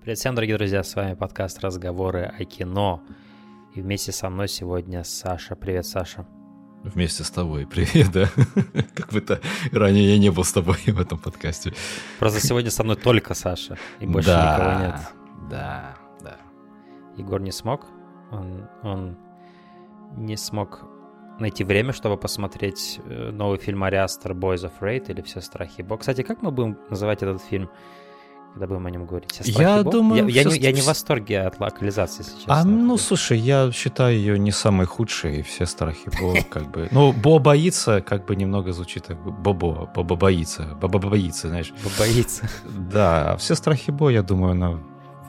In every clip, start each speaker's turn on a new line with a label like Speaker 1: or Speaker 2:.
Speaker 1: Привет всем, дорогие друзья, с вами подкаст «Разговоры о кино». И вместе со мной сегодня Саша. Привет, Саша.
Speaker 2: Вместе с тобой. Привет, да? Как бы-то ранее я не был с тобой в этом подкасте.
Speaker 1: Просто сегодня со мной только Саша, и больше да, никого нет.
Speaker 2: Да, да.
Speaker 1: Егор не смог. Он, он не смог найти время, чтобы посмотреть э, новый фильм Ариастер Boys of Raid или «Все страхи Бог». Кстати, как мы будем называть этот фильм? Когда будем о нем говорить?
Speaker 2: Я Бог? думаю...
Speaker 1: Я, я, не, я не в восторге от локализации, если честно.
Speaker 2: А, ну, слушай, я считаю ее не самой худшей, все страхи Бо, как бы... Ну, Бо боится, как бы немного звучит как Бобо, Бобо боится, Бобо боится, знаешь.
Speaker 1: Бо боится.
Speaker 2: Да, а все страхи Бо, я думаю, она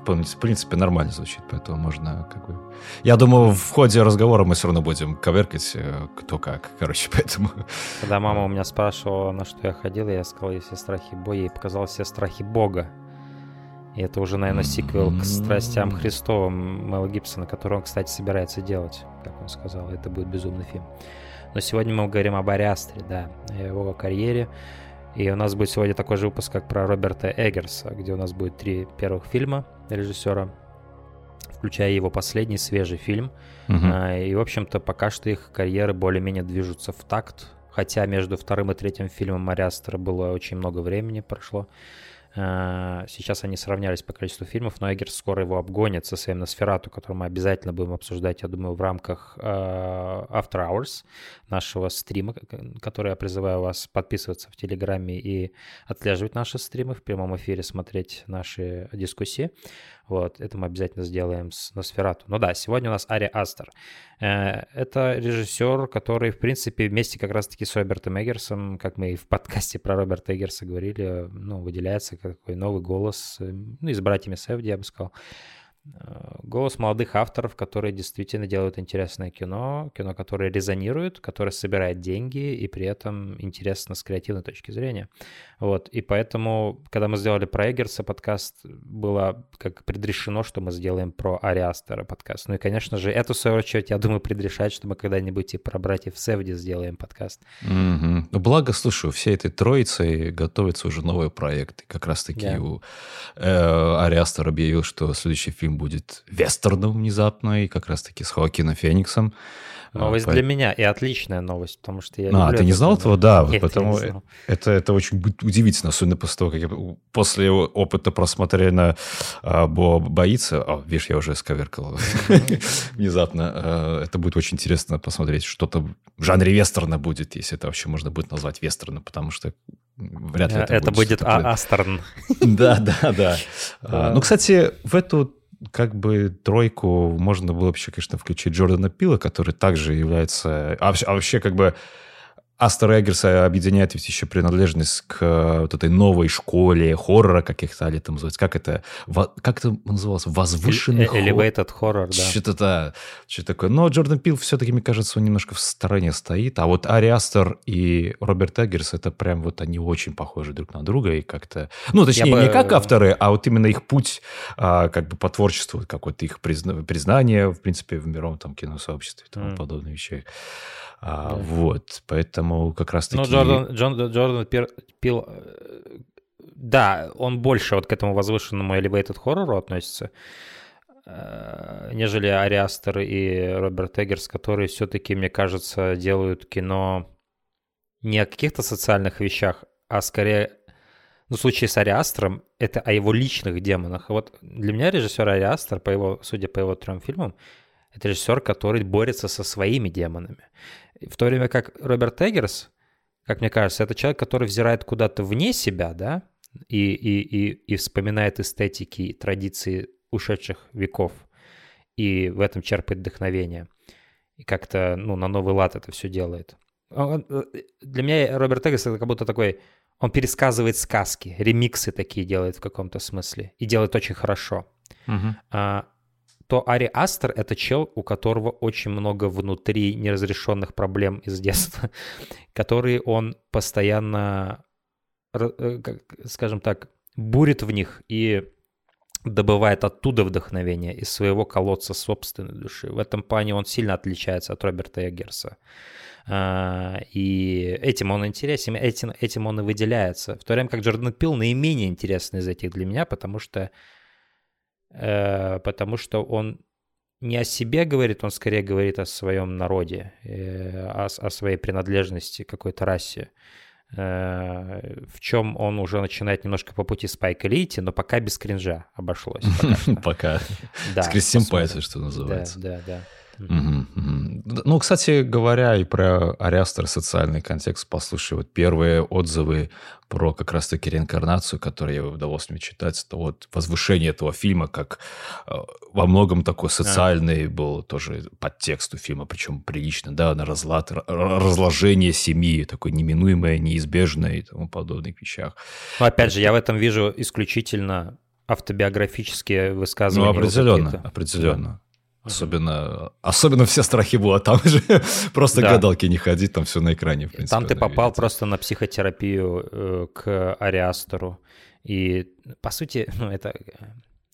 Speaker 2: в принципе нормально звучит, поэтому можно как бы... Я думаю, в ходе разговора мы все равно будем коверкать э, кто как, короче, поэтому...
Speaker 1: Когда мама у меня спрашивала, на что я ходил, я сказал, я все страхи боя, ей показал все страхи Бога. И это уже, наверное, сиквел к «Страстям Христовым» Мэла Гибсона, который он, кстати, собирается делать, как он сказал. Это будет безумный фильм. Но сегодня мы говорим об Ариастре, да, о его карьере. И у нас будет сегодня такой же выпуск, как про Роберта Эггерса, где у нас будет три первых фильма режиссера, включая его последний свежий фильм. Uh-huh. И, в общем-то, пока что их карьеры более-менее движутся в такт, хотя между вторым и третьим фильмом Ариастера было очень много времени прошло. Э, сейчас они сравнялись по количеству фильмов, но Эггерс скоро его обгонит со своим Носферату, который мы обязательно будем обсуждать, я думаю, в рамках э, After Hours, нашего стрима, который я призываю вас подписываться в Телеграме и отслеживать наши стримы, в прямом эфире смотреть наши дискуссии. Вот, это мы обязательно сделаем с Носферату. Ну да, сегодня у нас Ари Астер. Э, это режиссер, который, в принципе, вместе как раз-таки с Робертом Эггерсом, как мы и в подкасте про Роберта Эггерса говорили, ну, выделяется как такой новый голос, э, ну, и с братьями Севди, я бы сказал. Э, голос молодых авторов, которые действительно делают интересное кино, кино, которое резонирует, которое собирает деньги и при этом интересно с креативной точки зрения. Вот, и поэтому, когда мы сделали про Эггерса подкаст, было как предрешено, что мы сделаем про Ариастера подкаст. Ну и, конечно же, эту, в свою очередь, я думаю, предрешать, что мы когда-нибудь и про братьев Севди сделаем подкаст.
Speaker 2: Ну, благо, слушай, у всей этой троицы готовится уже новый проект. И как раз-таки yeah. у э, Ариастер объявил, что следующий фильм будет вестерном внезапно, и как раз-таки с Хоакином Фениксом.
Speaker 1: Новость По... для меня и отличная новость, потому что я
Speaker 2: А, ты не знал этого? Да, Нет, потому это, это очень удивительно, особенно после того, как я после опыта просмотрения а, Бо боится, о, видишь, я уже сковеркал внезапно, а, это будет очень интересно посмотреть, что-то в жанре вестерна будет, если это вообще можно будет назвать вестерном, потому что вряд ли
Speaker 1: это, это будет. Это будет Астерн.
Speaker 2: Да, да, да. А, ну, кстати, в эту как бы тройку можно было вообще, конечно, включить Джордана Пила, который также является... А, а вообще как бы Астер Эггерса объединяет ведь еще принадлежность к э, вот этой новой школе хоррора, как их стали там называть. Как это? Как это называлось? Возвышенный
Speaker 1: э, хоррор? Elevated horror, да.
Speaker 2: Что-то да, что такое. Но Джордан Пил все-таки, мне кажется, он немножко в стороне стоит. А вот Ари Астер и Роберт Эггерс, это прям вот они очень похожи друг на друга и как-то... Ну, точнее, Я не бы... как авторы, а вот именно их путь а, как бы по творчеству, какое-то их призна... признание, в принципе, в мировом там киносообществе и тому mm. подобные вещи. А, да. Вот, поэтому как раз-таки...
Speaker 1: Ну, Джордан, Джон, Джордан Пир, Пил... Э, да, он больше вот к этому возвышенному elevated хоррору относится, э, нежели Ариастер и Роберт Эггерс, которые все-таки, мне кажется, делают кино не о каких-то социальных вещах, а скорее, ну, в случае с Ариастером, это о его личных демонах. Вот для меня режиссер Ариастер, по его, судя по его трем фильмам, это режиссер, который борется со своими демонами. В то время как Роберт Эггерс, как мне кажется, это человек, который взирает куда-то вне себя, да, и, и, и, и вспоминает эстетики и традиции ушедших веков, и в этом черпает вдохновение. И как-то, ну, на новый лад это все делает. Он, для меня Роберт Эггерс это как будто такой, он пересказывает сказки, ремиксы такие делает в каком-то смысле, и делает очень хорошо. Uh-huh. А, то Ари Астер — это чел, у которого очень много внутри неразрешенных проблем из детства, которые он постоянно, э, скажем так, бурит в них и добывает оттуда вдохновение из своего колодца собственной души. В этом плане он сильно отличается от Роберта Эггерса. А, и этим он интересен, этим, этим он и выделяется. В то время как Джордан Пил наименее интересный из этих для меня, потому что потому что он не о себе говорит, он скорее говорит о своем народе, э, о, о своей принадлежности какой-то расе. Э, в чем он уже начинает немножко по пути Спайка Лити, но пока без кринжа обошлось.
Speaker 2: Пока. С симпатией, что называется.
Speaker 1: Да, да, да.
Speaker 2: Ну, кстати говоря, и про Ариастер социальный контекст послушай. Вот первые отзывы про как раз-таки реинкарнацию, которые я удалось мне читать, это вот возвышение этого фильма, как э, во многом такой социальный был тоже подтекст у фильма, причем прилично, да, на разлад, разложение семьи, такое неминуемое, неизбежное и тому подобных вещах.
Speaker 1: Но опять же, я в этом вижу исключительно автобиографические высказывания.
Speaker 2: Ну, определенно, определенно. Особенно, особенно все страхи было там же. просто да. гадалки не ходить, там все на экране, в принципе.
Speaker 1: Там ты попал видите. просто на психотерапию э, к Ариастеру. И, по сути, ну, это...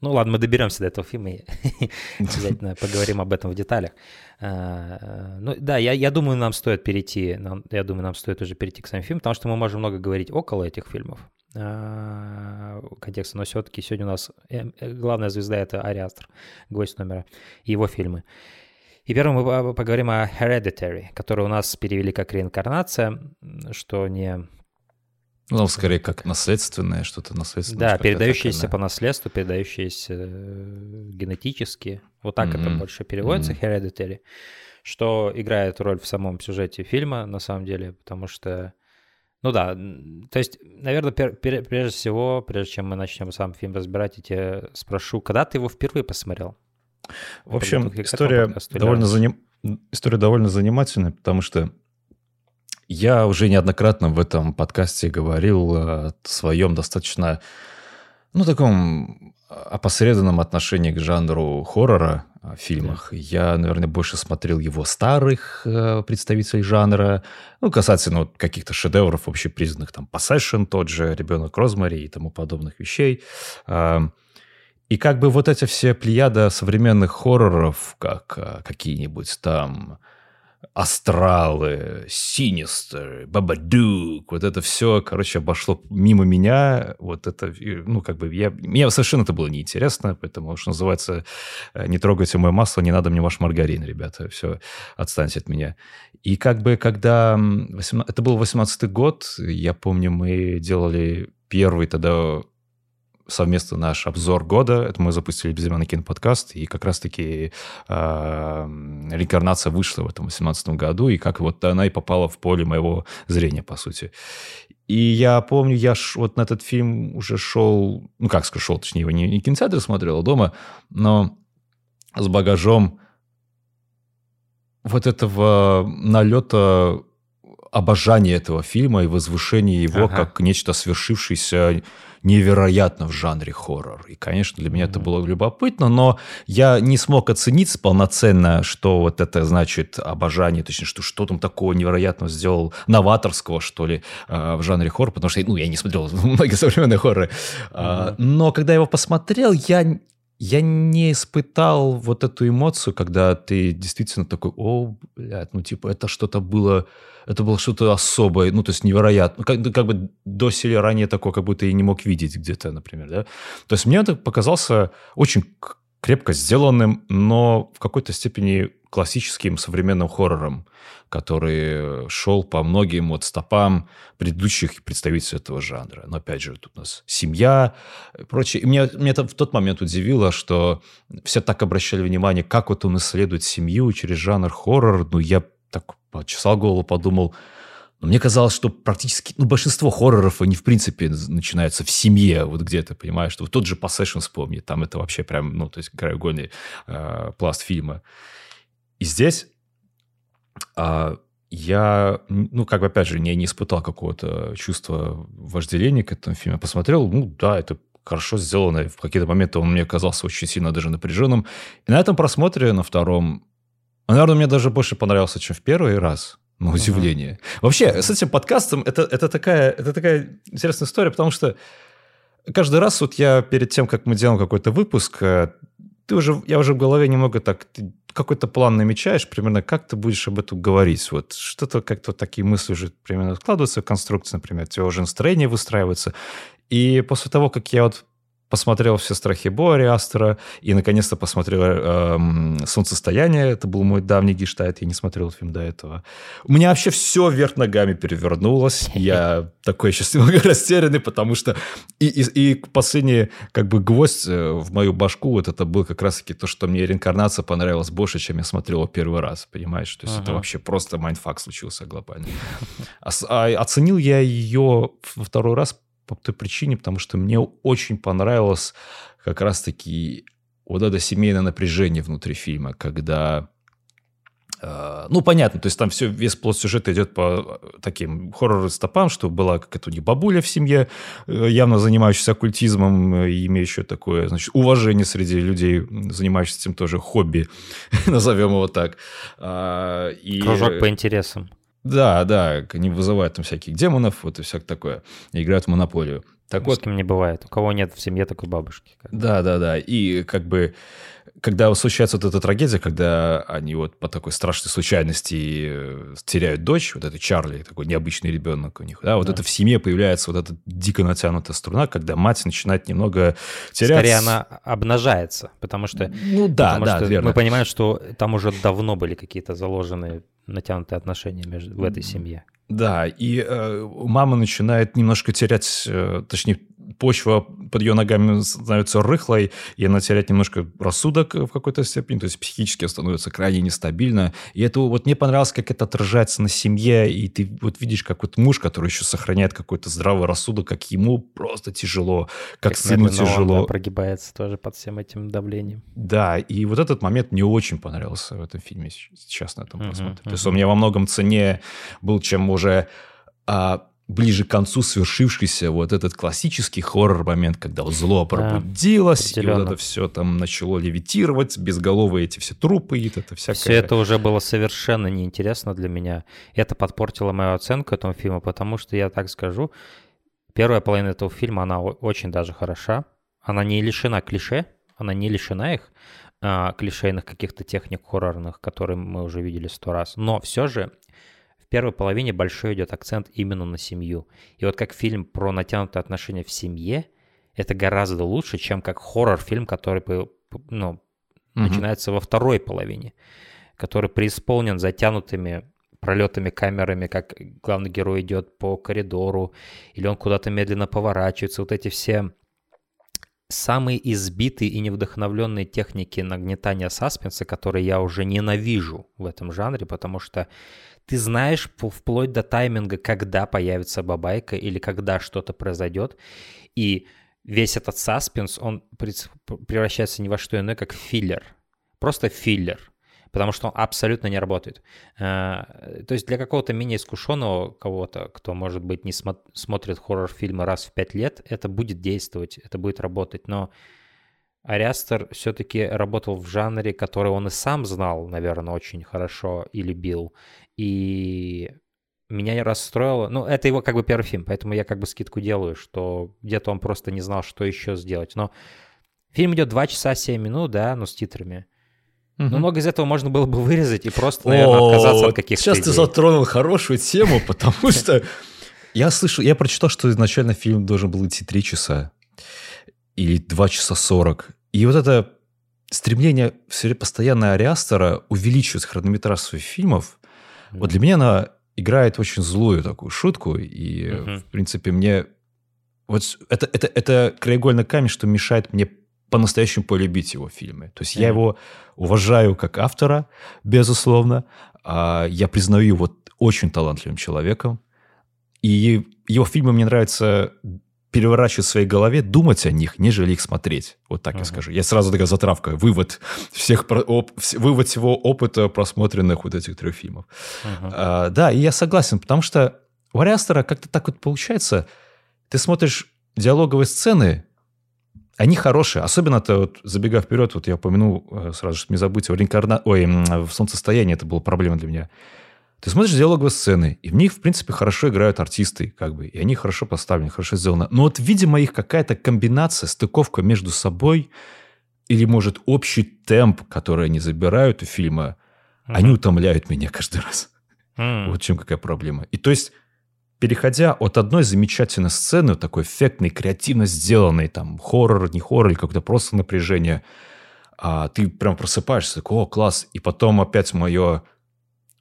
Speaker 1: Ну ладно, мы доберемся до этого фильма и обязательно поговорим об этом в деталях. А, ну да, я, я думаю, нам стоит перейти, я думаю, нам стоит уже перейти к самому фильму, потому что мы можем много говорить около этих фильмов. А, контекста, но все-таки сегодня у нас э, э, главная звезда — это Ариастр, гость номера, и его фильмы. И первым мы поговорим о Hereditary, который у нас перевели как реинкарнация, что не...
Speaker 2: Ну, скорее как наследственное, что-то наследственное.
Speaker 1: Да, передающееся по наследству, передающееся э, генетически. Вот так mm-hmm. это больше переводится, mm-hmm. Hereditary, что играет роль в самом сюжете фильма, на самом деле, потому что ну да, то есть, наверное, пер, пер, прежде всего, прежде чем мы начнем сам фильм разбирать, я тебя спрошу, когда ты его впервые посмотрел?
Speaker 2: В общем, история довольно, заним... история довольно занимательная, потому что я уже неоднократно в этом подкасте говорил о своем достаточно, ну, таком опосредованном отношении к жанру хоррора, фильмах. Да. Я, наверное, больше смотрел его старых э, представителей жанра, ну, касательно вот каких-то шедевров общепризнанных, там, Possession тот же, Ребенок Розмари и тому подобных вещей. Э, и как бы вот эти все плеяда современных хорроров, как э, какие-нибудь там Астралы, Синистер, Бабадук, вот это все, короче, обошло мимо меня. Вот это, ну, как бы, я, мне совершенно это было неинтересно, поэтому, что называется, э, не трогайте мое масло, не надо мне ваш маргарин, ребята, все, отстаньте от меня. И как бы, когда... 18, это был 18-й год, я помню, мы делали первый тогда совместно наш обзор года. Это мы запустили «Безымянный киноподкаст», и как раз-таки э, реинкарнация вышла в этом 18 году, и как вот она и попала в поле моего зрения, по сути. И я помню, я ш, вот на этот фильм уже шел, ну как скажу, шел, точнее, его не, не в кинотеатре смотрел, а дома, но с багажом вот этого налета обожания этого фильма и возвышения его ага. как нечто свершившееся невероятно в жанре хоррор. И, конечно, для меня это было любопытно, но я не смог оценить полноценно, что вот это значит обожание, точнее, что что там такого невероятного сделал, новаторского, что ли, э, в жанре хоррор, потому что, ну, я не смотрел многие современные хорроры. Mm-hmm. Но когда я его посмотрел, я я не испытал вот эту эмоцию, когда ты действительно такой, о, блядь, ну, типа, это что-то было это было что-то особое, ну, то есть невероятно. Ну, как, как бы доселе ранее такое, как будто я не мог видеть где-то, например, да. То есть мне это показался очень крепко сделанным, но в какой-то степени классическим современным хоррором, который шел по многим вот стопам предыдущих представителей этого жанра. Но опять же, тут у нас семья и прочее. И меня, меня это в тот момент удивило, что все так обращали внимание, как вот он исследует семью через жанр хоррор. Ну, я так почесал голову, подумал, но мне казалось, что практически, ну, большинство хорроров, они, в принципе, начинаются в семье, вот где-то, понимаешь, что вот тот же Possession вспомни, там это вообще прям, ну, то есть краеугольный э, пласт фильма. И здесь э, я, ну, как бы, опять же, не, не испытал какого-то чувства вожделения к этому фильму. Посмотрел, ну, да, это хорошо сделано. В какие-то моменты он мне казался очень сильно даже напряженным. И на этом просмотре, на втором, наверное, мне даже больше понравился, чем в первый раз. На удивление. Uh-huh. Вообще, с этим подкастом это, это, такая, это такая интересная история, потому что каждый раз вот я перед тем, как мы делаем какой-то выпуск, э, ты уже, я уже в голове немного так, какой-то план намечаешь, примерно как ты будешь об этом говорить. Вот что-то как-то такие мысли уже примерно складываются в конструкции, например, у тебя уже настроение выстраивается. И после того, как я вот посмотрел «Все страхи Бо» Астера и, наконец-то, посмотрел эм, «Солнцестояние». Это был мой давний гештайт, я не смотрел этот фильм до этого. У меня вообще все вверх ногами перевернулось. Я такой сейчас немного растерянный, потому что... И, и, и последний как бы гвоздь э, в мою башку вот это был как раз-таки то, что мне реинкарнация понравилась больше, чем я смотрел его первый раз, понимаешь? То есть ага. это вообще просто mindfuck случился глобально. А, оценил я ее во второй раз по той причине, потому что мне очень понравилось как раз-таки вот это семейное напряжение внутри фильма, когда э, ну, понятно, то есть там все, весь plot сюжета идет по таким хоррор-тропам, что была какая-то у них бабуля в семье, э, явно занимающаяся оккультизмом э, и имеющая такое, значит, уважение среди людей, занимающихся этим тоже хобби, назовем его так.
Speaker 1: А, и... Кружок по интересам.
Speaker 2: Да, да, они вызывают там всяких демонов, вот и всякое такое, и играют в монополию.
Speaker 1: Так вот, с кем не бывает. У кого нет в семье такой бабушки.
Speaker 2: Да, да, да. И как бы, когда случается вот эта трагедия, когда они вот по такой страшной случайности э, теряют дочь, вот это Чарли, такой необычный ребенок у них, да, вот да. это в семье появляется вот эта дико натянутая струна, когда мать начинает немного терять.
Speaker 1: Скорее она обнажается, потому что,
Speaker 2: ну да,
Speaker 1: потому
Speaker 2: да,
Speaker 1: что
Speaker 2: верно.
Speaker 1: мы понимаем, что там уже давно были какие-то заложенные натянутые отношения между, в этой семье.
Speaker 2: Да, и э, мама начинает немножко терять, э, точнее, почва под ее ногами становится рыхлой, и она теряет немножко рассудок в какой-то степени, то есть психически становится крайне нестабильно. И это вот мне понравилось, как это отражается на семье, и ты вот видишь, как вот муж, который еще сохраняет какой-то здравый рассудок, как ему просто тяжело, как, как сыну тяжело. Он, да,
Speaker 1: прогибается тоже под всем этим давлением.
Speaker 2: Да, и вот этот момент мне очень понравился в этом фильме, сейчас на этом uh-huh. Uh-huh. То есть он мне во многом цене был, чем уже а, ближе к концу свершившийся вот этот классический хоррор-момент, когда вот зло пробудилось, да, и вот это все там начало левитировать, безголовые эти все трупы и это всякое.
Speaker 1: Все это уже было совершенно неинтересно для меня. Это подпортило мою оценку этому фильму, потому что, я так скажу, первая половина этого фильма, она очень даже хороша. Она не лишена клише, она не лишена их, а, клишейных каких-то техник хоррорных, которые мы уже видели сто раз. Но все же первой половине большой идет акцент именно на семью. И вот как фильм про натянутые отношения в семье, это гораздо лучше, чем как хоррор-фильм, который ну, угу. начинается во второй половине, который преисполнен затянутыми пролетами камерами, как главный герой идет по коридору, или он куда-то медленно поворачивается. Вот эти все самые избитые и невдохновленные техники нагнетания саспенса, которые я уже ненавижу в этом жанре, потому что ты знаешь вплоть до тайминга, когда появится бабайка или когда что-то произойдет, и весь этот саспенс, он превращается ни во что иное, как филлер. Просто филлер потому что он абсолютно не работает. Э, то есть для какого-то менее искушенного кого-то, кто, может быть, не смо- смотрит хоррор-фильмы раз в пять лет, это будет действовать, это будет работать. Но Ариастер все-таки работал в жанре, который он и сам знал, наверное, очень хорошо и любил. И меня не расстроило. Ну, это его как бы первый фильм, поэтому я как бы скидку делаю, что где-то он просто не знал, что еще сделать. Но фильм идет 2 часа 7 минут, да, но с титрами. Угу. Но много из этого можно было бы вырезать и просто, наверное, отказаться от каких-то
Speaker 2: Сейчас идей. ты затронул хорошую тему, потому что я слышал, я прочитал, что изначально фильм должен был идти 3 часа или 2 часа 40. И вот это стремление все постоянно Ариастера увеличивать хронометраж своих фильмов, вот для меня она играет очень злую такую шутку. И, mm-hmm. в принципе, мне... Вот это, это, это краеугольный камень, что мешает мне по-настоящему полюбить его фильмы. То есть mm. я его уважаю как автора, безусловно. А я признаю его очень талантливым человеком. И его фильмы мне нравятся переворачивать в своей голове, думать о них, нежели их смотреть. Вот так uh-huh. я скажу. Я сразу такая затравка, вывод всех оп, вывод всего опыта просмотренных вот этих трех фильмов. Uh-huh. А, да, и я согласен, потому что у Ариастера как-то так вот получается, ты смотришь диалоговые сцены, они хорошие. Особенно-то, вот, забегая вперед, вот я упомянул э, сразу, что не забудьте, в, реинкарна... Ой, в «Солнцестоянии» это была проблема для меня. Ты смотришь диалоговые сцены, и в них, в принципе, хорошо играют артисты, как бы, и они хорошо поставлены, хорошо сделаны. Но вот, видимо, их какая-то комбинация, стыковка между собой, или, может, общий темп, который они забирают у фильма, mm-hmm. они утомляют меня каждый раз. Mm-hmm. Вот в чем какая проблема. И то есть переходя от одной замечательной сцены, такой эффектной, креативно сделанной, там, хоррор, не хоррор, или какое-то просто напряжение, а ты прям просыпаешься, такой, о, класс, и потом опять мое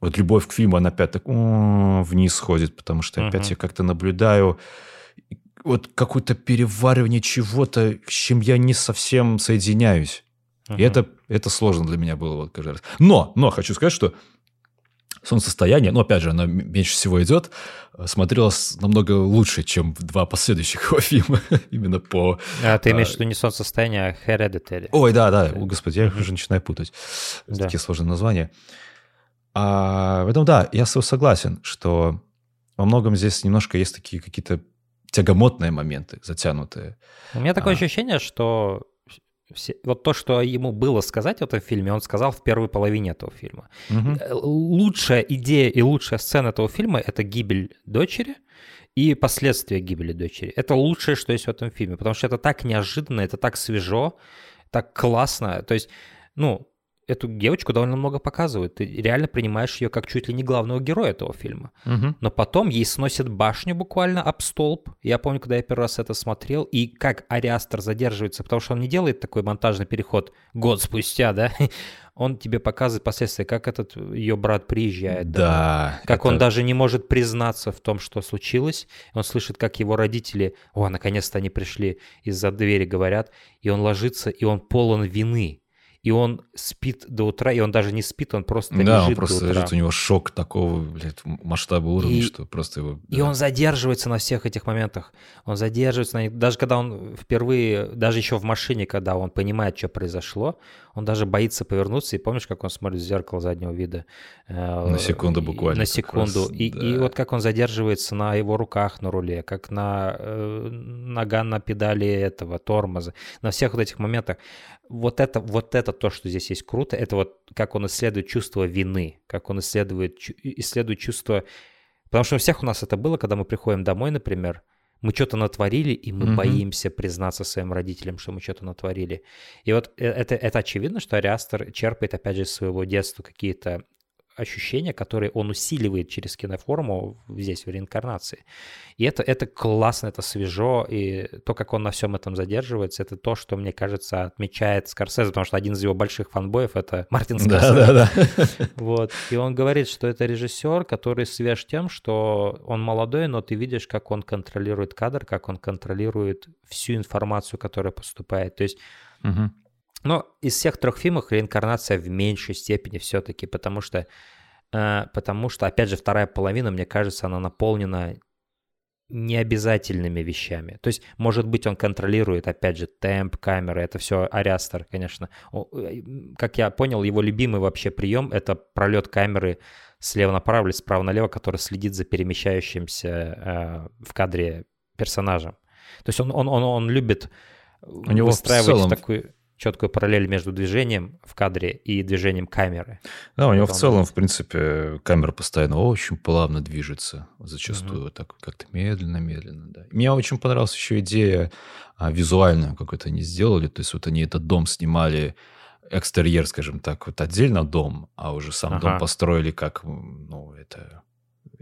Speaker 2: вот любовь к фильму, она опять так вниз сходит, потому что опять я как-то наблюдаю вот какое-то переваривание чего-то, с чем я не совсем соединяюсь. Uh-huh. И это, это сложно для меня было вот каждый раз. Но, но хочу сказать, что солнцестояние, ну, опять же, оно меньше всего идет, э, смотрелось намного лучше, чем два последующих его фильма, именно по...
Speaker 1: А ты имеешь в виду не солнцестояние, а Hereditary.
Speaker 2: Ой, да, да, О, господи, я их уже начинаю путать. Такие сложные названия. А, поэтому, да, я согласен, что во многом здесь немножко есть такие какие-то тягомотные моменты, затянутые.
Speaker 1: У меня такое а... ощущение, что все, вот то, что ему было сказать в этом фильме, он сказал в первой половине этого фильма. Угу. Лучшая идея и лучшая сцена этого фильма — это гибель дочери и последствия гибели дочери. Это лучшее, что есть в этом фильме, потому что это так неожиданно, это так свежо, так классно. То есть, ну, эту девочку довольно много показывают. Ты реально принимаешь ее как чуть ли не главного героя этого фильма. Угу. Но потом ей сносят башню буквально об столб. Я помню, когда я первый раз это смотрел, и как Ариастер задерживается, потому что он не делает такой монтажный переход год спустя, да? Он тебе показывает последствия, как этот ее брат приезжает.
Speaker 2: Да.
Speaker 1: Как это... он даже не может признаться в том, что случилось. Он слышит, как его родители, о, наконец-то они пришли из-за двери, говорят, и он ложится, и он полон вины и он спит до утра, и он даже не спит, он просто да, лежит
Speaker 2: он просто
Speaker 1: до утра.
Speaker 2: лежит, у него шок такого, блядь, масштаба уровня, и, что просто его...
Speaker 1: Да. И он задерживается на всех этих моментах, он задерживается на них, даже когда он впервые, даже еще в машине, когда он понимает, что произошло, он даже боится повернуться, и помнишь, как он смотрит в зеркало заднего вида?
Speaker 2: Э, на секунду буквально.
Speaker 1: На секунду. Раз, и, да. и вот как он задерживается на его руках на руле, как на э, нога на педали этого тормоза, на всех вот этих моментах. Вот это, вот это то, что здесь есть круто, это вот как он исследует чувство вины, как он исследует, исследует чувство... Потому что у всех у нас это было, когда мы приходим домой, например, мы что-то натворили, и мы mm-hmm. боимся признаться своим родителям, что мы что-то натворили. И вот э, это, это очевидно, что Ариастер черпает, опять же, из своего детства какие-то ощущения, которые он усиливает через киноформу здесь, в реинкарнации. И это, это классно, это свежо, и то, как он на всем этом задерживается, это то, что, мне кажется, отмечает Скорсезе, потому что один из его больших фанбоев — это Мартин Скорсезе. Да, да, да. Вот. И он говорит, что это режиссер, который свеж тем, что он молодой, но ты видишь, как он контролирует кадр, как он контролирует всю информацию, которая поступает. То есть Угу. Но из всех трех фильмов реинкарнация в меньшей степени все-таки, потому что, э, потому что, опять же, вторая половина, мне кажется, она наполнена необязательными вещами. То есть, может быть, он контролирует, опять же, темп камеры, это все Ариастер, конечно. Э, как я понял, его любимый вообще прием — это пролет камеры слева направо или справа налево, который следит за перемещающимся э, в кадре персонажем. То есть он, он, он, он любит У него выстраивать целом... такую четкую параллель между движением в кадре и движением камеры.
Speaker 2: Да, у него в целом, в принципе, камера постоянно очень плавно движется, зачастую mm-hmm. так как-то медленно-медленно. Да. Мне очень понравилась еще идея а, визуальная, как это они сделали. То есть вот они этот дом снимали экстерьер, скажем так, вот отдельно дом, а уже сам ага. дом построили как, ну, это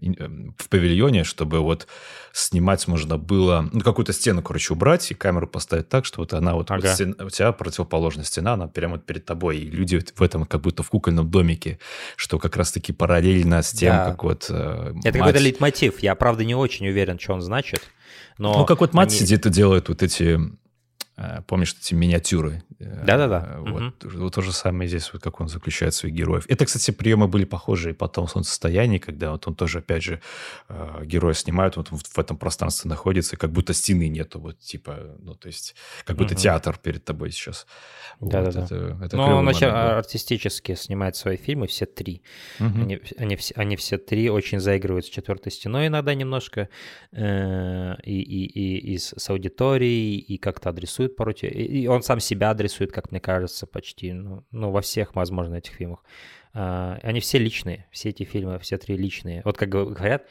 Speaker 2: в павильоне, чтобы вот снимать можно было, ну, какую-то стену, короче, убрать и камеру поставить так, что вот она вот, ага. вот стена, у тебя противоположная стена, она прямо вот перед тобой, и люди в этом как будто в кукольном домике, что как раз-таки параллельно с тем, да. как вот
Speaker 1: э, Это мать... какой-то лейтмотив, я, правда, не очень уверен, что он значит, но...
Speaker 2: Ну, как вот мать они... сидит и делает вот эти помнишь эти миниатюры?
Speaker 1: Э, Да-да-да.
Speaker 2: Вот, угу. вот то же самое здесь, вот как он заключает своих героев. Это, кстати, приемы были похожие потом в солнцестоянии, когда вот он тоже, опять же, э, героя снимают, вот в этом пространстве находится, как будто стены нету, вот типа, ну, то есть, как будто угу. театр перед тобой сейчас.
Speaker 1: Да-да-да. Вот, это, это Но он начал артистически снимает свои фильмы, все три. Угу. Они, они, все, они все три очень заигрывают с четвертой стеной иногда немножко, э, и, и, и, и с аудиторией, и как-то адресуют адресует порой, и он сам себя адресует, как мне кажется, почти, ну, ну во всех, возможно, этих фильмах. А, они все личные, все эти фильмы, все три личные. Вот как говорят,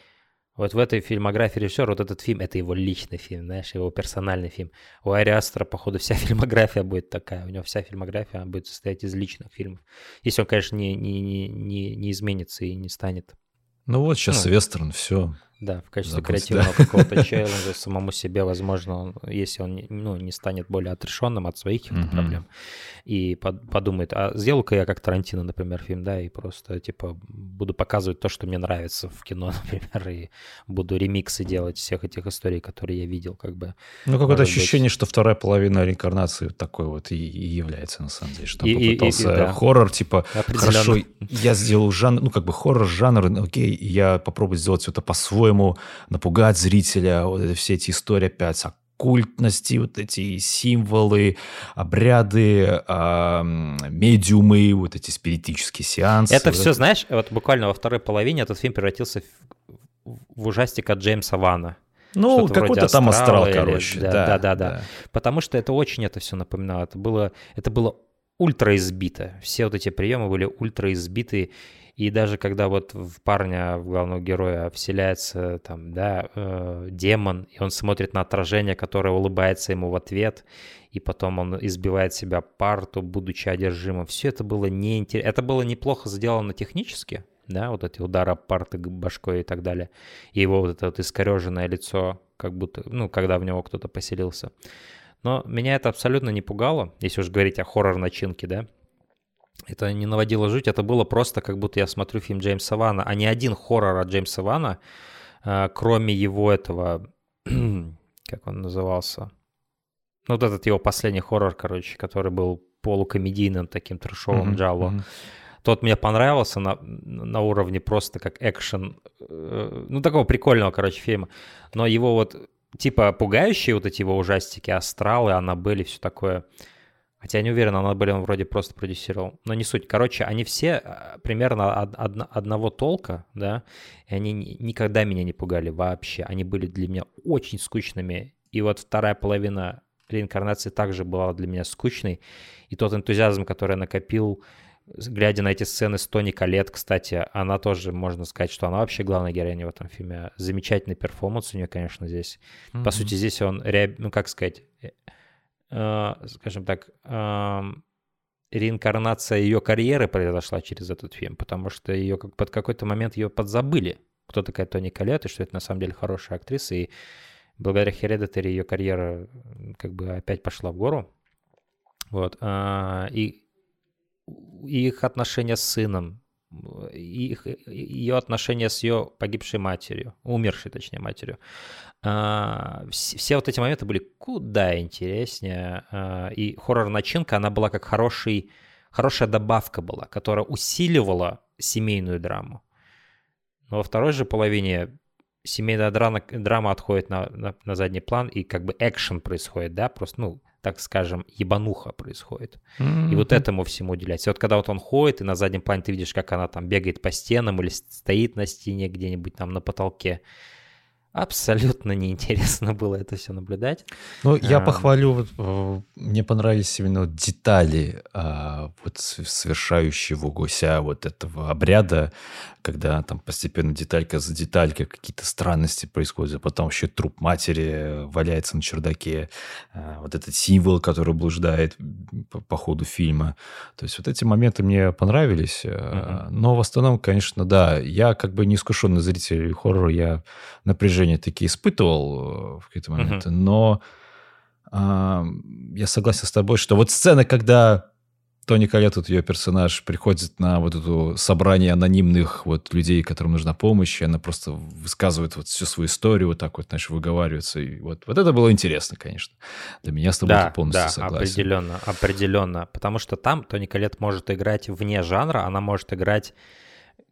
Speaker 1: вот в этой фильмографии режиссера, вот этот фильм, это его личный фильм, знаешь, его персональный фильм. У Ари Астера, походу, вся фильмография будет такая. У него вся фильмография будет состоять из личных фильмов. Если он, конечно, не, не, не, не, не изменится и не станет
Speaker 2: ну вот сейчас ну, вестерн, все.
Speaker 1: Да, в качестве Забудь, креативного да. какого-то челленджа самому себе, возможно, если он ну, не станет более отрешенным от своих mm-hmm. проблем, и под, подумает, а сделаю-ка я как Тарантино, например, фильм, да, и просто, типа, буду показывать то, что мне нравится в кино, например, и буду ремиксы делать всех этих историй, которые я видел, как бы.
Speaker 2: Ну, какое-то ощущение, быть... что вторая половина реинкарнации такой вот и, и является, на самом деле, что и, попытался и, и, да. хоррор, типа, хорошо, я сделал жанр, ну, как бы хоррор-жанр, ну, окей, я попробую сделать все это по-своему, напугать зрителя, вот все эти истории опять, культности, вот эти символы, обряды, э, медиумы, вот эти спиритические сеансы.
Speaker 1: Это все, знаешь, вот буквально во второй половине этот фильм превратился в, в ужастик от Джеймса Вана.
Speaker 2: Ну, какой-то там астрал, или, короче.
Speaker 1: Да, да, да, да, Потому что это очень это все напоминало. Это было, это было ультра избито. Все вот эти приемы были ультра избиты. И даже когда вот в парня, в главного героя вселяется там, да, э, демон, и он смотрит на отражение, которое улыбается ему в ответ, и потом он избивает себя парту, будучи одержимым. Все это было неинтересно. Это было неплохо сделано технически, да, вот эти удары парты башкой и так далее. И его вот это вот искореженное лицо, как будто, ну, когда в него кто-то поселился. Но меня это абсолютно не пугало, если уж говорить о хоррор-начинке, да. Это не наводило жуть, это было просто, как будто я смотрю фильм Джеймса Вана, а не один хоррор от Джеймса Вана, а, кроме его этого, как он назывался, ну, вот этот его последний хоррор, короче, который был полукомедийным таким трешовым mm-hmm, джалло. Mm-hmm. Тот мне понравился на, на уровне просто как экшен, э, ну, такого прикольного, короче, фильма. Но его вот, типа, пугающие вот эти его ужастики, астралы, Аннабель и все такое – Хотя я не уверен, Аннабель он вроде просто продюсировал. Но не суть. Короче, они все э, примерно од- од- одного толка, да, и они никогда меня не пугали вообще. Они были для меня очень скучными. И вот вторая половина реинкарнации также была для меня скучной. И тот энтузиазм, который я накопил, глядя на эти сцены с Тони Калет, кстати, она тоже, можно сказать, что она вообще главная героиня в этом фильме. Замечательный перформанс у нее, конечно, здесь. Mm-hmm. По сути, здесь он, ну, как сказать э, скажем так, реинкарнация ее карьеры произошла через этот фильм, потому что ее как под какой-то момент ее подзабыли. Кто такая Тони Коллет, и что это на самом деле хорошая актриса, и благодаря Hereditary ее карьера как бы опять пошла в гору. Вот. А, и их отношения с сыном, их, ее отношения с ее погибшей матерью, умершей, точнее, матерью. А, все вот эти моменты были куда интереснее. А, и хоррор-начинка, она была как хороший, хорошая добавка была, которая усиливала семейную драму. Но во второй же половине семейная драма, драма отходит на, на, на задний план, и как бы экшен происходит, да, просто, ну, так скажем, ебануха происходит. Mm-hmm. И вот этому всему уделяется. И вот когда вот он ходит, и на заднем плане ты видишь, как она там бегает по стенам или стоит на стене где-нибудь там на потолке, абсолютно неинтересно было это все наблюдать.
Speaker 2: Ну, я а, похвалю, э, мне понравились именно детали а, вот совершающего гуся вот этого обряда, когда там постепенно деталька за деталькой какие-то странности происходят, а потом еще труп матери валяется на чердаке, а, вот этот символ, который блуждает по, по ходу фильма. То есть вот эти моменты мне понравились, mm-hmm. но в основном, конечно, да, я как бы неискушенный зритель хоррора, я напряжение напряжение такие испытывал э, в какие-то моменты, uh-huh. но а, я согласен с тобой, что вот сцена, когда Тони Коллет, вот ее персонаж, приходит на вот это собрание анонимных вот людей, которым нужна помощь, и она просто высказывает вот всю свою историю, вот так вот, знаешь, выговаривается. И вот, вот это было интересно, конечно. Для меня с тобой да, полностью да, согласен.
Speaker 1: определенно, определенно. Потому что там Тони Коллет может играть вне жанра, она может играть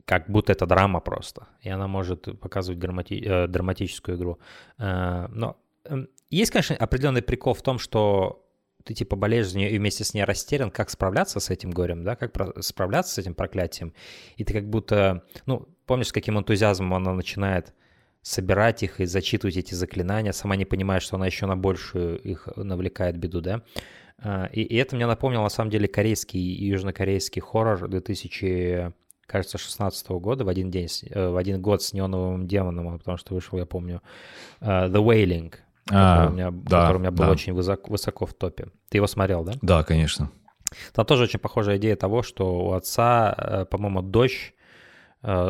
Speaker 1: как будто это драма просто, и она может показывать драмати- э, драматическую игру. Э, но э, есть, конечно, определенный прикол в том, что ты типа болеешь за нее и вместе с ней растерян, как справляться с этим горем, да, как справляться с этим проклятием. И ты как будто, ну, помнишь, с каким энтузиазмом она начинает собирать их и зачитывать эти заклинания, сама не понимая, что она еще на большую их навлекает беду, да. Э, и, и это мне напомнило, на самом деле, корейский и южнокорейский хоррор 2000 кажется, 16 года, в один день, э, в один год с неоновым демоном, потому что вышел, я помню, uh, The Wailing, а, который, у меня, да, который у меня был да. очень высоко, высоко в топе. Ты его смотрел, да?
Speaker 2: Да, конечно.
Speaker 1: Там тоже очень похожая идея того, что у отца, э, по-моему, дочь э,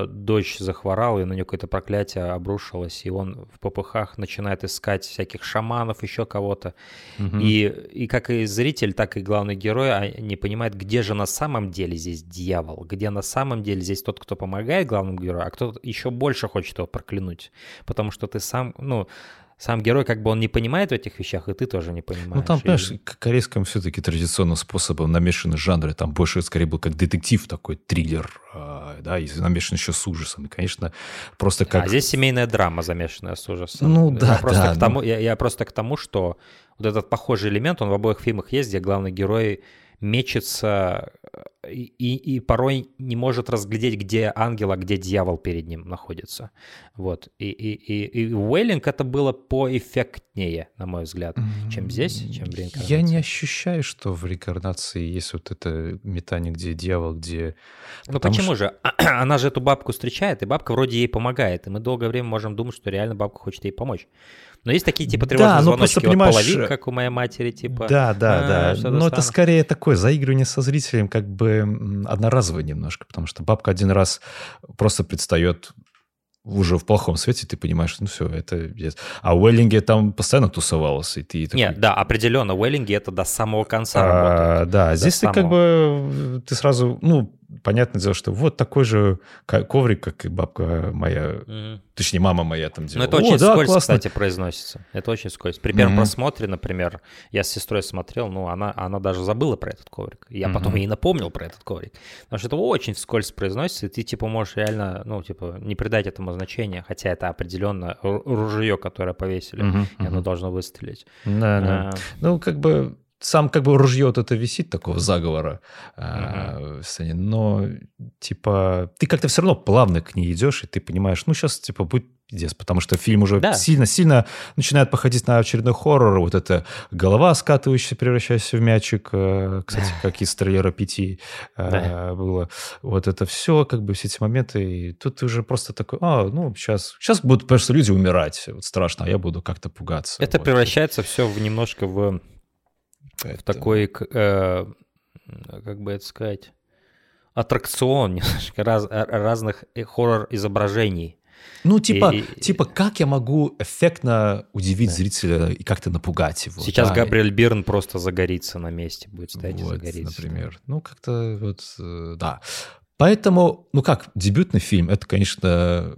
Speaker 1: дочь захворала, и на нее какое-то проклятие обрушилось, и он в попыхах начинает искать всяких шаманов, еще кого-то. Угу. И, и как и зритель, так и главный герой а, не понимает, где же на самом деле здесь дьявол, где на самом деле здесь тот, кто помогает главному герою, а кто еще больше хочет его проклянуть. Потому что ты сам, ну, сам герой как бы он не понимает в этих вещах, и ты тоже не понимаешь.
Speaker 2: Ну там, понимаешь, и... к корейскому все-таки традиционным способом намешаны жанры. Там больше скорее был как детектив такой, триллер, э, да, и намешан еще с ужасом. И, конечно, просто а как...
Speaker 1: А здесь семейная драма, замешанная с ужасом.
Speaker 2: Ну да,
Speaker 1: я просто
Speaker 2: да.
Speaker 1: К тому, ну... я, я просто к тому, что вот этот похожий элемент, он в обоих фильмах есть, где главный герой мечется и, и, порой не может разглядеть, где ангел, а где дьявол перед ним находится. Вот. И, и, и, и Уэллинг это было поэффектнее, на мой взгляд, чем здесь, чем в реинкарнации.
Speaker 2: Я не ощущаю, что в реинкарнации есть вот это метание, где дьявол, где...
Speaker 1: Ну почему что... же? Она же эту бабку встречает, и бабка вроде ей помогает, и мы долгое время можем думать, что реально бабка хочет ей помочь. Но есть такие типа тревожные да, ну, звоночки просто, понимаешь, от половин, как у моей матери, типа.
Speaker 2: Да, да, а, да. Но это скорее такое заигрывание со зрителем, как бы одноразовое немножко, потому что бабка один раз просто предстает уже в плохом свете, ты понимаешь, ну все, это... А Уэллинге там постоянно тусовался, и ты такой...
Speaker 1: Нет, да, определенно, Уэллинги это до самого конца а, работает.
Speaker 2: Да, здесь самого... ты как бы, ты сразу, ну, понятное дело, что вот такой же коврик, как и бабка моя, mm. точнее, мама моя там делала.
Speaker 1: Ну, это очень О, да, скользко, классно. кстати, произносится. Это очень скользко. При первом mm-hmm. просмотре, например, я с сестрой смотрел, ну, она, она даже забыла про этот коврик. Я mm-hmm. потом ей напомнил про этот коврик. Потому что это очень вскользь произносится, и ты, типа, можешь реально, ну, типа, не придать этому значения, хотя это определенно ружье, которое повесили, mm-hmm. и оно должно выстрелить.
Speaker 2: Да, да. А, ну, как бы сам как бы ружье вот это висит такого заговора uh-huh. э, но типа ты как-то все равно плавно к ней идешь, и ты понимаешь, ну сейчас типа будет пиздец, потому что фильм уже сильно-сильно да. начинает походить на очередной хоррор, вот эта голова скатывающаяся, превращающаяся в мячик, э, кстати, как из трейлера пяти э, да. было, вот это все, как бы все эти моменты, и тут ты уже просто такой, а, ну сейчас, сейчас будут просто люди умирать, вот страшно, а я буду как-то пугаться.
Speaker 1: Это
Speaker 2: вот.
Speaker 1: превращается все в немножко в Поэтому... в такой, э, как бы это сказать, аттракцион немножко раз, разных хоррор-изображений.
Speaker 2: Ну, типа, и, типа, как я могу эффектно удивить да. зрителя и как-то напугать его?
Speaker 1: Сейчас да. Габриэль Бирн просто загорится на месте, будет стоять вот, и загорится.
Speaker 2: например. Ну, как-то вот, э, да. Поэтому, ну как, дебютный фильм, это, конечно,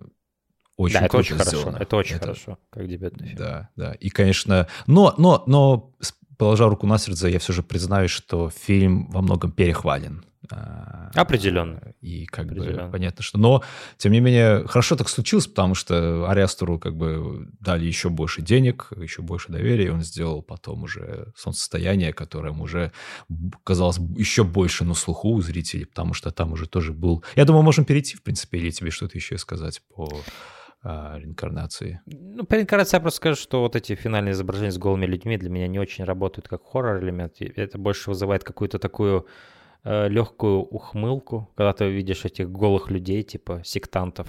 Speaker 2: очень
Speaker 1: да, это очень сделано. хорошо. Это очень это, хорошо, как дебютный фильм.
Speaker 2: Да, да. И, конечно, но, но, но положа руку на сердце, я все же признаюсь, что фильм во многом перехвален.
Speaker 1: А, Определенно.
Speaker 2: И как Определенно. бы понятно, что... Но, тем не менее, хорошо так случилось, потому что Ариастеру как бы дали еще больше денег, еще больше доверия, и он сделал потом уже солнцестояние, которое уже казалось еще больше на слуху у зрителей, потому что там уже тоже был... Я думаю, можем перейти, в принципе, или тебе что-то еще сказать по а, реинкарнации?
Speaker 1: Ну, по реинкарнации я просто скажу, что вот эти финальные изображения с голыми людьми для меня не очень работают как хоррор-элемент. Это больше вызывает какую-то такую э, легкую ухмылку, когда ты видишь этих голых людей, типа сектантов.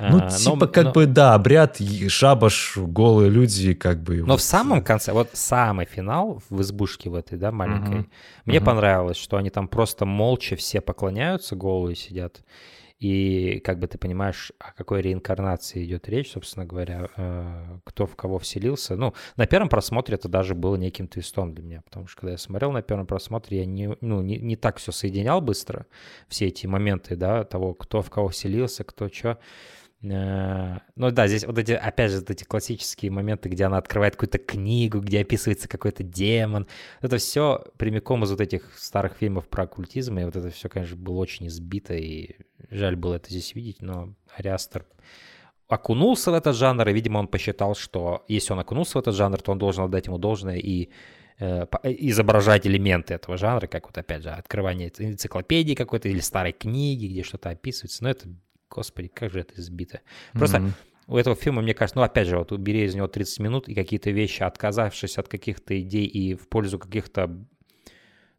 Speaker 2: Ну, а, типа, но, как но... бы, да, обряд, шабаш, голые люди, как бы...
Speaker 1: Но вот... в самом конце, вот самый финал в избушке в этой, да, маленькой, угу. мне угу. понравилось, что они там просто молча все поклоняются, голые сидят, и как бы ты понимаешь, о какой реинкарнации идет речь, собственно говоря, э, кто в кого вселился. Ну, на первом просмотре это даже было неким твистом для меня, потому что когда я смотрел на первом просмотре, я не, ну, не, не так все соединял быстро, все эти моменты, да, того, кто в кого вселился, кто что. Э, ну да, здесь вот эти, опять же, вот эти классические моменты, где она открывает какую-то книгу, где описывается какой-то демон. Это все прямиком из вот этих старых фильмов про оккультизм, и вот это все, конечно, было очень избито, и жаль было это здесь видеть, но Ариастер окунулся в этот жанр, и, видимо, он посчитал, что если он окунулся в этот жанр, то он должен отдать ему должное и э, изображать элементы этого жанра, как вот опять же открывание энциклопедии какой-то или старой книги, где что-то описывается. Но это Господи, как же это избито. Просто mm-hmm. у этого фильма, мне кажется, ну, опять же, вот убери из него 30 минут и какие-то вещи, отказавшись от каких-то идей и в пользу каких-то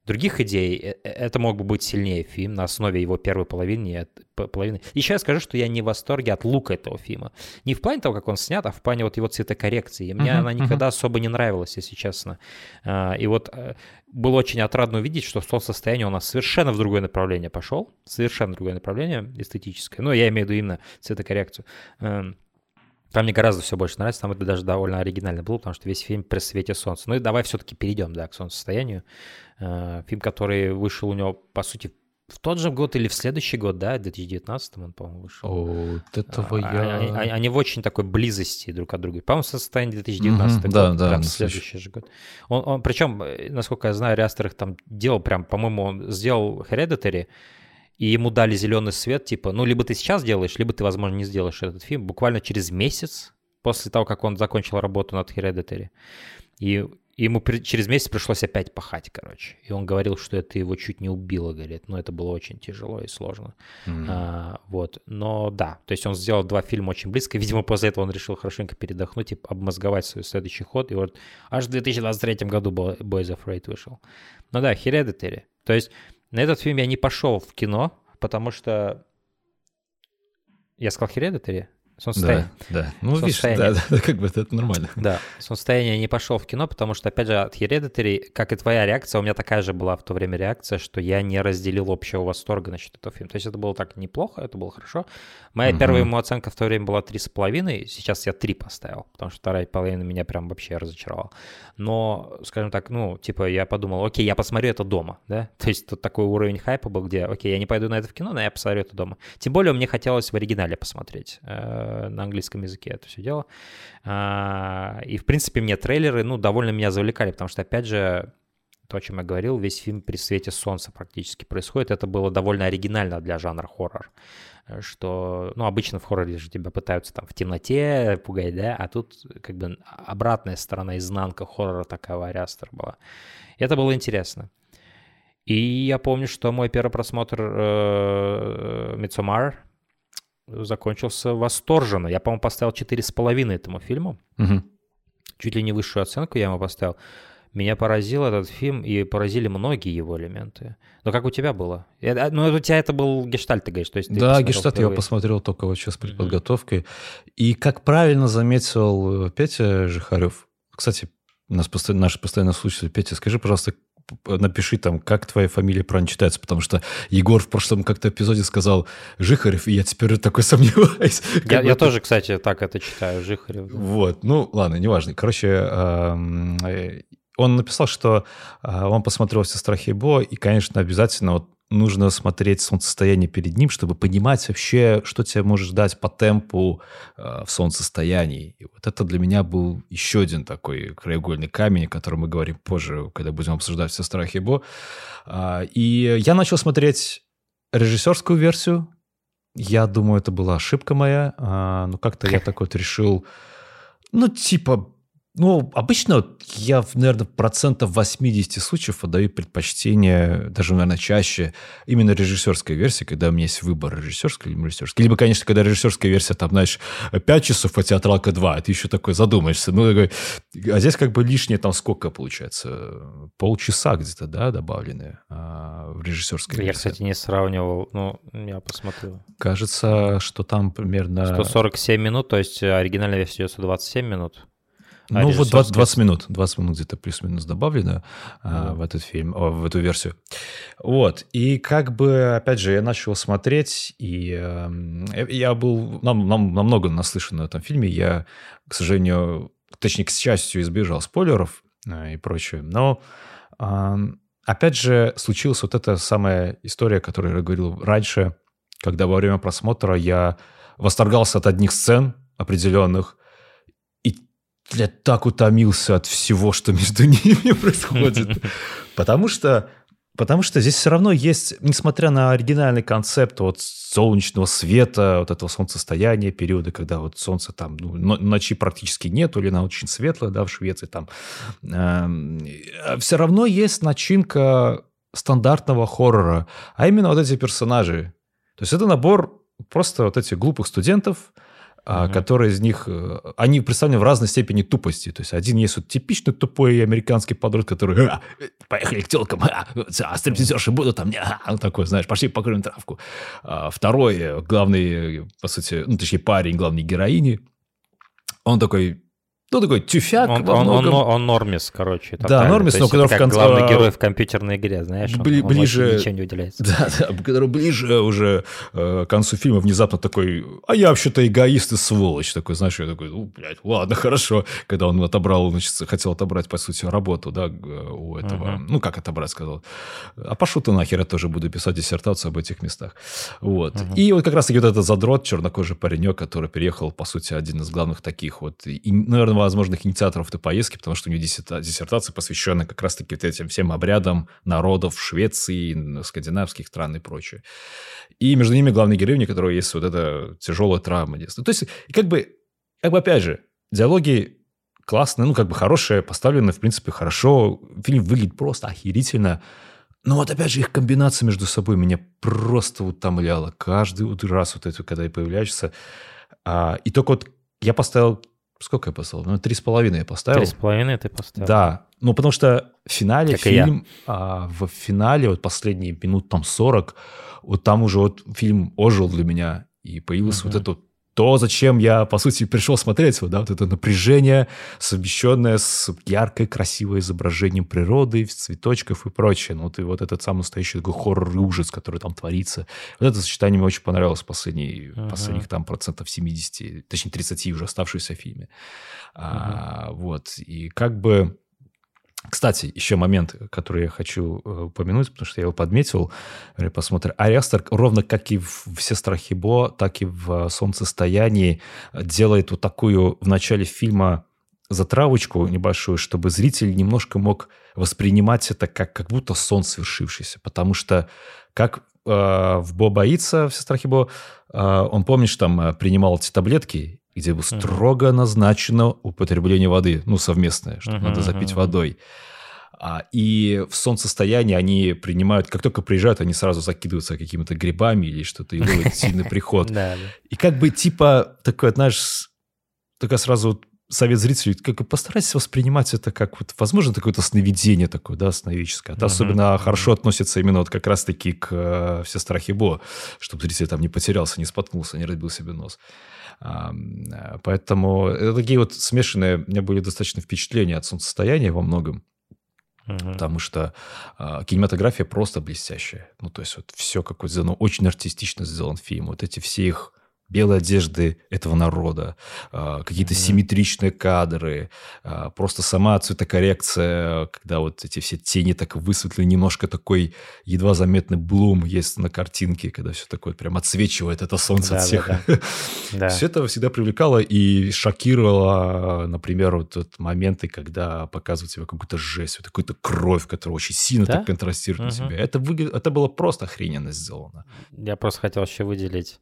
Speaker 1: других идей, э, э, это мог бы быть сильнее фильм на основе его первой половины. половины. Еще я скажу, что я не в восторге от лука этого фильма. Не в плане того, как он снят, а в плане вот его цветокоррекции. Мне uh-huh, она никогда uh-huh. особо не нравилась, если честно. А, и вот э, было очень отрадно увидеть, что в том состоянии у нас совершенно в другое направление пошел. Совершенно другое направление эстетическое. Ну, я имею в виду именно цветокоррекцию. Там мне гораздо все больше нравится, там это даже довольно оригинально было, потому что весь фильм при свете солнца. Ну и давай все-таки перейдем, да, к солнцестоянию. Э, фильм, который вышел у него, по сути, в тот же год или в следующий год, да, в 2019 он, по-моему, вышел.
Speaker 2: О, вот этого а, я...
Speaker 1: Они, они, они в очень такой близости друг от друга. По-моему, состояние 2019 mm-hmm, год,
Speaker 2: да, да,
Speaker 1: прям следующий же год. Он, он, причем, э, насколько я знаю, Риастер их там делал прям, по-моему, он сделал Hereditary, и ему дали зеленый свет, типа, ну, либо ты сейчас делаешь, либо ты, возможно, не сделаешь этот фильм. Буквально через месяц после того, как он закончил работу над Hereditary. И ему при, через месяц пришлось опять пахать, короче. И он говорил, что это его чуть не убило, говорит. Но это было очень тяжело и сложно. Mm-hmm. А, вот. Но да, то есть он сделал два фильма очень близко. Видимо, после этого он решил хорошенько передохнуть и обмозговать свой следующий ход. И вот аж в 2023 году Boys of Raid вышел. Ну да, Hereditary. То есть на этот фильм я не пошел в кино, потому что... Я сказал Hereditary?
Speaker 2: Солнцестояние. Да, да. Ну, видишь, да, да, как бы это нормально.
Speaker 1: Да, солнцестояние не пошел в кино, потому что, опять же, от Hereditary, как и твоя реакция, у меня такая же была в то время реакция, что я не разделил общего восторга насчет этого фильма. То есть это было так неплохо, это было хорошо. Моя угу. первая ему оценка в то время была 3,5, сейчас я 3 поставил, потому что вторая половина меня прям вообще разочаровала. Но, скажем так, ну, типа, я подумал, окей, я посмотрю это дома, да? То есть тут такой уровень хайпа был, где, окей, я не пойду на это в кино, но я посмотрю это дома. Тем более мне хотелось в оригинале посмотреть э, на английском языке это все дело. А, и, в принципе, мне трейлеры, ну, довольно меня завлекали, потому что, опять же, то, о чем я говорил, весь фильм при свете солнца практически происходит. Это было довольно оригинально для жанра хоррор. Что, ну, обычно в хорроре же тебя пытаются там в темноте пугать, да, а тут как бы обратная сторона, изнанка хоррора такая Ариастер была. Это было интересно. И я помню, что мой первый просмотр э, Midsommar закончился восторженно. Я, по-моему, поставил 4,5 этому фильму.
Speaker 2: Угу.
Speaker 1: Чуть ли не высшую оценку я ему поставил. Меня поразил этот фильм, и поразили многие его элементы. Но как у тебя было? А, ну, у тебя это был гештальт, ты говоришь. То есть ты
Speaker 2: да, гештальт я посмотрел только вот сейчас перед mm-hmm. подготовкой. И как правильно заметил э, Петя Жихарев, кстати, нас постоянно, наши постоянно слушатели, Петя, скажи, пожалуйста, напиши там, как твоя фамилия правильно читается, потому что Егор в прошлом как-то эпизоде сказал Жихарев, и я теперь такой сомневаюсь.
Speaker 1: Я, я тоже, кстати, так это читаю, Жихарев.
Speaker 2: Вот, ну ладно, неважно. Короче, э, он написал, что э, он посмотрел все страхи Бо, и, конечно, обязательно вот нужно смотреть солнцестояние перед ним, чтобы понимать вообще, что тебя может ждать по темпу э, в солнцестоянии. И вот это для меня был еще один такой краеугольный камень, о котором мы говорим позже, когда будем обсуждать все страхи Бо. Э, и я начал смотреть режиссерскую версию. Я думаю, это была ошибка моя, э, но как-то я так вот решил, ну, типа, ну, обычно я, наверное, процентов 80 случаев отдаю предпочтение, даже, наверное, чаще, именно режиссерской версии, когда у меня есть выбор режиссерской или режиссерской. Либо, конечно, когда режиссерская версия, там, знаешь, 5 часов, а театралка 2, ты еще такой задумаешься. Ну, такой, а здесь как бы лишнее там сколько получается? Полчаса где-то, да, добавлены а, в режиссерской
Speaker 1: я,
Speaker 2: версии.
Speaker 1: Я, кстати, не сравнивал, ну, я посмотрю.
Speaker 2: Кажется, что там примерно...
Speaker 1: 147 минут, то есть оригинальная версия идет 27 минут.
Speaker 2: А ну, вот 20, 20 минут, 20 минут где-то плюс-минус добавлено mm. а, в этот фильм, о, в эту версию. Вот, и как бы, опять же, я начал смотреть, и э, я был нам, нам, намного наслышан на этом фильме, я, к сожалению, точнее, к счастью, избежал спойлеров э, и прочее, но... Э, опять же, случилась вот эта самая история, о которой я говорил раньше, когда во время просмотра я восторгался от одних сцен определенных, я так утомился от всего, что между ними происходит. Потому что, потому что здесь все равно есть, несмотря на оригинальный концепт вот солнечного света, вот этого солнцестояния, периода, когда вот солнце там, ну, ночи практически нету, или она очень светлая, да, в Швеции там, э, эм, все равно есть начинка стандартного хоррора, а именно вот эти персонажи. То есть это набор просто вот этих глупых студентов, Uh-huh. которые из них, э, они представлены в разной степени тупости. То есть один есть вот типичный тупой американский подросток, который а, поехали к телкам, а, а стриптизерши будут там, а, такой, знаешь, пошли покурим травку. А второй, главный, по сути, ну, точнее, парень главной героини, он такой ну, такой тюфяк.
Speaker 1: Он, он, он, он нормис, короче.
Speaker 2: Да, нормис, но который
Speaker 1: в конце... главный герой в компьютерной игре, знаешь,
Speaker 2: Бли,
Speaker 1: он,
Speaker 2: ближе...
Speaker 1: он ничем не уделяется.
Speaker 2: Да, да, который ближе уже э, к концу фильма внезапно такой, а я вообще-то эгоист и сволочь. Такой, знаешь, я такой, ну, блядь, ладно, хорошо. Когда он отобрал, значит, хотел отобрать, по сути, работу, да, у этого, uh-huh. ну, как отобрать, сказал. А пошел ты нахер, я тоже буду писать диссертацию об этих местах. Вот. Uh-huh. И вот как раз-таки вот этот задрот, чернокожий паренек, который переехал, по сути, один из главных таких вот, и, наверное, возможных инициаторов этой поездки, потому что у него диссертация посвящена как раз-таки вот этим всем обрядам народов Швеции, скандинавских стран и прочее. И между ними главный героиня, у которого есть вот эта тяжелая травма детства. То есть, как бы, как бы опять же, диалоги классные, ну, как бы хорошие, поставлены, в принципе, хорошо. Фильм выглядит просто охерительно. Но вот опять же их комбинация между собой меня просто утомляла. Каждый раз вот это, когда появляешься. А, и только вот я поставил Сколько я поставил? Ну, три с половиной я поставил.
Speaker 1: Три с половиной ты поставил?
Speaker 2: Да. Ну, потому что в финале как фильм, а, в финале, вот последние минут там 40, вот там уже вот фильм ожил для меня, и появилась uh-huh. вот эта то, зачем я, по сути, пришел смотреть, вот, да, вот это напряжение, совмещенное с яркой, красивым изображением природы, цветочков и прочее. Ну, вот, и вот этот самый настоящий такой хоррор и ужас, который там творится. Вот это сочетание мне очень понравилось последний, uh-huh. последних там процентов 70, точнее 30 уже оставшихся в фильме. Uh-huh. А, вот, и как бы кстати, еще момент, который я хочу э, упомянуть, потому что я его подметил при посмотре. Ровно как и в «Все страхи Бо», так и в «Солнцестоянии» делает вот такую в начале фильма затравочку небольшую, чтобы зритель немножко мог воспринимать это как, как будто сон свершившийся. Потому что как э, в «Бо боится», «Все страхи Бо», э, он, помнишь, там э, принимал эти таблетки, где было строго назначено употребление воды, ну, совместное, что надо запить водой. А, и в солнцестоянии они принимают, как только приезжают, они сразу закидываются какими-то грибами или что-то, и ловят сильный приход. И как бы типа такой, знаешь, такая сразу совет зрителей, как постарайтесь воспринимать это как вот, возможно, какое-то сновидение такое, да, сновидческое. Это особенно хорошо относится именно вот как раз-таки к э, «Все страхи Бо», чтобы зритель там не потерялся, не споткнулся, не разбил себе нос. Э, поэтому это такие вот смешанные, у меня были достаточно впечатления от солнцестояния во многом. Угу. Потому что э, кинематография просто блестящая. Ну, то есть вот все какое-то сделано, очень артистично сделан фильм. Вот эти все их белые одежды этого народа, а, какие-то mm-hmm. симметричные кадры, а, просто сама цветокоррекция, когда вот эти все тени так высветлены, немножко такой едва заметный блум есть на картинке, когда все такое прям отсвечивает это солнце от всех. Все это всегда привлекало и шокировало, например, вот моменты, когда показывают тебе какую-то жесть, вот какую-то кровь, которая очень сильно так контрастирует на тебя. Это, выглядит, это было просто охрененно сделано.
Speaker 1: Я просто хотел еще выделить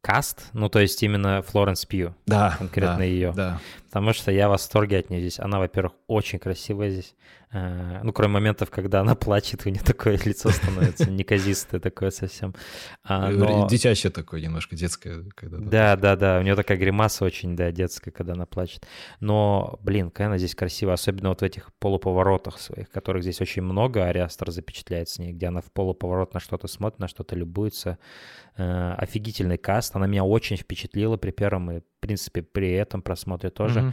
Speaker 1: каст, ну то есть именно Флоренс Пью,
Speaker 2: да,
Speaker 1: конкретно
Speaker 2: да,
Speaker 1: ее,
Speaker 2: да.
Speaker 1: потому что я в восторге от нее здесь. Она, во-первых, очень красивая здесь, ну, кроме моментов, когда она плачет, у нее такое лицо становится неказистое такое совсем.
Speaker 2: А, но... Детящее такое немножко, детское.
Speaker 1: Когда да, да, да, у нее такая гримаса очень, да, детская, когда она плачет. Но, блин, какая она здесь красивая, особенно вот в этих полуповоротах своих, которых здесь очень много, Ариастер запечатляет с ней, где она в полуповорот на что-то смотрит, на что-то любуется. Э, офигительный каст, она меня очень впечатлила при первом и, в принципе, при этом просмотре тоже. Mm-hmm.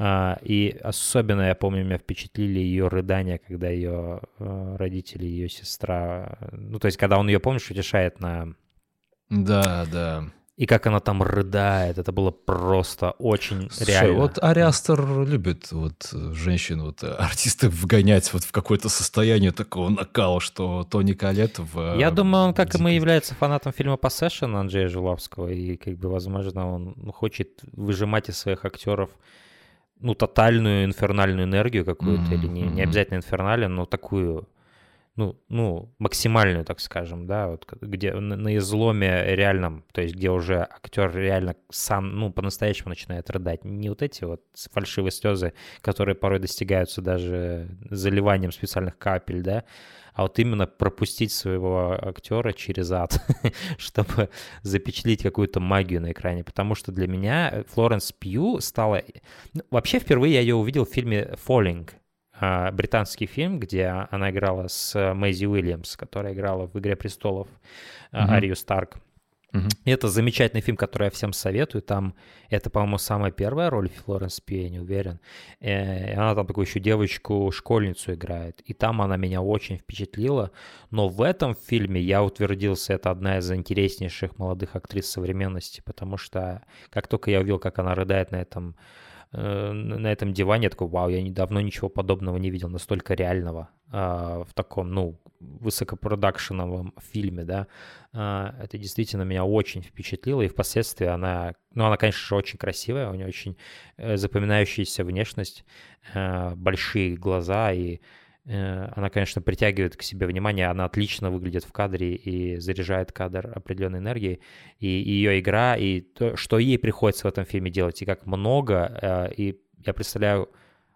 Speaker 1: А, и особенно, я помню, меня впечатлили ее рыдания, когда ее э, родители, ее сестра... Ну, то есть, когда он ее, помнишь, утешает на...
Speaker 2: Да, да.
Speaker 1: И как она там рыдает, это было просто очень Слушай, реально.
Speaker 2: вот Ариастер любит вот женщин, вот артистов вгонять вот в какое-то состояние такого накала, что Тони Калет в...
Speaker 1: Я думаю, он, как и мы, является фанатом фильма «Поссешн» Анджея Жулавского, и, как бы, возможно, он хочет выжимать из своих актеров ну, тотальную инфернальную энергию какую-то, mm-hmm. или не, не обязательно инфернальную, но такую, ну, ну, максимальную, так скажем, да, вот где на, на изломе реальном, то есть где уже актер реально сам, ну, по-настоящему начинает рыдать. Не вот эти вот фальшивые слезы, которые порой достигаются даже заливанием специальных капель, да, а вот именно пропустить своего актера через ад, чтобы запечатлить какую-то магию на экране. Потому что для меня Флоренс Пью стала... Ну, вообще, впервые я ее увидел в фильме «Falling», британский фильм, где она играла с Мэйзи Уильямс, которая играла в «Игре престолов» mm-hmm. Арию Старк. Mm-hmm. Это замечательный фильм, который я всем советую. Там это, по-моему, самая первая роль Флоренс Пью, я не уверен. Э, и она там такую еще девочку-школьницу играет. И там она меня очень впечатлила. Но в этом фильме я утвердился, это одна из интереснейших молодых актрис современности, потому что как только я увидел, как она рыдает на этом Э, на этом диване, я такой, вау, я недавно ничего подобного не видел, настолько реального а, в таком, ну, высокопродакшеновом фильме, да, а, это действительно меня очень впечатлило, и впоследствии она, ну, она, конечно же, очень красивая, у нее очень э, запоминающаяся внешность, э, большие глаза и она, конечно, притягивает к себе внимание, она отлично выглядит в кадре и заряжает кадр определенной энергией. И ее игра, и то, что ей приходится в этом фильме делать, и как много. Э, и я представляю,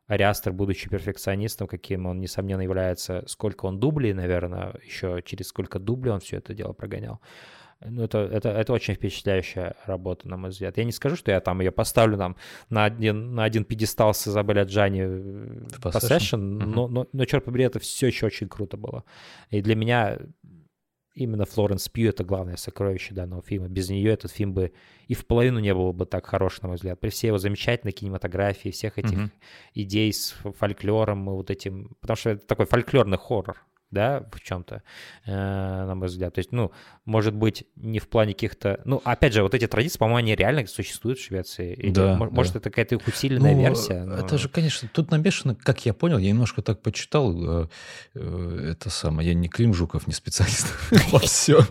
Speaker 1: Ариастер, будучи перфекционистом, каким он, несомненно, является, сколько он дублей, наверное, еще через сколько дублей он все это дело прогонял. Ну, это, это, это очень впечатляющая работа, на мой взгляд. Я не скажу, что я там ее поставлю там, на, один, на один пьедестал с Изабель Аджани Possession, uh-huh. но, но, но, черт побери, это все еще очень круто было. И для меня именно Флоренс Пью — это главное сокровище данного фильма. Без нее этот фильм бы и в половину не был бы так хорош, на мой взгляд. При всей его замечательной кинематографии, всех этих uh-huh. идей с фольклором и вот этим... Потому что это такой фольклорный хоррор да, в чем-то, э, на мой взгляд. То есть, ну, может быть, не в плане каких-то... Ну, опять же, вот эти традиции, по-моему, они реально существуют в Швеции. Или, да, может, да. это какая-то их усиленная ну, версия?
Speaker 2: Но... Это же, конечно, тут намешано, как я понял, я немножко так почитал, э, э, это самое, я не Клим Жуков, не специалист во всем.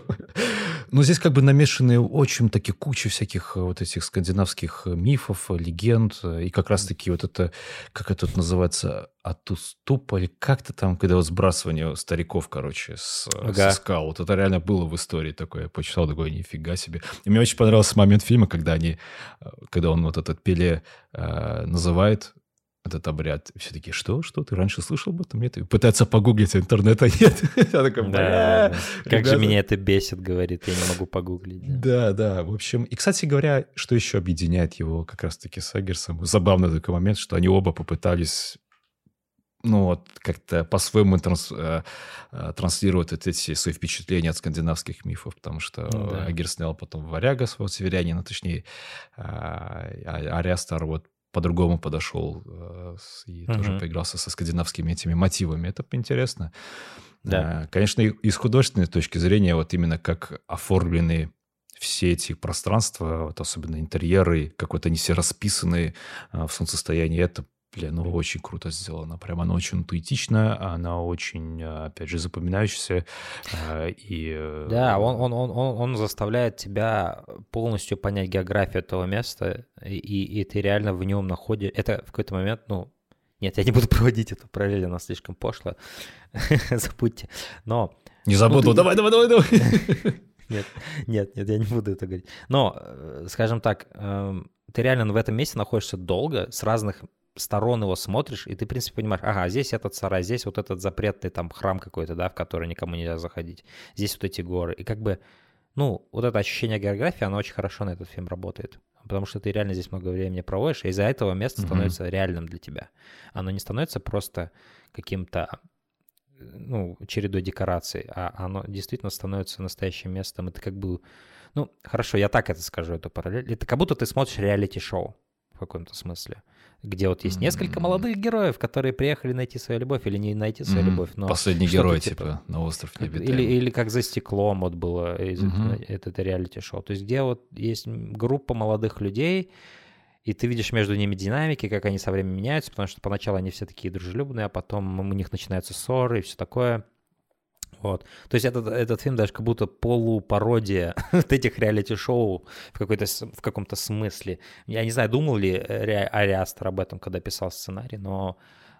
Speaker 2: Но здесь как бы намешаны очень такие кучи всяких вот этих скандинавских мифов, легенд, и как раз-таки вот это, как это называется, Атуступа или как-то там, когда вот сбрасывание стариков, короче, с, ага. со скал. Вот это реально было в истории такое. Я почитал такое, нифига себе. И мне очень понравился момент фильма, когда они, э, когда он вот этот Пеле э, называет этот обряд. Все таки что? Что? Ты раньше слышал об этом? Нет? И пытаются погуглить, а интернета нет. Я такой,
Speaker 1: да, Как же меня это бесит, говорит, я не могу погуглить.
Speaker 2: Да. да, В общем, и, кстати говоря, что еще объединяет его как раз-таки с Эггерсом? Забавный такой момент, что они оба попытались ну, вот как-то по-своему транс, э, э, транслируют эти свои впечатления от скандинавских мифов, потому что ну, да. Снял потом «Варяга» своего северянина, точнее, Ариастар вот по-другому подошел э, и угу. тоже поигрался со скандинавскими этими мотивами. Это интересно. Да. Конечно, и с художественной точки зрения, вот именно как оформлены все эти пространства, вот особенно интерьеры, как вот они все расписаны в солнцестоянии, это Блин, ну очень круто сделано. Прям она очень интуитичная, она очень, опять же, запоминающаяся. А, и...
Speaker 1: Э, да, он, он, он, он, он заставляет тебя полностью понять географию этого места, и, и ты реально в нем находишь... Это в какой-то момент, ну, нет, я не буду проводить эту параллель, она слишком пошла. Забудьте. Но...
Speaker 2: Не забуду, ну, ты... давай, давай, давай, давай.
Speaker 1: Нет, нет, нет, я не буду это говорить. Но, э, скажем так, эм, ты реально в этом месте находишься долго, с разных сторон его смотришь, и ты, в принципе, понимаешь, ага, здесь этот сарай, здесь вот этот запретный там храм какой-то, да, в который никому нельзя заходить, здесь вот эти горы. И как бы, ну, вот это ощущение географии, оно очень хорошо на этот фильм работает. Потому что ты реально здесь много времени проводишь, и из-за этого место mm-hmm. становится реальным для тебя. Оно не становится просто каким-то ну, чередой декораций, а оно действительно становится настоящим местом. Это как бы, ну, хорошо, я так это скажу, эту параллель. Это как будто ты смотришь реалити-шоу в каком-то смысле где вот есть несколько молодых героев, которые приехали найти свою любовь или не найти свою любовь. Но
Speaker 2: Последний герой, типа, типа, на остров
Speaker 1: Или, или как за стеклом вот было из, mm это, это реалити-шоу. То есть где вот есть группа молодых людей, и ты видишь между ними динамики, как они со временем меняются, потому что поначалу они все такие дружелюбные, а потом у них начинаются ссоры и все такое. Вот. То есть этот, этот фильм даже как будто полупародия вот этих реалити-шоу в, какой-то, в каком-то смысле. Я не знаю, думал ли Ариастер об этом, когда писал сценарий, но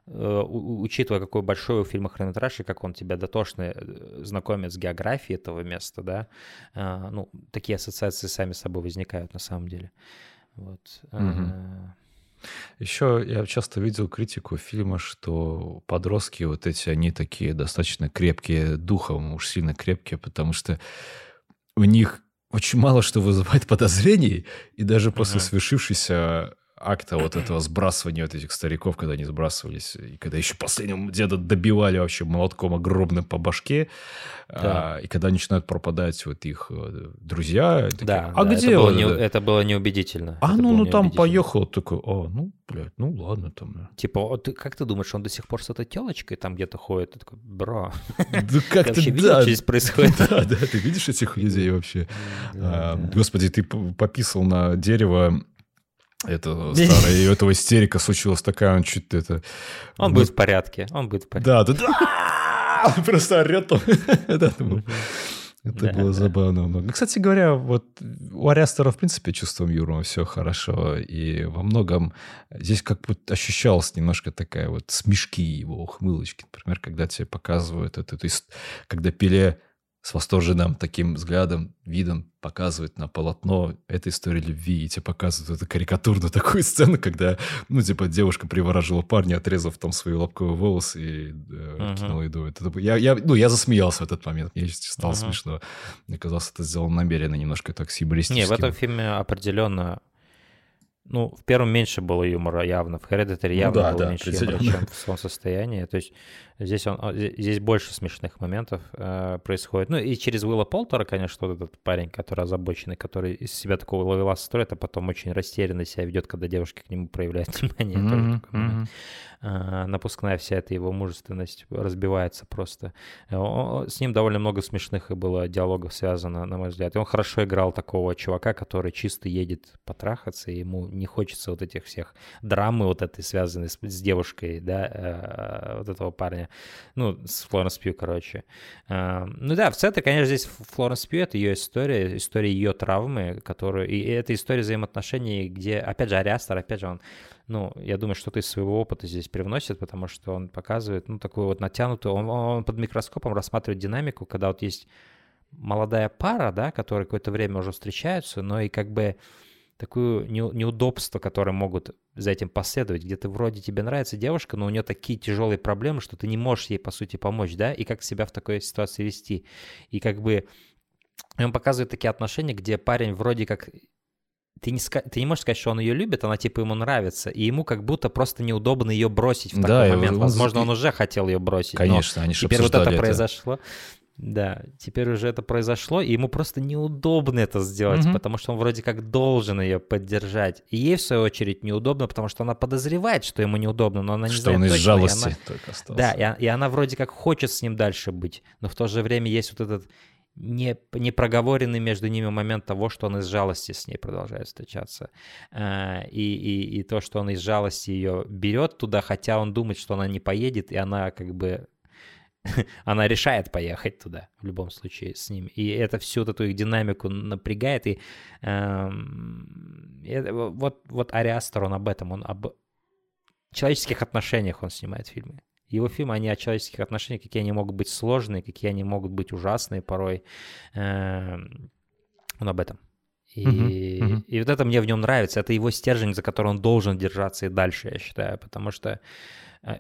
Speaker 1: э, учитывая, какой большой у фильма хронометраж и как он тебя дотошно э, знакомит с географией этого места, да, э, ну, такие ассоциации сами собой возникают на самом деле. Вот. Угу.
Speaker 2: Еще я часто видел критику фильма, что подростки вот эти, они такие достаточно крепкие духом, уж сильно крепкие, потому что у них очень мало что вызывает подозрений, и даже после uh-huh. свершившейся акта вот этого сбрасывания вот этих стариков, когда они сбрасывались, и когда еще последнего деда добивали вообще молотком огромным по башке, да. а, и когда начинают пропадать вот их э, друзья,
Speaker 1: такие, да, а да, где это было, не, это было неубедительно.
Speaker 2: А это ну, ну там поехал, такой, а, ну, блядь, ну ладно там.
Speaker 1: Типа, вот, как ты думаешь, он до сих пор с этой телочкой там где-то ходит? Ты такой, бро.
Speaker 2: Да как ты, да. что здесь происходит? Да, да, ты видишь этих людей вообще? А, господи, ты пописал на дерево это старое, и у этого истерика случилась такая, он чуть это...
Speaker 1: Он ну, будет в порядке, он будет в порядке.
Speaker 2: Да, да, да, просто орет там. Это было забавно много. Кстати говоря, вот у Ариастера, в принципе, чувством юмора все хорошо. И во многом здесь как будто ощущалась немножко такая вот смешки его ухмылочки. Например, когда тебе показывают это, то есть когда Пеле с восторженным таким взглядом, видом показывает на полотно этой истории любви, и тебе показывают эту карикатурную такую сцену, когда, ну, типа, девушка приворожила парня, отрезав там свои лобковые волосы и э, uh-huh. кинула еду. Это, я, я, ну, я засмеялся в этот момент, мне стало uh-huh. смешно. Мне казалось, это сделано намеренно, немножко так символистически.
Speaker 1: Не, в этом фильме определенно ну, в первом меньше было юмора явно, в Hereditary явно ну, да, было да, меньше юмора, чем в своем состоянии. То есть здесь, он, здесь больше смешных моментов э, происходит. Ну и через Уилла Полтера, конечно, вот этот парень, который озабоченный, который из себя такого ловеласа строит, а потом очень растерянно себя ведет, когда девушки к нему проявляют внимание. Mm-hmm, такой, mm-hmm. Э, напускная вся эта его мужественность разбивается просто. Э, с ним довольно много смешных и было диалогов связано, на мой взгляд. И он хорошо играл такого чувака, который чисто едет потрахаться, и ему не хочется вот этих всех драмы вот этой, связанной с, с девушкой, да, э, вот этого парня. Ну, с Флоренс Пью, короче. Ну да, в центре, конечно, здесь Флоренс Пью — это ее история, история ее травмы, которую... И это история взаимоотношений, где, опять же, Ариастер, опять же, он ну, я думаю, что-то из своего опыта здесь привносит, потому что он показывает, ну, такую вот натянутую, он, он под микроскопом рассматривает динамику, когда вот есть молодая пара, да, которые какое-то время уже встречаются, но и как бы такое неудобство, которые могут за этим последовать, где ты вроде тебе нравится девушка, но у нее такие тяжелые проблемы, что ты не можешь ей, по сути, помочь, да, и как себя в такой ситуации вести. И как бы он показывает такие отношения, где парень вроде как ты не, ты не можешь сказать, что он ее любит, она типа ему нравится, и ему как будто просто неудобно ее бросить в да, такой момент. Возможно, он уже хотел ее бросить.
Speaker 2: Конечно,
Speaker 1: но
Speaker 2: они
Speaker 1: теперь вот это, это произошло. Да, теперь уже это произошло, и ему просто неудобно это сделать, mm потому что он вроде как должен ее поддержать. И ей, в свою очередь, неудобно, потому что она подозревает, что ему неудобно, но она не
Speaker 2: что
Speaker 1: знает
Speaker 2: он
Speaker 1: точно.
Speaker 2: из жалости она... только остался.
Speaker 1: Да, и, и она вроде как хочет с ним дальше быть, но в то же время есть вот этот не, не проговоренный между ними момент того, что он из жалости с ней продолжает встречаться. Э, и, и, и то, что он из жалости ее берет туда, хотя он думает, что она не поедет, и она как бы она решает поехать туда в любом случае с ним. И это всю эту их динамику напрягает. И э, это, вот, вот Ариастер, он об этом, он об человеческих отношениях он снимает фильмы. Его фильмы, они о человеческих отношениях, какие они могут быть сложные, какие они могут быть ужасные порой. Эм, он об этом. И, uh-huh, uh-huh. и вот это мне в нем нравится. Это его стержень, за который он должен держаться и дальше, я считаю. Потому что э,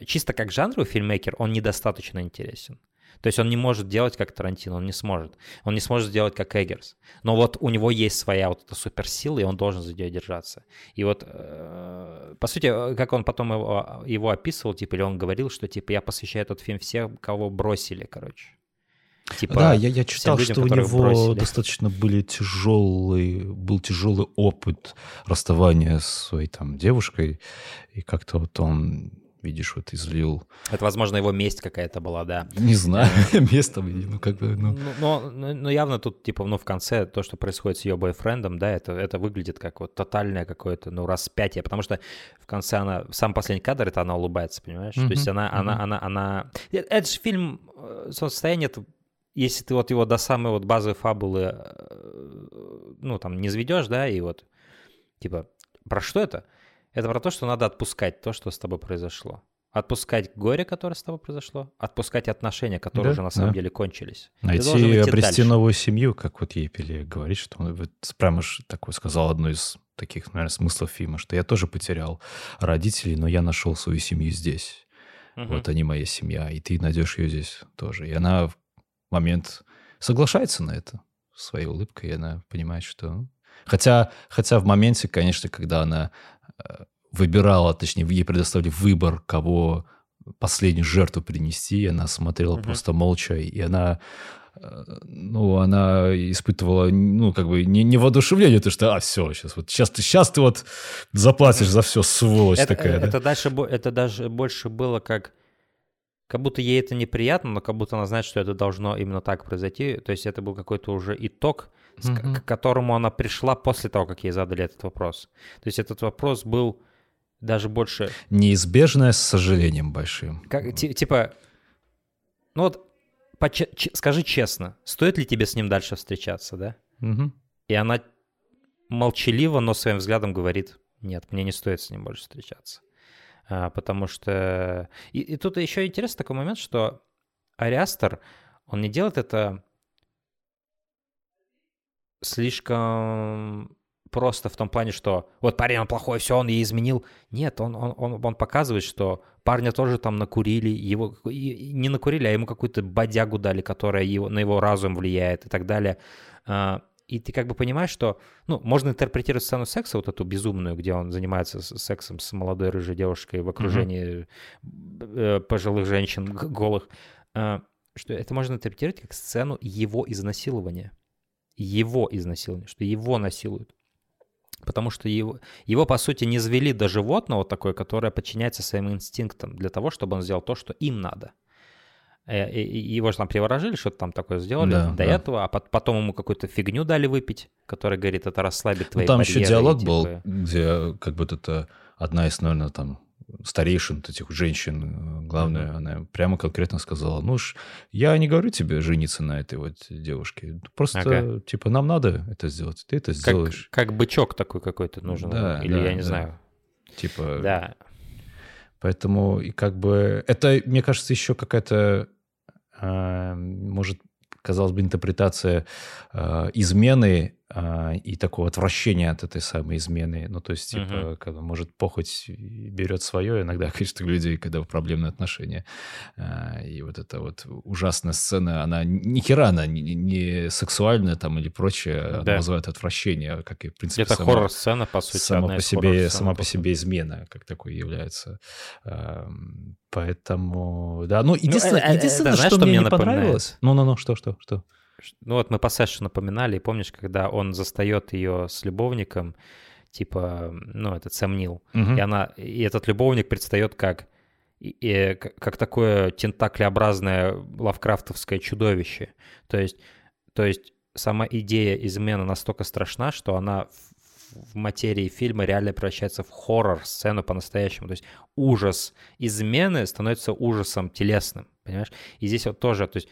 Speaker 1: чисто как жанровый фильммейкер он недостаточно интересен. То есть он не может делать как Тарантино, он не сможет. Он не сможет сделать как Эггерс. Но вот у него есть своя вот эта суперсила, и он должен за нее держаться. И вот, э, по сути, как он потом его, его описывал, типа, или он говорил, что, типа, я посвящаю этот фильм всем, кого бросили, короче.
Speaker 2: Типа, да, я, я читал, людям, что у него бросили. достаточно были тяжелый, был тяжелый опыт расставания с своей там девушкой, и как-то вот он видишь, вот излил.
Speaker 1: Это, возможно, его месть какая-то была, да.
Speaker 2: Не знаю, место, ну, как бы, ну.
Speaker 1: ну... Но, но, но явно тут, типа, ну, в конце то, что происходит с ее бойфрендом, да, это, это выглядит как вот тотальное какое-то, ну, распятие, потому что в конце она, сам последний кадр, это она улыбается, понимаешь? Mm-hmm. То есть она, mm-hmm. она, она, она... Это же фильм, э, состояние, это если ты вот его до самой вот базовой фабулы, э, ну, там, не заведешь, да, и вот, типа, про что это? Это про то, что надо отпускать то, что с тобой произошло. Отпускать горе, которое с тобой произошло, отпускать отношения, которые да, уже на самом да. деле кончились.
Speaker 2: Найти, обрести дальше. новую семью, как вот ей Пеле говорит, что он вот прямо такой сказал одно из таких, наверное, смыслов фильма, что я тоже потерял родителей, но я нашел свою семью здесь. Угу. Вот они моя семья, и ты найдешь ее здесь тоже. И она в момент соглашается на это своей улыбкой, и она понимает, что... Ну, хотя, хотя в моменте, конечно, когда она выбирала, точнее, ей предоставили выбор, кого последнюю жертву принести. Она смотрела угу. просто молча, и она э, ну, она испытывала, ну, как бы, не, не воодушевление, то, что, а, все, сейчас вот, сейчас ты, сейчас ты вот заплатишь за все, сволочь
Speaker 1: это,
Speaker 2: такая,
Speaker 1: это
Speaker 2: да?
Speaker 1: Дальше, это даже больше было как, как будто ей это неприятно, но как будто она знает, что это должно именно так произойти, то есть это был какой-то уже итог, mm-hmm. к, которому она пришла после того, как ей задали этот вопрос. То есть этот вопрос был даже больше...
Speaker 2: Неизбежное с сожалением большим.
Speaker 1: Как, типа, ну вот, скажи честно, стоит ли тебе с ним дальше встречаться, да?
Speaker 2: Угу.
Speaker 1: И она молчаливо, но своим взглядом говорит, нет, мне не стоит с ним больше встречаться. А, потому что... И, и тут еще интересный такой момент, что Ариастер, он не делает это слишком просто в том плане, что вот парень, он плохой, все, он ей изменил. Нет, он, он, он, он показывает, что парня тоже там накурили, его не накурили, а ему какую-то бодягу дали, которая его, на его разум влияет и так далее. А, и ты как бы понимаешь, что, ну, можно интерпретировать сцену секса, вот эту безумную, где он занимается сексом с молодой рыжей девушкой в окружении mm-hmm. пожилых женщин голых, а, что это можно интерпретировать как сцену его изнасилования. Его изнасилования, что его насилуют потому что его, его, по сути, не завели до животного такое, которое подчиняется своим инстинктам для того, чтобы он сделал то, что им надо. Э, его же там приворожили, что-то там такое сделали да, до да. этого, а потом ему какую-то фигню дали выпить, которая говорит, это расслабит твои
Speaker 2: ну, Там
Speaker 1: еще
Speaker 2: диалог типа... был, где как бы это одна из, наверное, там старейшин этих женщин, э, главное, mm-hmm. она прямо конкретно сказала, ну ж, я не говорю тебе жениться на этой вот девушке, просто, ага. типа, нам надо это сделать, ты это сделаешь.
Speaker 1: Как, как бычок такой какой-то нужен, да, или да, я не да. знаю.
Speaker 2: Типа...
Speaker 1: Да.
Speaker 2: Поэтому, и как бы, это, мне кажется, еще какая-то, э, может, казалось бы, интерпретация э, измены и такого отвращения от этой самой измены. Ну, то есть, типа, uh-huh. когда, может, похоть берет свое, иногда, конечно, людей, когда проблемные отношения. Э, и вот эта вот ужасная сцена, она ни хера, она не, не сексуальная там или прочее, да. она вызывает отвращение, как и, в принципе,
Speaker 1: Это сама, хоррор-сцена, по сути.
Speaker 2: Сама по себе, сама по себе измена, как такой является. Э, Поэтому, да, ну, единственное, ну, единственное знаешь, что, что мне не понравилось... Ну-ну-ну, что, что, что?
Speaker 1: Ну вот мы по Сэшу напоминали, и помнишь, когда он застает ее с любовником, типа, ну, этот Сэм Нил, угу. и она, и этот любовник предстает как, и, и, как такое тентаклеобразное лавкрафтовское чудовище. То есть, то есть сама идея измены настолько страшна, что она в материи фильма реально превращается в хоррор-сцену по-настоящему. То есть ужас измены становится ужасом телесным, понимаешь? И здесь вот тоже, то есть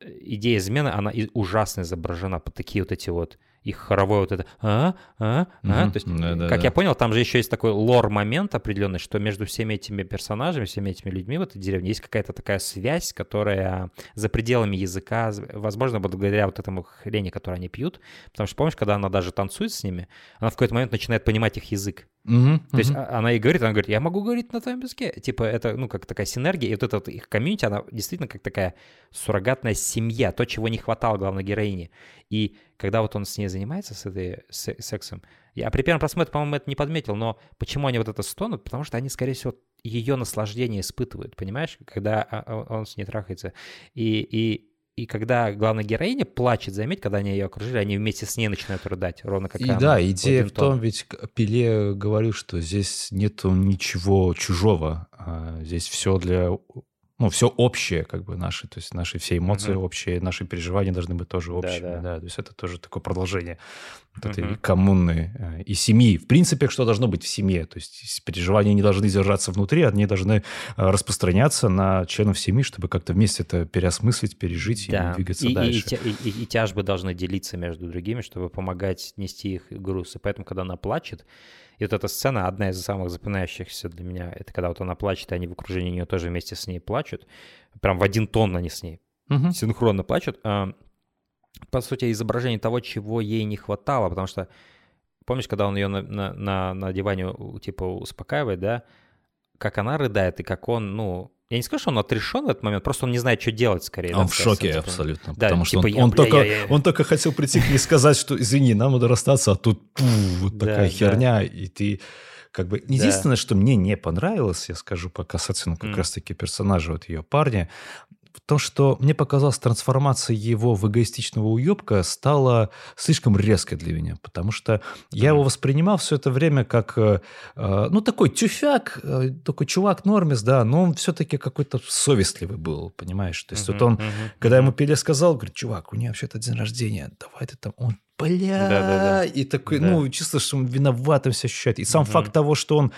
Speaker 1: идея измены, она ужасно изображена под такие вот эти вот их хоровое вот это а, а, а. Mm-hmm. То есть, да, да, как да. я понял, там же еще есть такой лор-момент определенный, что между всеми этими персонажами, всеми этими людьми в этой деревне есть какая-то такая связь, которая за пределами языка, возможно, благодаря вот этому хрени, которую они пьют. Потому что помнишь, когда она даже танцует с ними, она в какой-то момент начинает понимать их язык.
Speaker 2: Угу,
Speaker 1: То есть а, она и говорит, она говорит, я могу говорить на твоем языке. Типа это, ну, как такая синергия. И вот эта вот их комьюнити, она действительно как такая суррогатная семья, то, чего не хватало главной героине. И когда вот он с ней занимается, с этой с, сексом, я при первом просмотре, по-моему, это не подметил, но почему они вот это стонут? Потому что они, скорее всего, ее наслаждение испытывают, понимаешь? Когда а, а, он с ней трахается. И, и и когда главная героиня плачет, заметь, когда они ее окружили, они вместе с ней начинают рыдать, ровно как
Speaker 2: и она. Да, идея в том, ведь Пеле говорил, что здесь нету ничего чужого, а здесь все для ну, все общее, как бы наши, то есть наши все эмоции uh-huh. общие, наши переживания должны быть тоже общими, да, да. да, то есть это тоже такое продолжение вот этой uh-huh. коммуны э, и семьи. В принципе, что должно быть в семье, то есть переживания не должны держаться внутри, они должны э, распространяться на членов семьи, чтобы как-то вместе это переосмыслить, пережить да. и двигаться
Speaker 1: и,
Speaker 2: дальше.
Speaker 1: И, и, и, и тяжбы должны делиться между другими, чтобы помогать нести их груз. И поэтому, когда она плачет, И вот эта сцена, одна из самых запоминающихся для меня, это когда вот она плачет, и они в окружении нее тоже вместе с ней плачут. Прям в один тон они с ней угу. синхронно плачут. А, по сути, изображение того, чего ей не хватало, потому что помнишь, когда он ее на, на, на, на диване типа успокаивает, да, как она рыдает и как он, ну, я не скажу, что он отрешен в этот момент, просто он не знает, что делать скорее.
Speaker 2: Он
Speaker 1: да,
Speaker 2: в шоке типа, абсолютно, да, потому типа, что он, я, он, бля, только, я, я... он только хотел прийти к ней сказать, что извини, нам надо расстаться, а тут пу, вот такая да, херня, и ты как бы... Единственное, да. что мне не понравилось, я скажу по касательно как mm. раз-таки персонажа вот ее парня, то, что мне показалось, трансформация его в эгоистичного уебка стала слишком резкой для меня, потому что я его воспринимал все это время как, э, э, ну, такой тюфяк, э, такой чувак Нормис, да, но он все-таки какой-то совестливый был, понимаешь? То есть uh-huh, вот он, uh-huh, когда ему Пеле сказал, говорит, чувак, у нее вообще-то день рождения, давай ты там, он, бля, да, да, да. и такой, да. ну, чисто, что он виноватым себя ощущает. И сам uh-huh. факт того, что он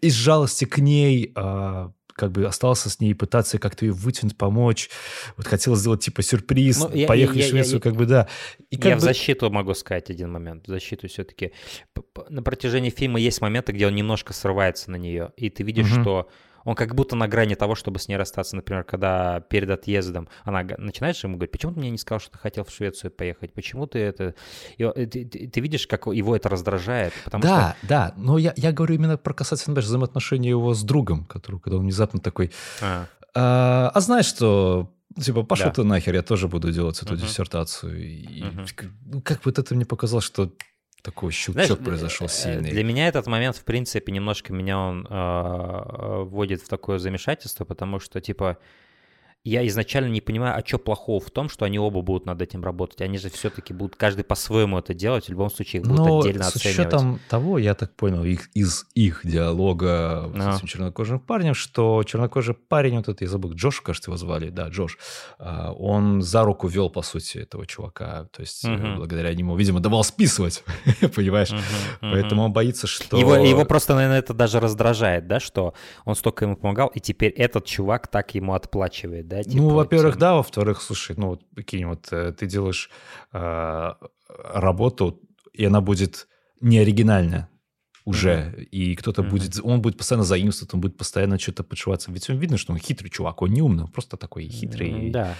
Speaker 2: из жалости к ней а, как бы остался с ней пытаться как-то ее вытянуть, помочь. Вот хотел сделать типа сюрприз, ну, поехать я, в Швецию, я, как бы, да.
Speaker 1: И как я бы... в защиту могу сказать один момент. В защиту все-таки. На протяжении фильма есть моменты, где он немножко срывается на нее, и ты видишь, угу. что он как будто на грани того, чтобы с ней расстаться. Например, когда перед отъездом она начинает ему говорить, почему ты мне не сказал, что ты хотел в Швецию поехать? Почему ты это... И, ты, ты, ты видишь, как его это раздражает?
Speaker 2: Потому да, что... да, но я, я говорю именно про касательно даже взаимоотношения его с другом, который, когда он внезапно такой... А, а, а знаешь что, Типа, пошел да. ты нахер, я тоже буду делать эту uh-huh. диссертацию. И, uh-huh. ну, как вот это мне показалось, что такой щелчок Знаешь, произошел э, сильный.
Speaker 1: Для меня этот момент, в принципе, немножко меня он э, вводит в такое замешательство, потому что, типа, я изначально не понимаю, а что плохого в том, что они оба будут над этим работать. Они же все-таки будут каждый по-своему это делать, в любом случае их будут Но отдельно с оценивать. с учетом
Speaker 2: того, я так понял, их, из их диалога Но. с этим чернокожим парнем, что чернокожий парень, вот это, я забыл, Джош, кажется, его звали, да, Джош, а, он за руку вел, по сути, этого чувака, то есть угу. благодаря нему, видимо, давал списывать, понимаешь? Угу, Поэтому он боится, что...
Speaker 1: Его, его просто, наверное, это даже раздражает, да, что он столько ему помогал, и теперь этот чувак так ему отплачивает, да?
Speaker 2: Типа, ну, во-первых, да, во-вторых, слушай, ну, вот, прикинь, вот э, ты делаешь э, работу, и она будет не оригинальная уже, mm-hmm. и кто-то mm-hmm. будет, он будет постоянно заимствовать, он будет постоянно что-то подшиваться. Ведь он видно, что он хитрый чувак, он не умный, он просто такой хитрый mm-hmm. да.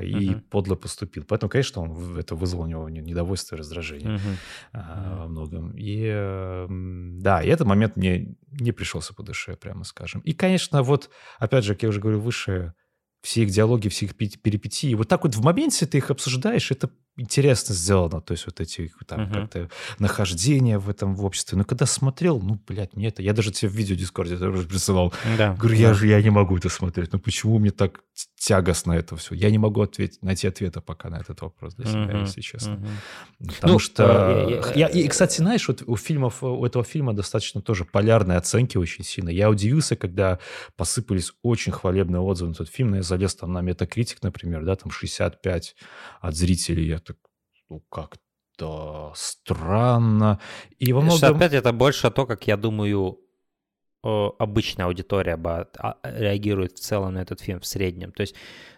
Speaker 2: и mm-hmm. подло поступил. Поэтому, конечно, он, это вызвало у него недовольство и раздражение mm-hmm. а, во многом. И да, и этот момент мне не пришелся по душе, прямо скажем. И, конечно, вот, опять же, как я уже говорю выше, все их диалоги, все их перипетии. Вот так вот в моменте ты их обсуждаешь, это интересно сделано, то есть вот эти там uh-huh. как-то нахождения в этом в обществе. Но когда смотрел, ну, блядь, мне это... Я даже тебе в видео Дискорде присылал. Да. Говорю, я же я не могу это смотреть. Ну, почему мне так тягостно это все? Я не могу ответить, найти ответа пока на этот вопрос для себя, uh-huh. если честно. Uh-huh. Потому ну, что... Uh, я, я, и, кстати, знаешь, вот у фильмов, у этого фильма достаточно тоже полярные оценки очень сильно. Я удивился, когда посыпались очень хвалебные отзывы на этот фильм. Я залез там на Метакритик, например, да, там 65 от зрителей. Я ну, как-то странно.
Speaker 1: И во многом... опять это больше то, как я думаю, обычная аудитория а, реагирует в целом на этот фильм в среднем. То есть,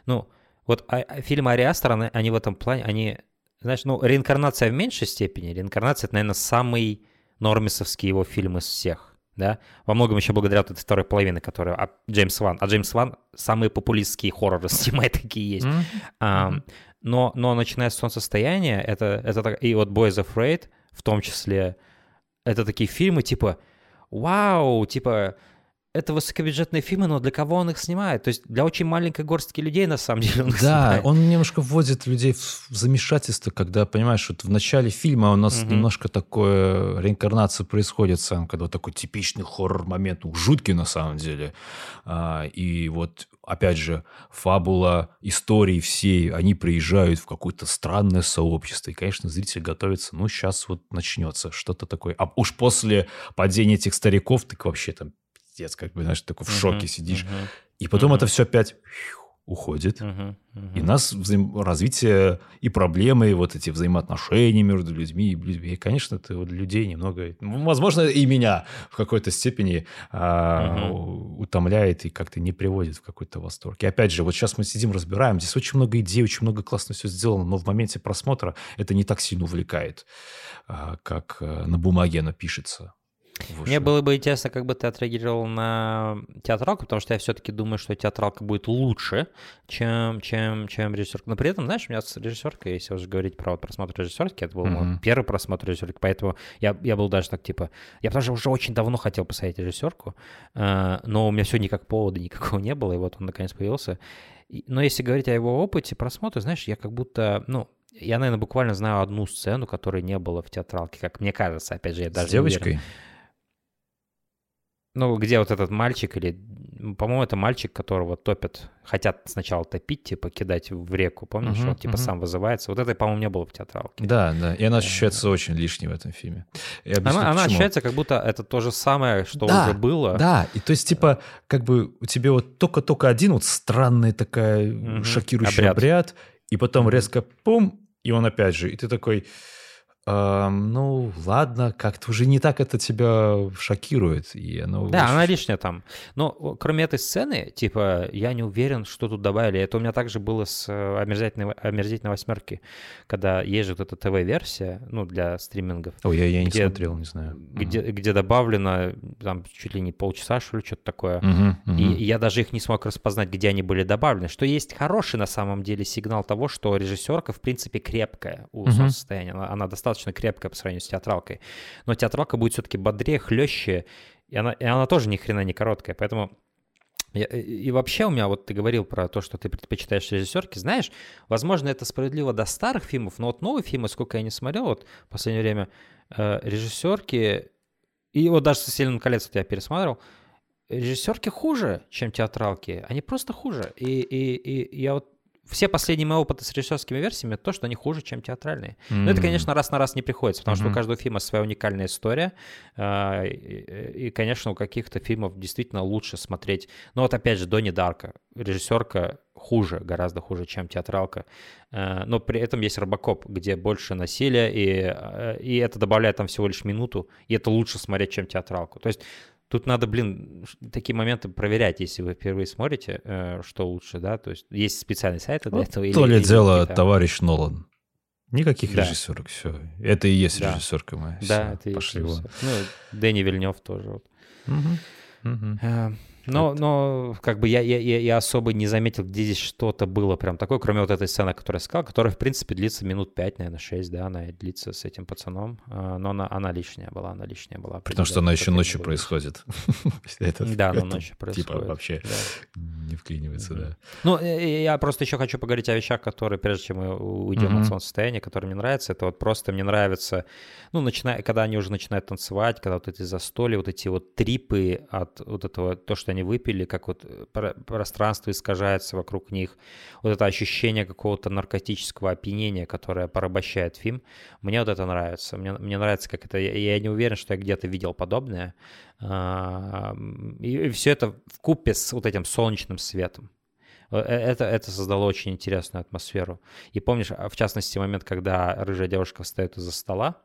Speaker 1: ну, вот а, а, фильмы Ари Астера, они в этом плане, они, знаешь, ну, реинкарнация в меньшей степени. Реинкарнация — это, наверное, самый нормисовский его фильм из всех. Да? Во многом еще благодаря вот этой второй половине, которая а, Джеймс Ван. А Джеймс Ван самые популистские хорроры снимает, такие есть. Mm-hmm. А, но, но начиная с солнцестояния, это, это и вот Boys Afraid в том числе, это такие фильмы типа «Вау!» Типа это высокобюджетные фильмы, но для кого он их снимает? То есть для очень маленькой горстки людей, на самом деле, он их
Speaker 2: Да, снимает. он немножко вводит людей в замешательство, когда, понимаешь, вот в начале фильма у нас угу. немножко такое реинкарнация происходит сам, когда вот такой типичный хоррор-момент, ну, жуткий на самом деле. А, и вот опять же, фабула истории всей, они приезжают в какое-то странное сообщество, и, конечно, зритель готовится, ну, сейчас вот начнется что-то такое. А уж после падения этих стариков, так вообще там пиздец, как бы, знаешь, такой в шоке uh-huh, сидишь. Uh-huh, и потом uh-huh. это все опять уходит. Uh-huh, uh-huh. И нас взаим... развитие и проблемы, и вот эти взаимоотношения между людьми и людьми. И, конечно, это вот людей немного, возможно, и меня в какой-то степени а, uh-huh. утомляет и как-то не приводит в какой-то восторг. И опять же, вот сейчас мы сидим, разбираем, здесь очень много идей, очень много классно все сделано, но в моменте просмотра это не так сильно увлекает, а, как а, на бумаге оно пишется.
Speaker 1: Мне было бы интересно, как бы ты отреагировал на театралку, потому что я все-таки думаю, что театралка будет лучше, чем, чем, чем режиссерка. Но при этом, знаешь, у меня с режиссеркой, если уже говорить про вот просмотр режиссерки, это был mm-hmm. мой первый просмотр режиссерки, поэтому я, я был даже так, типа, я даже уже очень давно хотел посмотреть режиссерку, э, но у меня все никак повода никакого не было, и вот он наконец появился. Но если говорить о его опыте просмотра, знаешь, я как будто, ну, я, наверное, буквально знаю одну сцену, которой не было в театралке, как мне кажется, опять же, я даже
Speaker 2: С девочкой?
Speaker 1: Уверен. Ну, где вот этот мальчик или, по-моему, это мальчик, которого топят, хотят сначала топить, типа кидать в реку, помнишь, uh-huh, он типа uh-huh. сам вызывается. Вот это, по-моему, не было в театралке.
Speaker 2: Да, да, и она ощущается uh-huh. очень лишней в этом фильме.
Speaker 1: она, она ощущается, как будто это то же самое, что да, уже было.
Speaker 2: Да, и то есть, типа, как бы у тебя вот только-только один вот странный такая uh-huh. шокирующий обряд. обряд, и потом резко пум, и он опять же, и ты такой ну, ладно, как-то уже не так это тебя шокирует. И оно
Speaker 1: да, очень... она лишняя там. Но кроме этой сцены, типа, я не уверен, что тут добавили. Это у меня также было с э, омерзительной, омерзительной восьмерки, когда есть вот эта ТВ-версия, ну, для стримингов.
Speaker 2: О, я, я не где, смотрел, не знаю.
Speaker 1: Где, угу. где добавлено там чуть ли не полчаса, что ли, что-то такое. Угу, угу. И, и я даже их не смог распознать, где они были добавлены. Что есть хороший на самом деле сигнал того, что режиссерка, в принципе, крепкая у угу. состояния. Она, она достаточно достаточно крепкая по сравнению с театралкой. Но театралка будет все-таки бодрее, хлеще, и она, и она тоже ни хрена не короткая. Поэтому и вообще у меня, вот ты говорил про то, что ты предпочитаешь режиссерки, знаешь, возможно, это справедливо до старых фильмов, но вот новые фильмы, сколько я не смотрел, вот в последнее время, э, режиссерки, и вот даже «Сильным колец» вот я пересматривал, режиссерки хуже, чем театралки, они просто хуже. И, и, и я вот все последние мои опыты с режиссерскими версиями то, что они хуже, чем театральные. Mm-hmm. Но это, конечно, раз на раз не приходится, потому mm-hmm. что у каждого фильма своя уникальная история. А, и, конечно, у каких-то фильмов действительно лучше смотреть. Но вот опять же, Донни Дарка, режиссерка хуже, гораздо хуже, чем театралка. А, но при этом есть Робокоп, где больше насилия, и, а, и это добавляет там всего лишь минуту, и это лучше смотреть, чем театралку. То есть Тут надо, блин, такие моменты проверять, если вы впервые смотрите, э, что лучше, да, то есть есть специальный сайт для
Speaker 2: вот
Speaker 1: этого.
Speaker 2: То или, ли дело товарищ Нолан. Никаких да. режиссерок, все. Это и есть да. режиссерка моя.
Speaker 1: Да, все, это и есть. Ну, Дэнни Вильнев тоже. Вот. Угу. Угу. Но, но как бы я, я, я особо не заметил, где здесь что-то было прям такое, кроме вот этой сцены, которую я сказал, которая, в принципе, длится минут 5, наверное, 6, да, она длится с этим пацаном, а, но она, она лишняя была, она лишняя была.
Speaker 2: Потому что она еще ночью происходит.
Speaker 1: Да, она ночью типа происходит.
Speaker 2: Типа вообще не вклинивается, да.
Speaker 1: Ну, я просто еще хочу поговорить о вещах, которые, прежде чем мы уйдем от солнцестояния, которые мне нравятся, это вот просто мне нравится, ну, начиная, когда они уже начинают танцевать, когда вот эти застолья, вот эти вот трипы от вот этого, то, что они выпили, как вот э, пространство искажается вокруг них, вот это ощущение какого-то наркотического опьянения, которое порабощает фильм, мне вот это нравится. Мне, мне нравится, как это... Я, я не уверен, что я где-то видел подобное. А, и, все это в купе с вот этим солнечным светом. Э, это, это создало очень интересную атмосферу. И помнишь, а, в частности, момент, когда рыжая девушка встает из-за стола,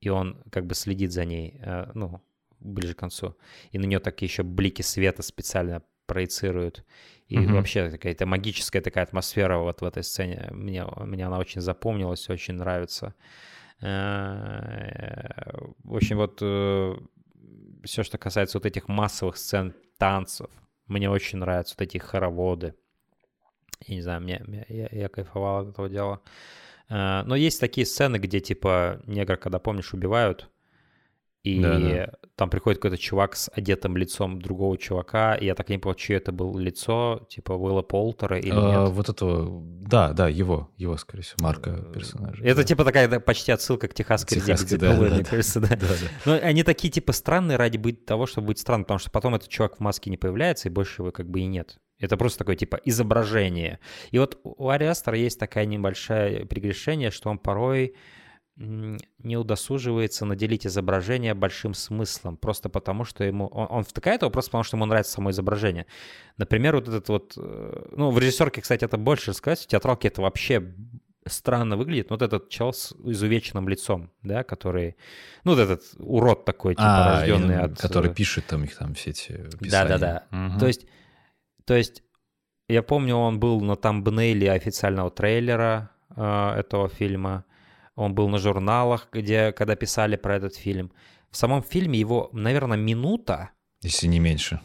Speaker 1: и он как бы следит за ней, э, ну, ближе к концу. И на нее так еще блики света специально проецируют. И mm-hmm. вообще какая-то магическая такая атмосфера вот в этой сцене. Мне, мне она очень запомнилась, очень нравится. Э, в общем, вот э, все, что касается вот этих массовых сцен танцев, мне очень нравятся вот эти хороводы. Я не знаю, мне, я, я кайфовал от этого дела. Э, но есть такие сцены, где типа негра, когда помнишь, убивают, и да, да. там приходит какой-то чувак с одетым лицом другого чувака, и я так и не понял, чье это было лицо, типа Уилла Полтера или а,
Speaker 2: нет. Вот этого, да, да, его, его, скорее всего, Марка персонажа.
Speaker 1: Это да. типа такая почти отсылка к техасской
Speaker 2: Техасской, да, да, мне кажется,
Speaker 1: да. да, да. Но они такие типа странные ради быть того, чтобы быть странным, потому что потом этот чувак в маске не появляется, и больше его как бы и нет. Это просто такое типа изображение. И вот у Ариастера есть такая небольшая прегрешение, что он порой не удосуживается наделить изображение большим смыслом, просто потому что ему... Он, он втыкает его просто потому, что ему нравится само изображение. Например, вот этот вот... Э, ну, в режиссерке, кстати, это больше сказать, в театралке это вообще странно выглядит. Вот этот чел с изувеченным лицом, да, который... Ну, вот этот урод такой, типа, а, рожденный от...
Speaker 2: Который э, пишет там их там все эти.
Speaker 1: Да-да-да. Угу. То есть... То есть я помню, он был на тамбнейле официального трейлера э, этого фильма. Он был на журналах, где, когда писали про этот фильм. в самом фильме его, наверное, минута.
Speaker 2: Если не меньше.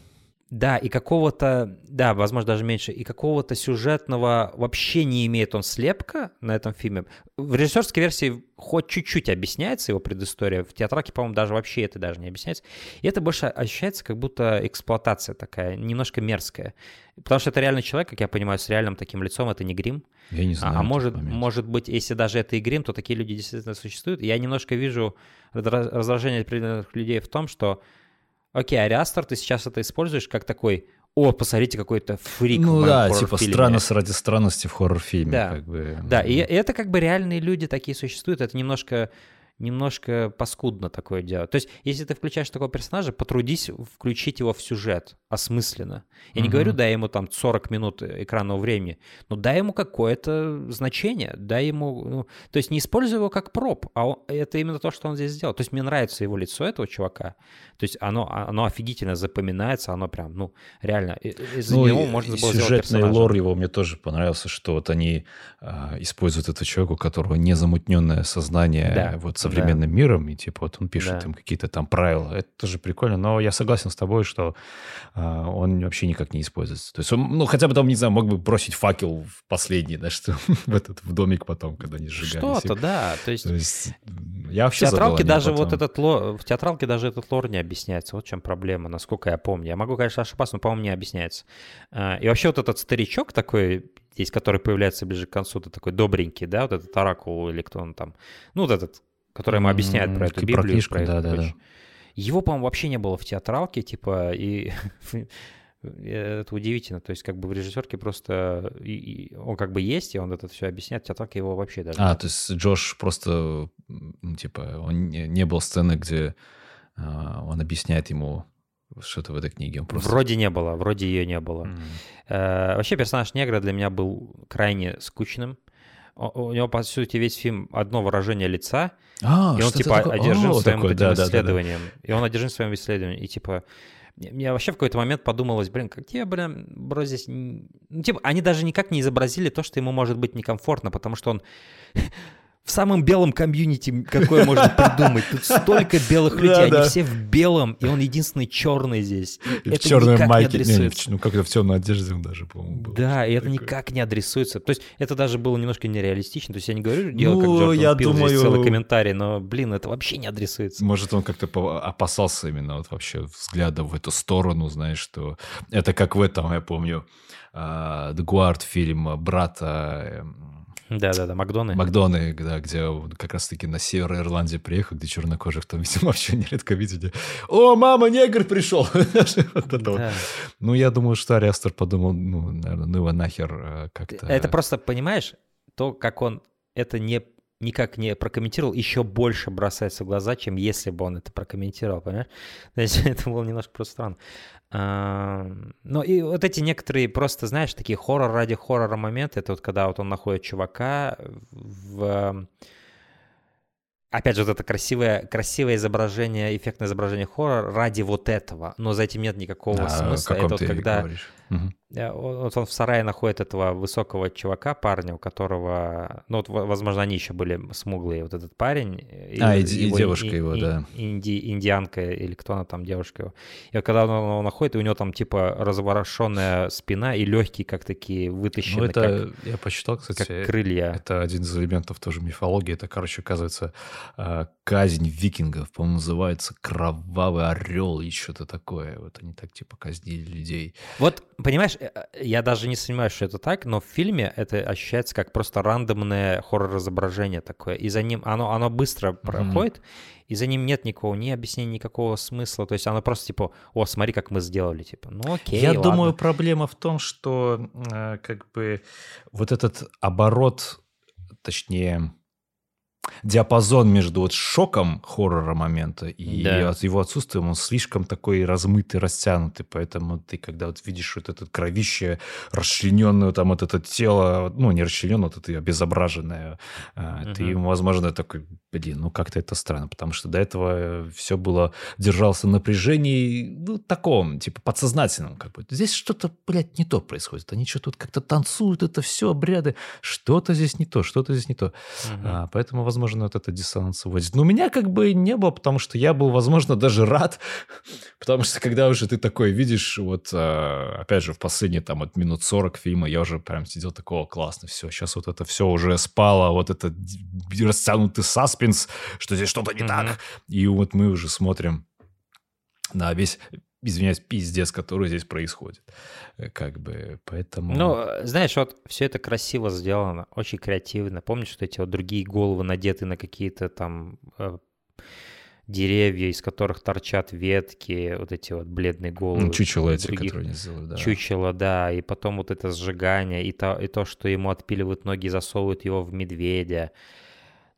Speaker 1: Да, и какого-то, да, возможно, даже меньше, и какого-то сюжетного вообще не имеет он слепка на этом фильме. В режиссерской версии хоть чуть-чуть объясняется его предыстория, в театралке, по-моему, даже вообще это даже не объясняется. И это больше ощущается как будто эксплуатация такая, немножко мерзкая. Потому что это реальный человек, как я понимаю, с реальным таким лицом, это не грим.
Speaker 2: Я не знаю.
Speaker 1: А, а может, может быть, если даже это и грим, то такие люди действительно существуют. Я немножко вижу раздражение определенных людей в том, что окей, Ариастер, ты сейчас это используешь как такой, о, посмотрите, какой-то фрик
Speaker 2: Ну да, типа странность ради странности в хоррор-фильме.
Speaker 1: Да,
Speaker 2: как бы.
Speaker 1: да, и это как бы реальные люди такие существуют, это немножко немножко паскудно такое делать. То есть, если ты включаешь такого персонажа, потрудись включить его в сюжет осмысленно. Я угу. не говорю, дай ему там 40 минут экранного времени, но дай ему какое-то значение, дай ему... Ну, то есть, не используй его как проб, а он, это именно то, что он здесь сделал. То есть, мне нравится его лицо этого чувака. То есть, оно, оно офигительно запоминается, оно прям, ну, реально, из
Speaker 2: ну, него можно было Сюжетный лор его мне тоже понравился, что вот они э, используют этого человека, у которого незамутненное сознание да. вот со современным да. миром, и типа вот он пишет да. им какие-то там правила. Это тоже прикольно, но я согласен с тобой, что э, он вообще никак не используется. То есть он, ну, хотя бы там, не знаю, мог бы бросить факел в последний, да, что в этот, в домик потом, когда они сжигались.
Speaker 1: Что-то, да, то есть... То есть
Speaker 2: я вообще
Speaker 1: в театралке даже потом. вот этот лор, в театралке даже этот лор не объясняется. Вот в чем проблема, насколько я помню. Я могу, конечно, ошибаться, но, по-моему, не объясняется. А, и вообще вот этот старичок такой, здесь, который появляется ближе к концу, то такой добренький, да, вот этот оракул или кто он там. Ну, вот этот который ему объясняет про эту Библию. Про книжку, про да, да, да. Его, по-моему, вообще не было в театралке, типа, и это удивительно. То есть, как бы в режиссерке просто и, и он как бы есть, и он это все объясняет, в театралке его вообще даже.
Speaker 2: А, то есть Джош просто, типа, он не, не был сцены, где а, он объясняет ему что-то в этой книге. Он
Speaker 1: просто... Вроде не было, вроде ее не было. Mm. А, вообще персонаж негра для меня был крайне скучным. У него, по сути, весь фильм одно выражение лица, а, и он, типа, такое? одержим О, своим этим да, исследованием. Да, да, да. И он одержим своим исследованием. И, типа, мне вообще в какой-то момент подумалось, блин, как тебе, блин, бро, здесь... Ну, типа, они даже никак не изобразили то, что ему может быть некомфортно, потому что он в самом белом комьюнити, какое можно придумать. Тут столько белых людей, они все в белом, и он единственный черный здесь.
Speaker 2: И это в черной майке, не, не, ну как-то в темной одежде он даже, по-моему,
Speaker 1: был. Да, и это такое. никак не адресуется. То есть это даже было немножко нереалистично. То есть я не говорю, дело ну, как Джордан я Пил, думаю... здесь целый комментарий, но, блин, это вообще не адресуется.
Speaker 2: Может, он как-то опасался именно вот вообще взгляда в эту сторону, знаешь, что это как в этом, я помню, The Guard фильм брата эм,
Speaker 1: да-да-да, Макдоны.
Speaker 2: Макдоны, да, где как раз-таки на север Ирландии приехал, где чернокожих там, видимо, вообще нередко видели. О, мама, негр пришел! Ну, я думаю, что Ариастер подумал, ну, наверное, ну его нахер э, как-то...
Speaker 1: Это просто, понимаешь, то, как он это не никак не прокомментировал, еще больше бросается в глаза, чем если бы он это прокомментировал, понимаешь? То есть это было немножко просто странно. Ну и вот эти некоторые просто, знаешь, такие хоррор ради хоррора моменты, это вот когда вот он находит чувака в... Опять же, вот это красивое, красивое изображение, эффектное изображение хоррора ради вот этого, но за этим нет никакого а, смысла. Это вот когда... Говоришь Угу. Вот он в сарае находит этого высокого чувака, парня, у которого, ну вот, возможно, они еще были смуглые, вот этот парень.
Speaker 2: А, и, и, его, девушка и, его, и, да.
Speaker 1: Инди, индианка или кто она там, девушка его. И вот когда он его находит, у него там типа разворошенная спина и легкие как такие вытащены, ну,
Speaker 2: это,
Speaker 1: как,
Speaker 2: я посчитал, кстати,
Speaker 1: как крылья.
Speaker 2: Это один из элементов тоже мифологии. Это, короче, оказывается, а, казнь викингов, по-моему, называется «Кровавый орел» и что-то такое. Вот они так типа казнили людей.
Speaker 1: Вот Понимаешь, э, э, я даже не сомневаюсь, что это так, но в фильме это ощущается как просто рандомное хоррор-изображение такое, и за ним оно, оно быстро mm-hmm. проходит, и за ним нет никакого ни объяснения, никакого смысла, то есть оно просто типа, о, смотри, как мы сделали, типа, ну окей,
Speaker 2: Я
Speaker 1: ладно.
Speaker 2: думаю, проблема в том, что э, как бы вот этот оборот, точнее диапазон между вот шоком хоррора момента и да. его отсутствием, он слишком такой размытый, растянутый, поэтому ты, когда вот видишь вот это кровище, расчлененное там вот это тело, ну, не расчлененное, вот это обезображенное, угу. ты, возможно, такой, блин, ну, как-то это странно, потому что до этого все было, держался напряжении, ну, таком, типа, подсознательном, как бы. Здесь что-то, блядь, не то происходит, они что-то тут как-то танцуют, это все обряды, что-то здесь не то, что-то здесь не то. Угу. А, поэтому, возможно, вот этот диссонанс вводит. Но у меня как бы не было, потому что я был, возможно, даже рад, потому что когда уже ты такой видишь, вот, э, опять же, в последние там от минут 40 фильма я уже прям сидел такого, классно, все, сейчас вот это все уже спало, вот этот растянутый саспенс, что здесь что-то не mm-hmm. так. И вот мы уже смотрим на весь извиняюсь, пиздец, который здесь происходит. Э, как бы, поэтому...
Speaker 1: Ну, знаешь, вот все это красиво сделано, очень креативно. Помнишь, что эти вот другие головы надеты на какие-то там э, деревья, из которых торчат ветки, вот эти вот бледные головы. Ну,
Speaker 2: чучело эти, других... которые они сделали, да.
Speaker 1: Чучело, да, и потом вот это сжигание, и то, и то, что ему отпиливают ноги, засовывают его в медведя.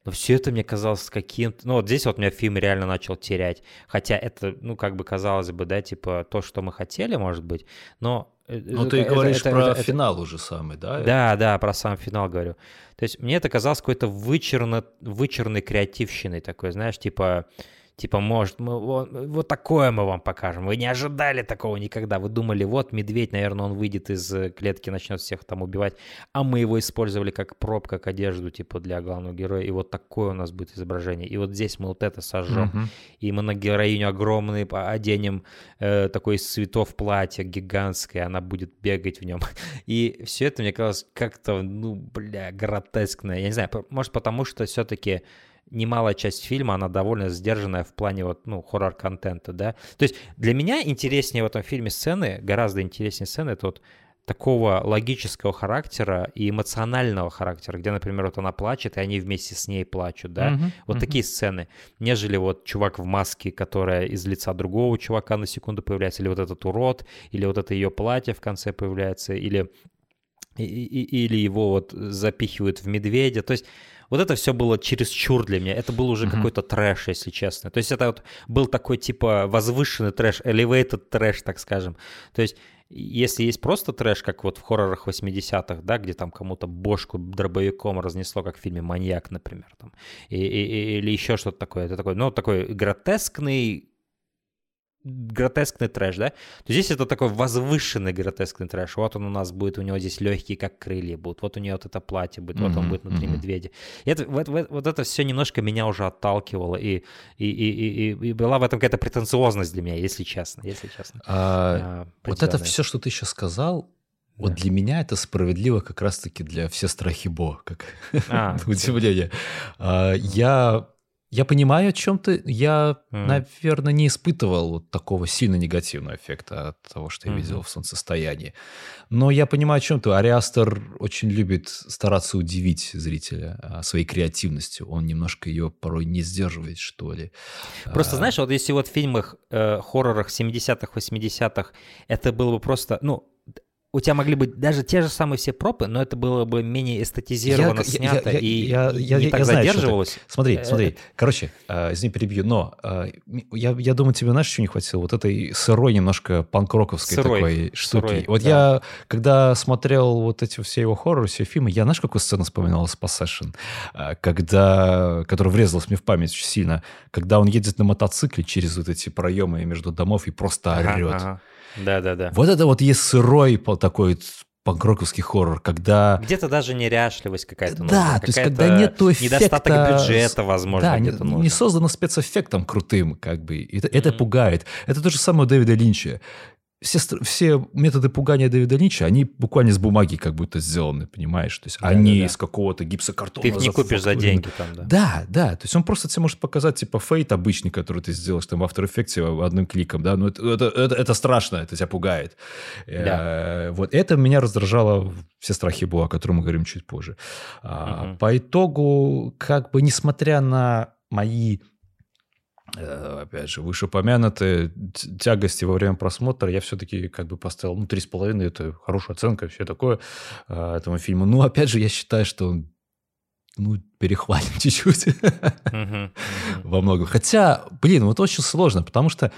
Speaker 1: Но все это мне казалось каким-то... Ну, вот здесь вот меня фильм реально начал терять. Хотя это, ну, как бы казалось бы, да, типа то, что мы хотели, может быть, но...
Speaker 2: Э, ну, ты это, говоришь это, про это, финал это... уже самый, да?
Speaker 1: Да, да, про сам финал говорю. То есть мне это казалось какой-то вычурно, вычурной креативщиной такой, знаешь, типа Типа, может, мы вот, вот такое мы вам покажем. Вы не ожидали такого никогда. Вы думали, вот медведь, наверное, он выйдет из э, клетки, начнет всех там убивать. А мы его использовали как проб, как одежду, типа, для главного героя. И вот такое у нас будет изображение. И вот здесь мы вот это сожжем. Uh-huh. И мы на героиню огромный оденем э, такой из цветов платье гигантское. Она будет бегать в нем. И все это мне казалось как-то, ну, бля, гротескное. Я не знаю, может, потому что все-таки немалая часть фильма, она довольно сдержанная в плане вот, ну, хоррор-контента, да. То есть для меня интереснее в этом фильме сцены, гораздо интереснее сцены, это вот такого логического характера и эмоционального характера, где, например, вот она плачет, и они вместе с ней плачут, да, uh-huh, вот uh-huh. такие сцены, нежели вот чувак в маске, которая из лица другого чувака на секунду появляется, или вот этот урод, или вот это ее платье в конце появляется, или, и, и, или его вот запихивают в медведя, то есть вот это все было чересчур для меня. Это был уже mm-hmm. какой-то трэш, если честно. То есть это вот был такой типа возвышенный трэш, elevated трэш, так скажем. То есть если есть просто трэш, как вот в хоррорах 80-х, да, где там кому-то бошку дробовиком разнесло, как в фильме «Маньяк», например, там, и, и, или еще что-то такое, это такой, ну, такой гротескный гротескный трэш, да, то здесь это такой возвышенный гротескный трэш. Вот он у нас будет, у него здесь легкие, как крылья будут, вот у нее вот это платье будет, mm-hmm, вот он будет внутри mm-hmm. медведя. И это, вот, вот, вот это все немножко меня уже отталкивало, и, и, и, и, и была в этом какая-то претенциозность для меня, если честно, если честно.
Speaker 2: А, а, вот это все, что ты сейчас сказал, да. Вот для меня это справедливо как раз-таки для все страхи Бо, как а, удивление. А, я я понимаю, о чем ты. Я, mm. наверное, не испытывал вот такого сильно негативного эффекта от того, что я mm-hmm. видел в солнцестоянии. Но я понимаю, о чем ты. Ариастер очень любит стараться удивить зрителя а, своей креативностью. Он немножко ее порой не сдерживает, что ли.
Speaker 1: Просто, а... знаешь, вот если вот в фильмах, э, хоррорах 70-х, 80-х это было бы просто, ну, у тебя могли быть даже те же самые все пропы, но это было бы менее эстетизировано я, снято я, я, и я, я, не я, так я задерживалось.
Speaker 2: Смотри, э, смотри, короче, э, извини, перебью, но э, я, я думаю, тебе, знаешь, что не хватило? Вот этой сырой немножко панк-роковской сырой, такой штуки. Сырой, вот да. я, когда смотрел вот эти все его хорроры, все фильмы, я, знаешь, какую сцену вспоминал из Possession? Э, когда, которая врезалась мне в память очень сильно, когда он едет на мотоцикле через вот эти проемы между домов и просто орет. Ага, ага.
Speaker 1: Да-да-да.
Speaker 2: Вот это вот есть сырой такой панкроковский хоррор, когда...
Speaker 1: Где-то даже неряшливость какая-то
Speaker 2: нужна. Да, то есть когда нету эффекта...
Speaker 1: Недостаток бюджета, возможно,
Speaker 2: да, где-то не, не создано спецэффектом крутым, как бы. Это, mm-hmm. это пугает. Это то же самое у Дэвида Линча все, все методы пугания Дэвида Линча, они буквально из бумаги как будто сделаны, понимаешь? То есть да, они да, да. из какого-то гипсокартона.
Speaker 1: Ты их не купишь за деньги там, да?
Speaker 2: Да, да. То есть он просто тебе может показать типа фейт обычный, который ты сделаешь там в After Effects одним кликом, да? Но это, это, это, это страшно, это тебя пугает. Да. Э, вот это меня раздражало все страхи Бо, о котором мы говорим чуть позже. Угу. По итогу, как бы несмотря на мои Э, опять же, вышеупомянутые тягости во время просмотра, я все-таки как бы поставил, ну, три с половиной, это хорошая оценка, все такое э, этому фильму. Но, опять же, я считаю, что он ну, перехвалим чуть-чуть во многом. Хотя, блин, вот очень сложно, потому что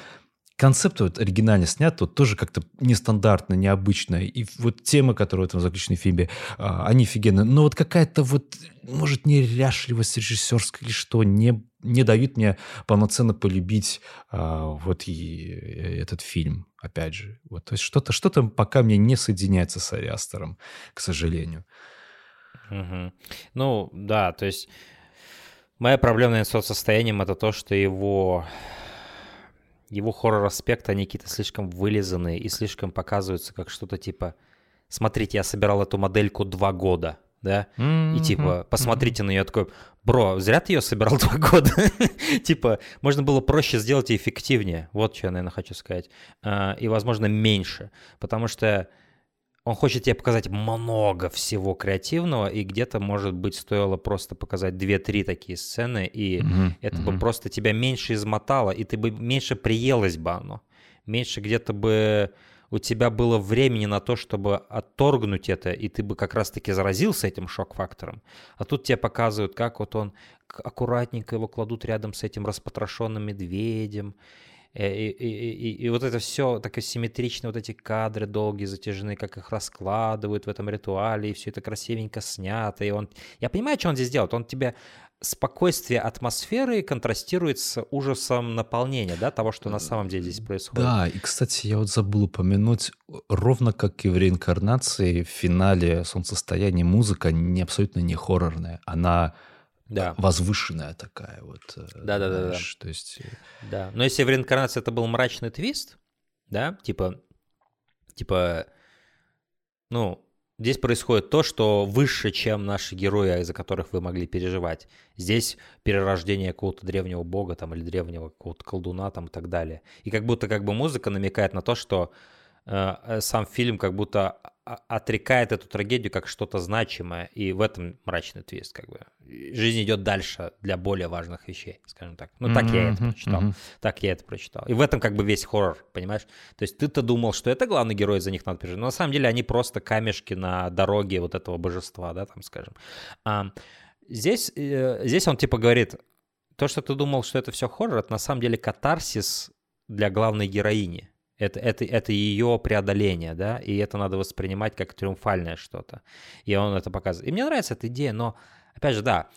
Speaker 2: концепт вот оригинально снят, вот тоже как-то нестандартно, необычно. И вот темы, которые в этом заключены в фильме, а, они офигенные. Но вот какая-то вот, может, неряшливость режиссерская или что, не, не дают мне полноценно полюбить а, вот и э, этот фильм, опять же. Вот, то есть что-то что пока мне не соединяется с Ариастером, к сожалению.
Speaker 1: Угу. Ну, да, то есть Моя проблема с соцсостоянием это то, что его его хоррор-аспекты, они какие-то слишком вылизанные и слишком показываются как что-то типа «Смотрите, я собирал эту модельку два года», да? Mm-hmm. И типа, посмотрите mm-hmm. на нее такой, бро, зря ты ее собирал два года. типа, можно было проще сделать и эффективнее. Вот что я, наверное, хочу сказать. Uh, и, возможно, меньше. Потому что он хочет тебе показать много всего креативного, и где-то, может быть, стоило просто показать 2-3 такие сцены, и mm-hmm. это mm-hmm. бы просто тебя меньше измотало, и ты бы меньше приелось бы оно. Меньше где-то бы у тебя было времени на то, чтобы отторгнуть это, и ты бы как раз-таки заразился этим шок-фактором. А тут тебе показывают, как вот он аккуратненько его кладут рядом с этим распотрошенным медведем, Э, и, и, и, и вот это все так асимметрично, вот эти кадры долгие, затяжные, как их раскладывают в этом ритуале, и все это красивенько снято. И он... Я понимаю, что он здесь делает. Он тебе спокойствие атмосферы контрастирует с ужасом наполнения, да, того, что на самом деле здесь происходит.
Speaker 2: Да, и, кстати, я вот забыл упомянуть, ровно как и в реинкарнации, в финале «Солнцестояние» музыка не абсолютно не хоррорная. Она да. возвышенная такая вот.
Speaker 1: Да, да, да, да.
Speaker 2: То есть. Э,
Speaker 1: да. Но если в реинкарнации это был мрачный твист, да, типа, типа, ну, здесь происходит то, что выше, чем наши герои, из-за которых вы могли переживать. Здесь перерождение какого-то древнего бога там или древнего какого-то колдуна там и так далее. И как будто как бы музыка намекает на то, что э, э сам фильм как будто отрекает эту трагедию как что-то значимое, и в этом мрачный твист, как бы. Жизнь идет дальше для более важных вещей, скажем так. Ну, так mm-hmm, я это прочитал. Mm-hmm. Так я это прочитал. И в этом как бы весь хоррор, понимаешь? То есть ты-то думал, что это главный герой, за них надо переживать, но на самом деле они просто камешки на дороге вот этого божества, да, там, скажем. А, здесь, э, здесь он типа говорит, то, что ты думал, что это все хоррор, это на самом деле катарсис для главной героини. Это, это, это ее преодоление, да, и это надо воспринимать как триумфальное что-то. И он это показывает. И мне нравится эта идея, но, опять же, да,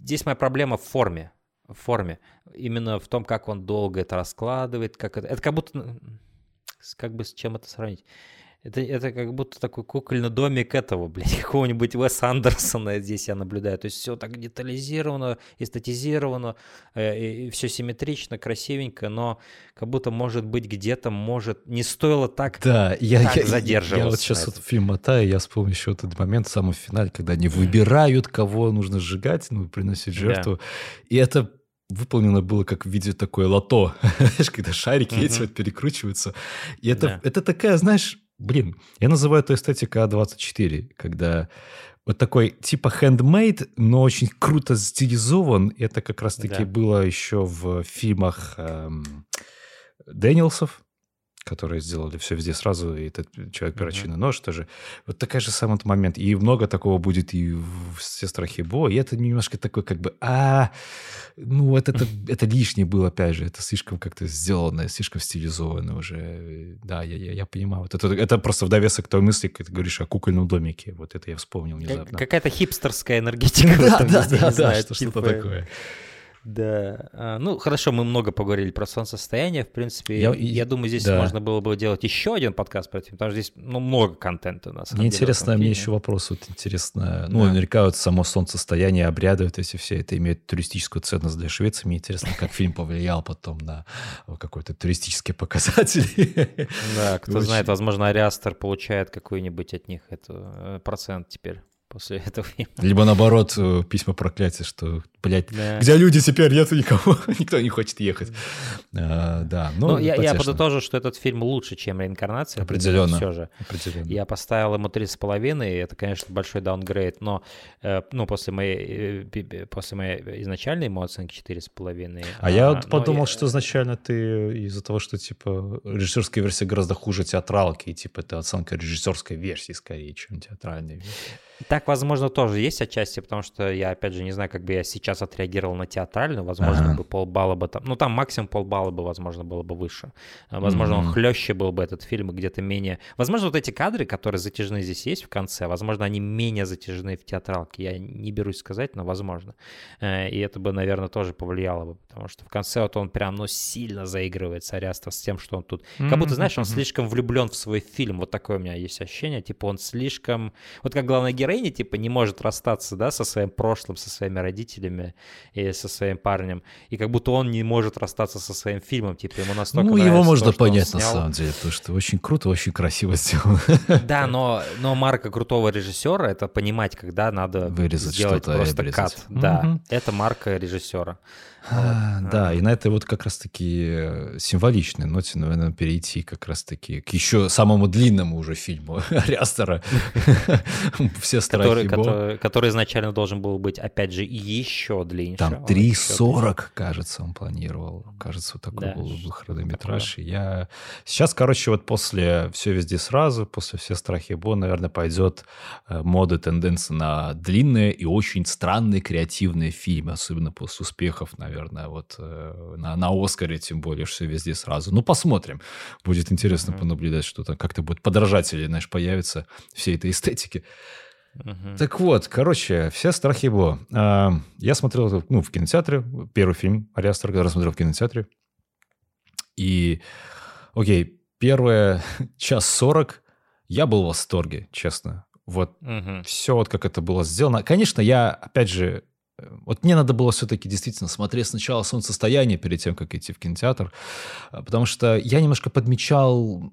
Speaker 1: здесь моя проблема в форме. В форме. Именно в том, как он долго это раскладывает, как это... Это как будто... Как бы с чем это сравнить? Это, это как будто такой кукольный домик этого, блядь, какого-нибудь Уэса Андерсона здесь я наблюдаю. То есть все так детализировано, эстетизировано, э, и, и все симметрично, красивенько, но как будто, может быть, где-то, может, не стоило так,
Speaker 2: да, я,
Speaker 1: так
Speaker 2: я,
Speaker 1: задерживаться.
Speaker 2: Я, я вот сейчас вот фильм мотаю, я вспомнил еще этот момент в самом финале, когда они выбирают, кого нужно сжигать, ну, приносить жертву. Да. И это выполнено было как в виде такой лото, знаешь, когда шарики mm-hmm. эти вот перекручиваются. И это, да. это такая, знаешь, Блин, я называю это эстетика А24, когда вот такой типа handmade, но очень круто стилизован. Это как раз-таки да. было еще в фильмах эм, Дэниелсов которые сделали все везде сразу, и этот человек перочинный mm-hmm. нож тоже. Вот такая же самый момент. И много такого будет и в «Сестрах Бо», и это немножко такой как бы, а, ну вот это, это лишнее было, опять же, это слишком как-то сделано, слишком стилизовано уже. Да, я, я, я понимаю. Вот это, это просто в довесок к той мысли, как ты говоришь о кукольном домике. Вот это я вспомнил внезапно.
Speaker 1: Какая-то хипстерская энергетика.
Speaker 2: Да, да, да, да, что-то типа такое.
Speaker 1: Да. А, ну, хорошо, мы много поговорили про солнцестояние. В принципе, я, я думаю, здесь да. можно было бы делать еще один подкаст про это, потому что здесь ну, много контента на самом
Speaker 2: мне. Интересно, мне еще вопрос вот интересно. Ну, да. наверняка вот само солнцестояние, обряды, вот эти все, это имеет туристическую ценность для Швеции. Мне интересно, как фильм повлиял потом на какой-то туристический показатель.
Speaker 1: Да, кто знает, возможно, Ариастер получает какой-нибудь от них это э, процент теперь после этого.
Speaker 2: Либо наоборот, э, письма проклятия, что, блядь, да. где люди теперь, нету никого, никто не хочет ехать. А, да,
Speaker 1: ну, ну я, я подытожу, что этот фильм лучше, чем «Реинкарнация».
Speaker 2: Определенно.
Speaker 1: Все же.
Speaker 2: Определенно.
Speaker 1: Я поставил ему три с половиной, это, конечно, большой даунгрейд, но э, ну, после моей, э, после моей изначальной ему оценки четыре с половиной.
Speaker 2: А, а я вот подумал, я... что изначально ты из-за того, что, типа, режиссерская версия гораздо хуже театралки, и, типа, это оценка режиссерской версии скорее, чем театральной.
Speaker 1: Так, возможно, тоже есть отчасти, потому что я, опять же, не знаю, как бы я сейчас отреагировал на театральную, возможно, ага. бы полбалла бы там, ну, там максимум полбалла бы, возможно, было бы выше. Возможно, mm-hmm. он хлеще был бы этот фильм, где-то менее... Возможно, вот эти кадры, которые затяжные здесь есть в конце, возможно, они менее затяжные в театралке. Я не берусь сказать, но возможно. Э, и это бы, наверное, тоже повлияло бы, потому что в конце вот он прям, ну, сильно заигрывает Ариастов с тем, что он тут... Mm-hmm. Как будто, знаешь, он слишком влюблен в свой фильм. Вот такое у меня есть ощущение. Типа он слишком... Вот как герой героиня, типа, не может расстаться, да, со своим прошлым, со своими родителями, родителями и со своим парнем, и как будто он не может расстаться со своим фильмом, типа ему настолько
Speaker 2: Ну, его можно то, понять на самом деле, потому что очень круто, очень красиво сделано.
Speaker 1: Да, но, но марка крутого режиссера — это понимать, когда надо Вырезать сделать просто кат. Да, это марка режиссера.
Speaker 2: А, да, и на этой вот как раз-таки э, символичной ноте, наверное, перейти как раз-таки к еще самому длинному уже фильму Ариастера.
Speaker 1: Все страхи который, который изначально должен был быть, опять же, еще длиннее.
Speaker 2: Там 3.40, кажется, он планировал. Кажется, вот такой был бы хронометраж. Я сейчас, короче, вот после «Все везде сразу», после «Все страхи Бо», наверное, пойдет э, мода, тенденция на длинные и очень странные креативные фильмы, особенно после успехов, наверное, наверное, вот э, на, на Оскаре, тем более, все везде сразу. Ну, посмотрим. Будет интересно mm-hmm. понаблюдать, что там как-то будет подражатели, знаешь, появятся всей этой эстетики. Uh-huh. Так вот, короче, все страхи его. А, я смотрел ну, в кинотеатре, первый фильм Ариастер, когда смотрел в кинотеатре. И, окей, первые час сорок я был в восторге, честно. Вот uh-huh. все вот как это было сделано. Конечно, я, опять же, вот мне надо было все-таки действительно смотреть сначала солнцестояние перед тем, как идти в кинотеатр, а, потому что я немножко подмечал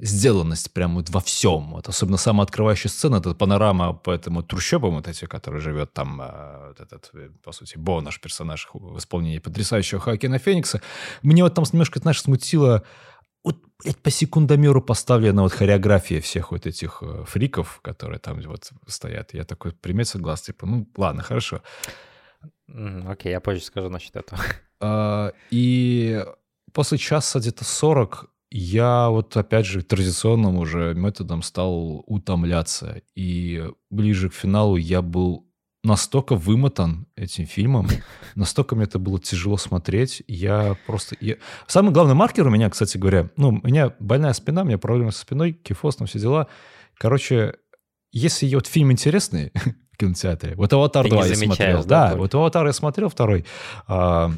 Speaker 2: сделанность прямо во всем. Вот особенно самая открывающая сцена, это панорама по этому трущобам вот эти, который живет там, а, вот этот, э, по сути, Бо, наш персонаж в исполнении потрясающего Хоакина Феникса. Мне вот там немножко, знаешь, смутило вот, блядь, по секундомеру поставлена вот хореография всех вот этих э, фриков, которые там вот стоят. Я такой приметил глаз, типа, ну, ладно, хорошо.
Speaker 1: Окей, okay, я позже скажу насчет этого.
Speaker 2: Uh, и после часа где-то 40 я вот опять же традиционным уже методом стал утомляться. И ближе к финалу я был настолько вымотан этим фильмом, настолько мне это было тяжело смотреть. Я просто... Я... Самый главный маркер у меня, кстати говоря, ну, у меня больная спина, у меня проблемы со спиной, кифоз, там все дела. Короче, если вот фильм интересный в кинотеатре, вот «Аватар 2» я смотрел. Да, да вот «Аватар» я смотрел второй. А,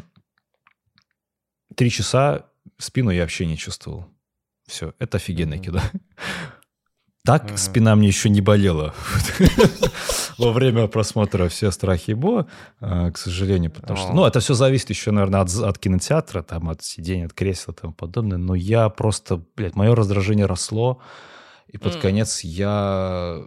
Speaker 2: три часа спину я вообще не чувствовал. Все, это офигенное кино. Так спина мне еще не болела. во время просмотра «Все страхи Бо», а, к сожалению, потому что... Ну, это все зависит еще, наверное, от, от кинотеатра, там, от сидения, от кресла и тому подобное, но я просто, блядь, мое раздражение росло, и под конец я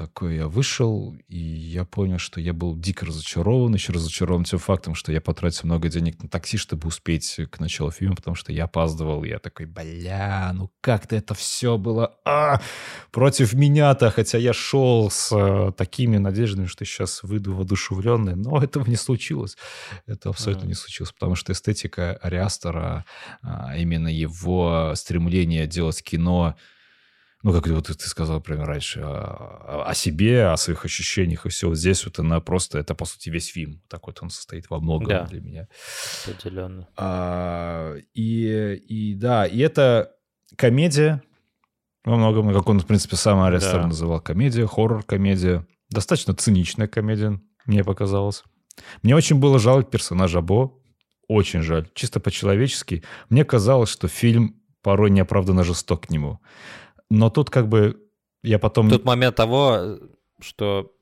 Speaker 2: такой я вышел, и я понял, что я был дико разочарован, еще разочарован тем фактом, что я потратил много денег на такси, чтобы успеть к началу фильма, потому что я опаздывал. Я такой, бля, ну как-то это все было а, против меня-то, хотя я шел с а, такими надеждами, что сейчас выйду воодушевленный, но этого не случилось. Это абсолютно mm-hmm. не случилось, потому что эстетика Ариастера, а, именно его стремление делать кино, ну, как вот ты сказал, например, раньше, о, о себе, о своих ощущениях и все. Вот здесь вот она просто, это, по сути, весь фильм. Так вот он состоит во многом да. для меня.
Speaker 1: Определенно.
Speaker 2: А, и, и да, и это комедия во многом, как он, в принципе, сам Арестер да. называл комедия, хоррор-комедия. Достаточно циничная комедия, мне показалось. Мне очень было жаль персонажа Бо. Очень жаль. Чисто по-человечески. Мне казалось, что фильм порой неоправданно жесток к нему. Но тут как бы я потом...
Speaker 1: Тут момент того, что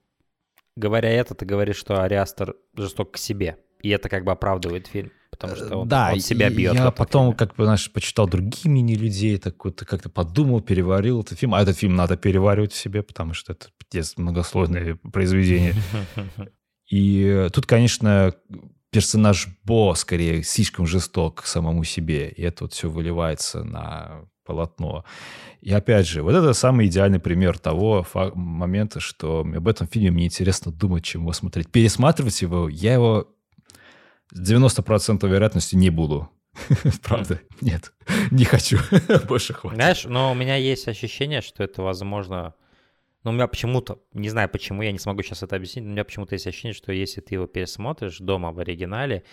Speaker 1: говоря это, ты говоришь, что Ариастер жесток к себе. И это как бы оправдывает фильм. Потому что он,
Speaker 2: да,
Speaker 1: он себя бьет.
Speaker 2: Я потом, фильме. как бы, знаешь, почитал другие мини-людей, так вот как-то подумал, переварил этот фильм. А этот фильм надо переваривать в себе, потому что это пиздец многосложное произведение. И тут, конечно, персонаж Бо скорее слишком жесток к самому себе. И это вот все выливается на полотно. И опять же, вот это самый идеальный пример того момента, что об этом фильме мне интересно думать, чем его смотреть. Пересматривать его, я его с 90% вероятностью не буду. Правда, нет, не хочу, больше хватит.
Speaker 1: Знаешь, но у меня есть ощущение, что это возможно... Ну, у меня почему-то, не знаю почему, я не смогу сейчас это объяснить, но у меня почему-то есть ощущение, что если ты его пересмотришь дома в оригинале,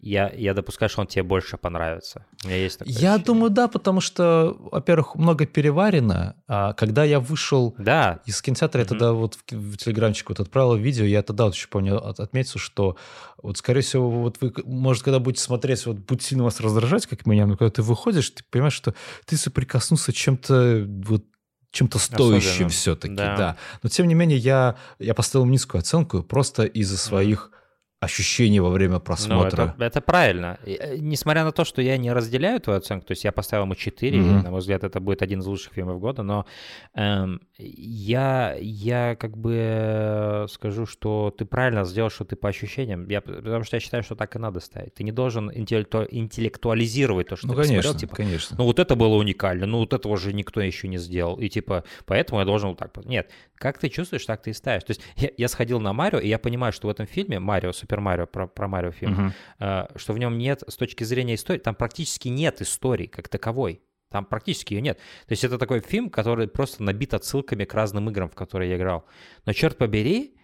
Speaker 1: я, я допускаю, что он тебе больше понравится. У меня есть такое
Speaker 2: Я ощущение. думаю, да, потому что, во-первых, много переварено. А когда я вышел
Speaker 1: да.
Speaker 2: из кинотеатра, mm-hmm. я тогда вот в, в телеграмчик вот отправил видео, я тогда вот еще помню, от, отметил, что вот, скорее всего, вот вы, может, когда будете смотреть, вот будет сильно вас раздражать, как меня, но когда ты выходишь, ты понимаешь, что ты соприкоснулся чем-то вот чем-то стоящим все-таки, да. да. Но тем не менее я, я поставил низкую оценку просто из-за своих... Mm ощущение во время просмотра.
Speaker 1: Ну, это, это правильно. Э, несмотря на то, что я не разделяю твою оценку, то есть я поставил ему 4, mm-hmm. на мой взгляд, это будет один из лучших фильмов года, но эм, я, я как бы скажу, что ты правильно сделал, что ты по ощущениям, я, потому что я считаю, что так и надо ставить. Ты не должен интеллекту, интеллектуализировать то, что
Speaker 2: ну,
Speaker 1: ты
Speaker 2: конечно,
Speaker 1: посмотрел. Типа,
Speaker 2: конечно.
Speaker 1: ну вот это было уникально, ну вот этого же никто еще не сделал. И типа, поэтому я должен вот так. Нет, как ты чувствуешь, так ты и ставишь. То есть я, я сходил на Марио, и я понимаю, что в этом фильме Марио, Супер Марио, про, про Марио фильм, uh-huh. что в нем нет, с точки зрения истории, там практически нет истории как таковой. Там практически ее нет. То есть это такой фильм, который просто набит отсылками к разным играм, в которые я играл. Но черт побери,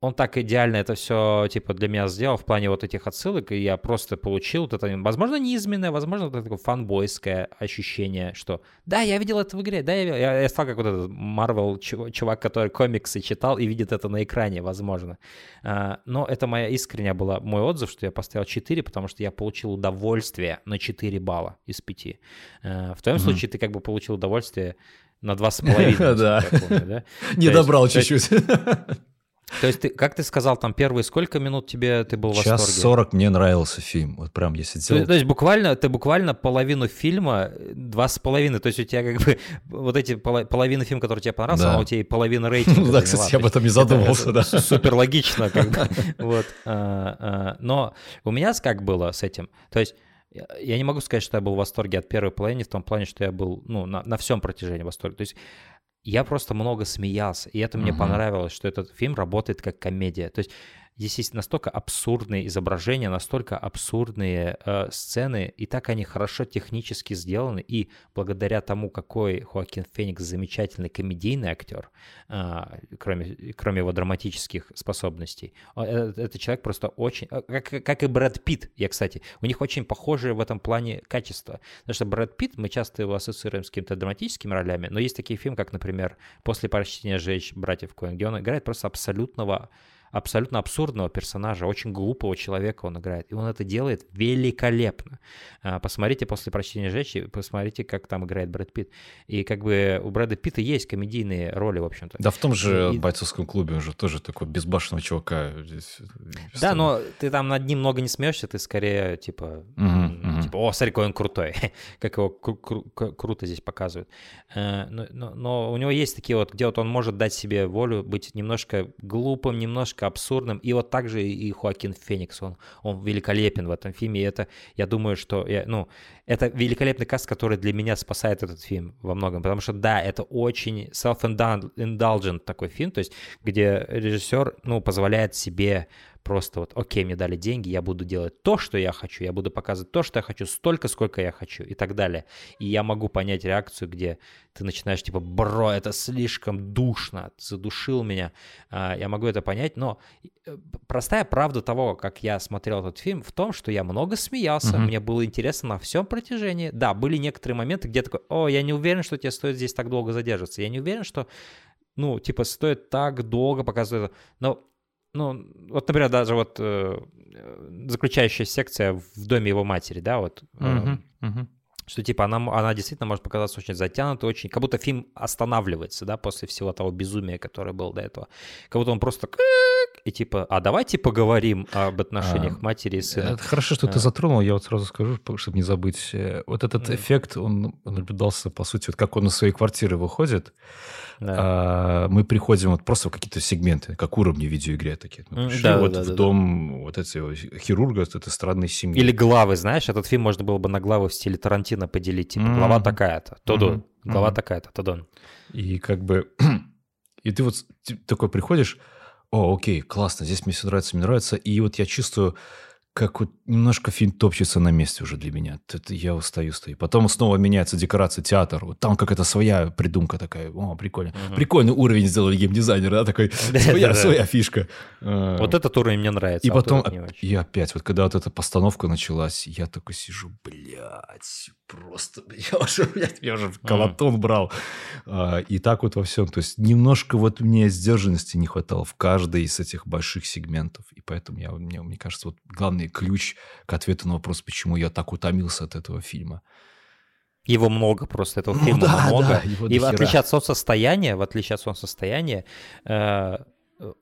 Speaker 1: он так идеально это все, типа, для меня сделал в плане вот этих отсылок, и я просто получил вот это, возможно, неизменное, возможно, вот такое фанбойское ощущение, что да, я видел это в игре, да, я, я, я стал как вот этот Марвел чувак, который комиксы читал и видит это на экране, возможно. А, но это моя искренняя была, мой отзыв, что я поставил 4, потому что я получил удовольствие на 4 балла из 5. А, в твоем mm-hmm. случае ты как бы получил удовольствие на 2,5.
Speaker 2: Да. Не добрал чуть-чуть.
Speaker 1: То есть, ты, как ты сказал, там первые сколько минут тебе ты был в восторге?
Speaker 2: Час сорок мне нравился фильм. Вот прям я сидел.
Speaker 1: То, то есть буквально, ты буквально половину фильма, два с половиной, то есть у тебя как бы вот эти половина фильма, который тебе понравился, да. а у тебя и половина рейтинга.
Speaker 2: Да, кстати, я об этом не задумывался, да.
Speaker 1: Супер логично, как бы. Вот. А, а, но у меня как было с этим? То есть я не могу сказать, что я был в восторге от первой половины, в том плане, что я был ну, на, на всем протяжении восторга. То есть я просто много смеялся, и это мне понравилось, что этот фильм работает как комедия. То есть Здесь есть настолько абсурдные изображения, настолько абсурдные э, сцены, и так они хорошо технически сделаны, и благодаря тому, какой Хоакин Феникс замечательный комедийный актер, э, кроме, кроме его драматических способностей, этот, этот человек просто очень... Э, как, как и Брэд Питт, я, кстати, у них очень похожие в этом плане качества. Потому что Брэд Питт, мы часто его ассоциируем с какими-то драматическими ролями, но есть такие фильмы, как, например, «После прочтения жечь братьев Коэн», где он играет просто абсолютного абсолютно абсурдного персонажа, очень глупого человека он играет. И он это делает великолепно. А, посмотрите после прочтения «Жечи», посмотрите, как там играет Брэд Питт. И как бы у Брэда Питта есть комедийные роли, в общем-то.
Speaker 2: Да в том же и... бойцовском клубе он же тоже такой безбашенного чувака. Здесь,
Speaker 1: да, но ты там над ним много не смеешься, ты скорее типа, угу, типа о, смотри, какой он крутой, как его кру- кру- круто здесь показывают. Э, но, но, но у него есть такие вот, где вот он может дать себе волю быть немножко глупым, немножко абсурдным. И вот также и Хоакин Феникс, он, он великолепен в этом фильме. И это, я думаю, что, я, ну, это великолепный каст, который для меня спасает этот фильм во многом. Потому что, да, это очень self-indulgent такой фильм, то есть где режиссер, ну, позволяет себе просто вот, окей, мне дали деньги, я буду делать то, что я хочу, я буду показывать то, что я хочу, столько, сколько я хочу и так далее. И я могу понять реакцию, где ты начинаешь типа, бро, это слишком душно, задушил меня. А, я могу это понять, но э, простая правда того, как я смотрел этот фильм, в том, что я много смеялся, mm-hmm. мне было интересно на всем протяжении. Да, были некоторые моменты, где такой, о, я не уверен, что тебе стоит здесь так долго задерживаться, я не уверен, что ну, типа, стоит так долго показывать это. Но ну, вот, например, даже вот э, заключающая секция в доме его матери, да, вот, uh-huh, uh-huh. Что типа она, она действительно может показаться очень затянутой, очень, как будто фильм останавливается, да, после всего того безумия, которое было до этого, как будто он просто и типа, а давайте поговорим об отношениях а, матери и сына.
Speaker 2: Это хорошо, что а. ты затронул, я вот сразу скажу, чтобы не забыть. Э, вот этот да. эффект, он наблюдался, по сути, вот как он из своей квартиры выходит, да. а, мы приходим вот просто в какие-то сегменты, как уровни в видеоигре такие. Мы пришли да, вот да, в да, дом да. вот этого хирурга, вот этой странной семьи.
Speaker 1: Или главы, знаешь, этот фильм можно было бы на главы в стиле Тарантино поделить, типа, mm-hmm. глава такая-то, Тодон, mm-hmm. глава mm-hmm. такая-то, Тодон.
Speaker 2: И как бы... И ты вот такой приходишь, о, окей, классно, здесь мне все нравится, мне нравится. И вот я чувствую, как вот немножко фильм топчется на месте уже для меня. Это я устаю, стою. Потом снова меняется декорация, театр. Вот там какая-то своя придумка такая. О, прикольно. Угу. Прикольный уровень сделали геймдизайнер, да, такой своя, своя фишка.
Speaker 1: А, вот этот уровень мне нравится.
Speaker 2: И а потом, и опять, вот когда вот эта постановка началась, я такой сижу, блядь, просто, я уже, блядь, я уже колотон брал. А, и так вот во всем. То есть немножко вот мне сдержанности не хватало в каждой из этих больших сегментов. И поэтому я, мне, мне кажется, вот главный главный ключ к ответу на вопрос, почему я так утомился от этого фильма.
Speaker 1: Его много просто, этого ну, фильма да, много. Да, и в отличие от солнцестояния, в отличие от солнцестояния, э,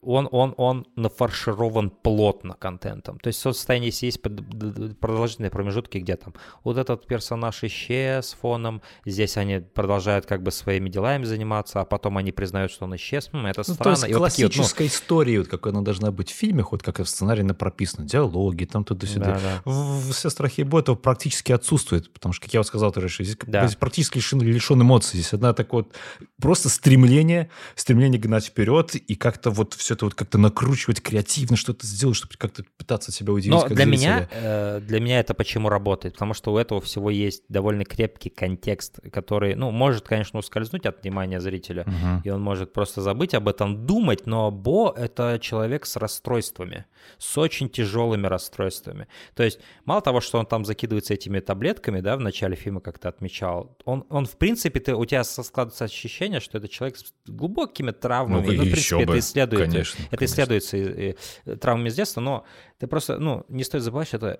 Speaker 1: он, он, он нафарширован плотно контентом. То есть в состоянии есть продолжительные промежутки, где там вот этот персонаж исчез фоном, здесь они продолжают как бы своими делами заниматься, а потом они признают, что он исчез. Хм, это ну, странно. То
Speaker 2: есть классическая вот такие, ну... история, вот как она должна быть в фильме, вот как в сценарии прописано, диалоги, там туда-сюда. Да, да. В, в «Все страхи и этого практически отсутствует, потому что, как я вот сказал, ты здесь, да. здесь практически лишен, лишен эмоций. Здесь одна такое вот просто стремление, стремление гнать вперед и как-то вот все это вот как-то накручивать креативно, что-то сделать, чтобы как-то пытаться себя удивить.
Speaker 1: Но для меня, э, для меня это почему работает? Потому что у этого всего есть довольно крепкий контекст, который, ну, может, конечно, ускользнуть от внимания зрителя, угу. и он может просто забыть об этом, думать, но Бо — это человек с расстройствами, с очень тяжелыми расстройствами. То есть мало того, что он там закидывается этими таблетками, да, в начале фильма, как ты отмечал, он, он в принципе, ты, у тебя складывается ощущение, что это человек с глубокими травмами. Ну, ну в принципе, бы, это исследуется. Конечно, это конечно. исследуется травмами с детства, но ты просто, ну, не стоит забывать, что это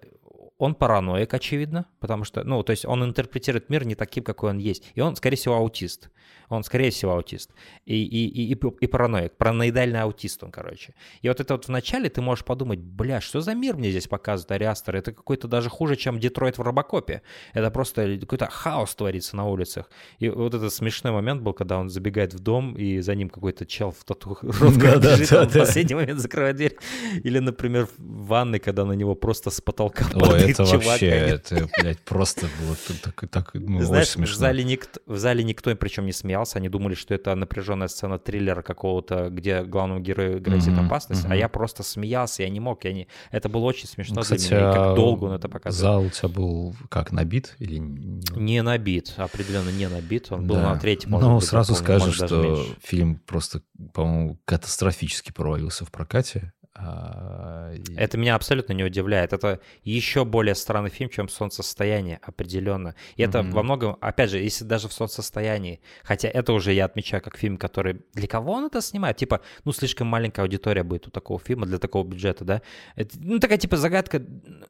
Speaker 1: он параноик, очевидно, потому что, ну, то есть он интерпретирует мир не таким, какой он есть. И он, скорее всего, аутист. Он, скорее всего, аутист. И, и, и, и, и параноик, параноидальный аутист он, короче. И вот это вот вначале ты можешь подумать, бля, что за мир мне здесь показывает Ариастер? Это какой-то даже хуже, чем Детройт в Робокопе. Это просто какой-то хаос творится на улицах. И вот этот смешной момент был, когда он забегает в дом, и за ним какой-то чел в татуировках да, бежит, да, он да, в последний момент закрывает дверь. Или, например, в ванной, когда на него просто с потолка
Speaker 2: падает это вообще, это, блядь, просто было так, так ну,
Speaker 1: Знаешь,
Speaker 2: очень смешно.
Speaker 1: В зале, никто, в зале никто причем не смеялся, они думали, что это напряженная сцена триллера какого-то, где главному герою грозит mm-hmm, опасность, mm-hmm. а я просто смеялся, я не мог, я не... Это было очень смешно ну, Кстати, для меня, как долго он это показал.
Speaker 2: Зал у тебя был как, набит или...
Speaker 1: Не набит, определенно не набит, он был да. на третьем,
Speaker 2: Ну, сразу скажу, что фильм просто, по-моему, катастрофически провалился в прокате,
Speaker 1: а, это меня абсолютно не удивляет. Это еще более странный фильм, чем «Солнцестояние», определенно. И это mm-hmm. во многом, опять же, если даже в «Солнцестоянии», хотя это уже я отмечаю как фильм, который... Для кого он это снимает? Типа, ну, слишком маленькая аудитория будет у такого фильма для такого бюджета, да? Это, ну, такая типа загадка.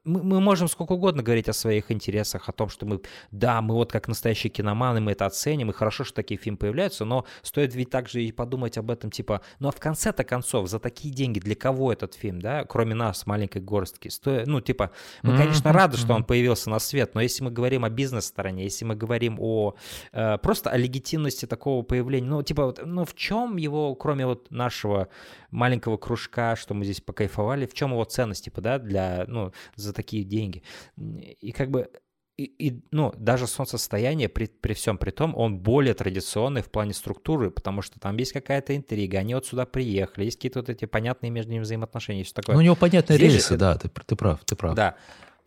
Speaker 1: Мы, мы можем сколько угодно говорить о своих интересах, о том, что мы, да, мы вот как настоящие киноманы, мы это оценим, и хорошо, что такие фильмы появляются, но стоит ведь также и подумать об этом, типа, ну, а в конце-то концов, за такие деньги для кого этот фильм, да, кроме нас, маленькой горстки. Сто... Ну, типа, мы, mm-hmm. конечно, рады, что он появился на свет, но если мы говорим о бизнес-стороне, если мы говорим о э, просто о легитимности такого появления, ну, типа, вот, ну, в чем его, кроме вот нашего маленького кружка, что мы здесь покайфовали, в чем его ценность, типа, да, для, ну, за такие деньги. И как бы и, и, ну, даже солнцестояние при, при всем при том, он более традиционный в плане структуры, потому что там есть какая-то интрига, они вот сюда приехали, есть какие-то вот эти понятные между ними взаимоотношения, все такое.
Speaker 2: Ну, у него понятные Здесь рельсы, же, да, ты, ты прав, ты прав.
Speaker 1: Да,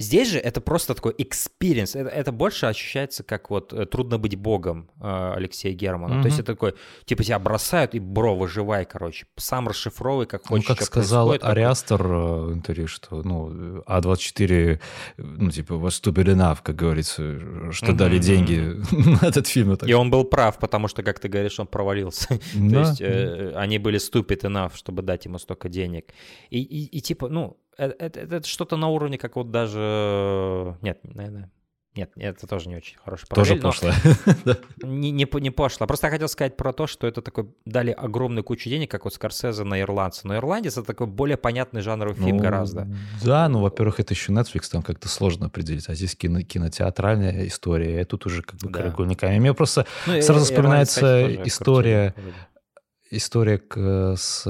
Speaker 1: Здесь же это просто такой experience. Это, это больше ощущается как вот э, «Трудно быть богом» э, Алексея Германа. Mm-hmm. То есть это такой, типа тебя бросают и бро, выживай, короче. Сам расшифровывай, как хочешь.
Speaker 2: Ну, как сказал Ариастер в интервью, что ну, А24, ну, типа, was stupid enough, как говорится, что mm-hmm. дали деньги на этот фильм.
Speaker 1: И он был прав, потому что, как ты говоришь, он провалился. То есть э, они были stupid enough, чтобы дать ему столько денег. И, и, и типа, ну, это, это, это что-то на уровне, как вот даже... Нет, наверное, нет, это тоже не очень хороший
Speaker 2: параллель. Тоже пошло.
Speaker 1: Не, не, не пошло. Просто я хотел сказать про то, что это такой... Дали огромную кучу денег, как вот Скорсезе на «Ирландце». Но «Ирландец» — это такой более понятный жанровый фильм ну, гораздо.
Speaker 2: Да, ну, во-первых, это еще Netflix, там как-то сложно определить. А здесь кино, кинотеатральная история, и тут уже как бы да. краеугольниками. Мне просто ну, сразу вспоминается история история к, с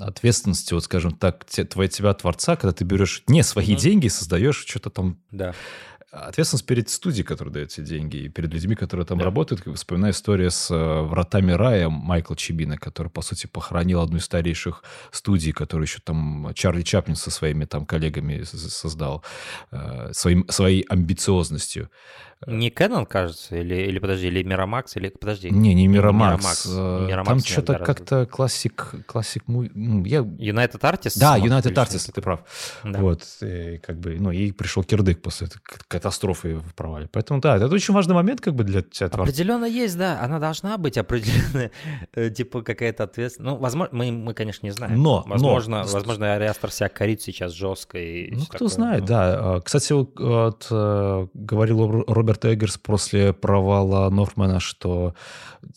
Speaker 2: ответственностью, вот скажем так, те, твоя, тебя, творца, когда ты берешь не свои mm-hmm. деньги, создаешь что-то там...
Speaker 1: Да.
Speaker 2: Ответственность перед студией, которая дает тебе деньги, и перед людьми, которые там да. работают. Как вспоминаю историю с э, «Вратами рая» Майкла Чибина, который, по сути, похоронил одну из старейших студий, которую еще там Чарли Чаплин со своими там коллегами создал, э, своим, своей амбициозностью.
Speaker 1: Не Canon, кажется, или, или подожди, или Miramax, или подожди.
Speaker 2: Не, не Miramax. Не Miramax. Там что-то как-то классик, классик, ну, я...
Speaker 1: United Artists?
Speaker 2: Да, United Artists, ты прав. Да. Вот, и как бы, ну, и пришел кирдык после этой катастрофы в провале. Поэтому, да, это очень важный момент как бы для тебя.
Speaker 1: Определенно есть, да, она должна быть определенная, э, типа какая-то ответственность. Ну, возможно, мы, мы, конечно, не знаем.
Speaker 2: Но,
Speaker 1: возможно,
Speaker 2: но...
Speaker 1: возможно, Ариастер себя корит сейчас жестко. И
Speaker 2: ну, кто такое, знает, но... да. Кстати, вот, э, говорил Роберт Роберт Эггерс после провала Норфмана, что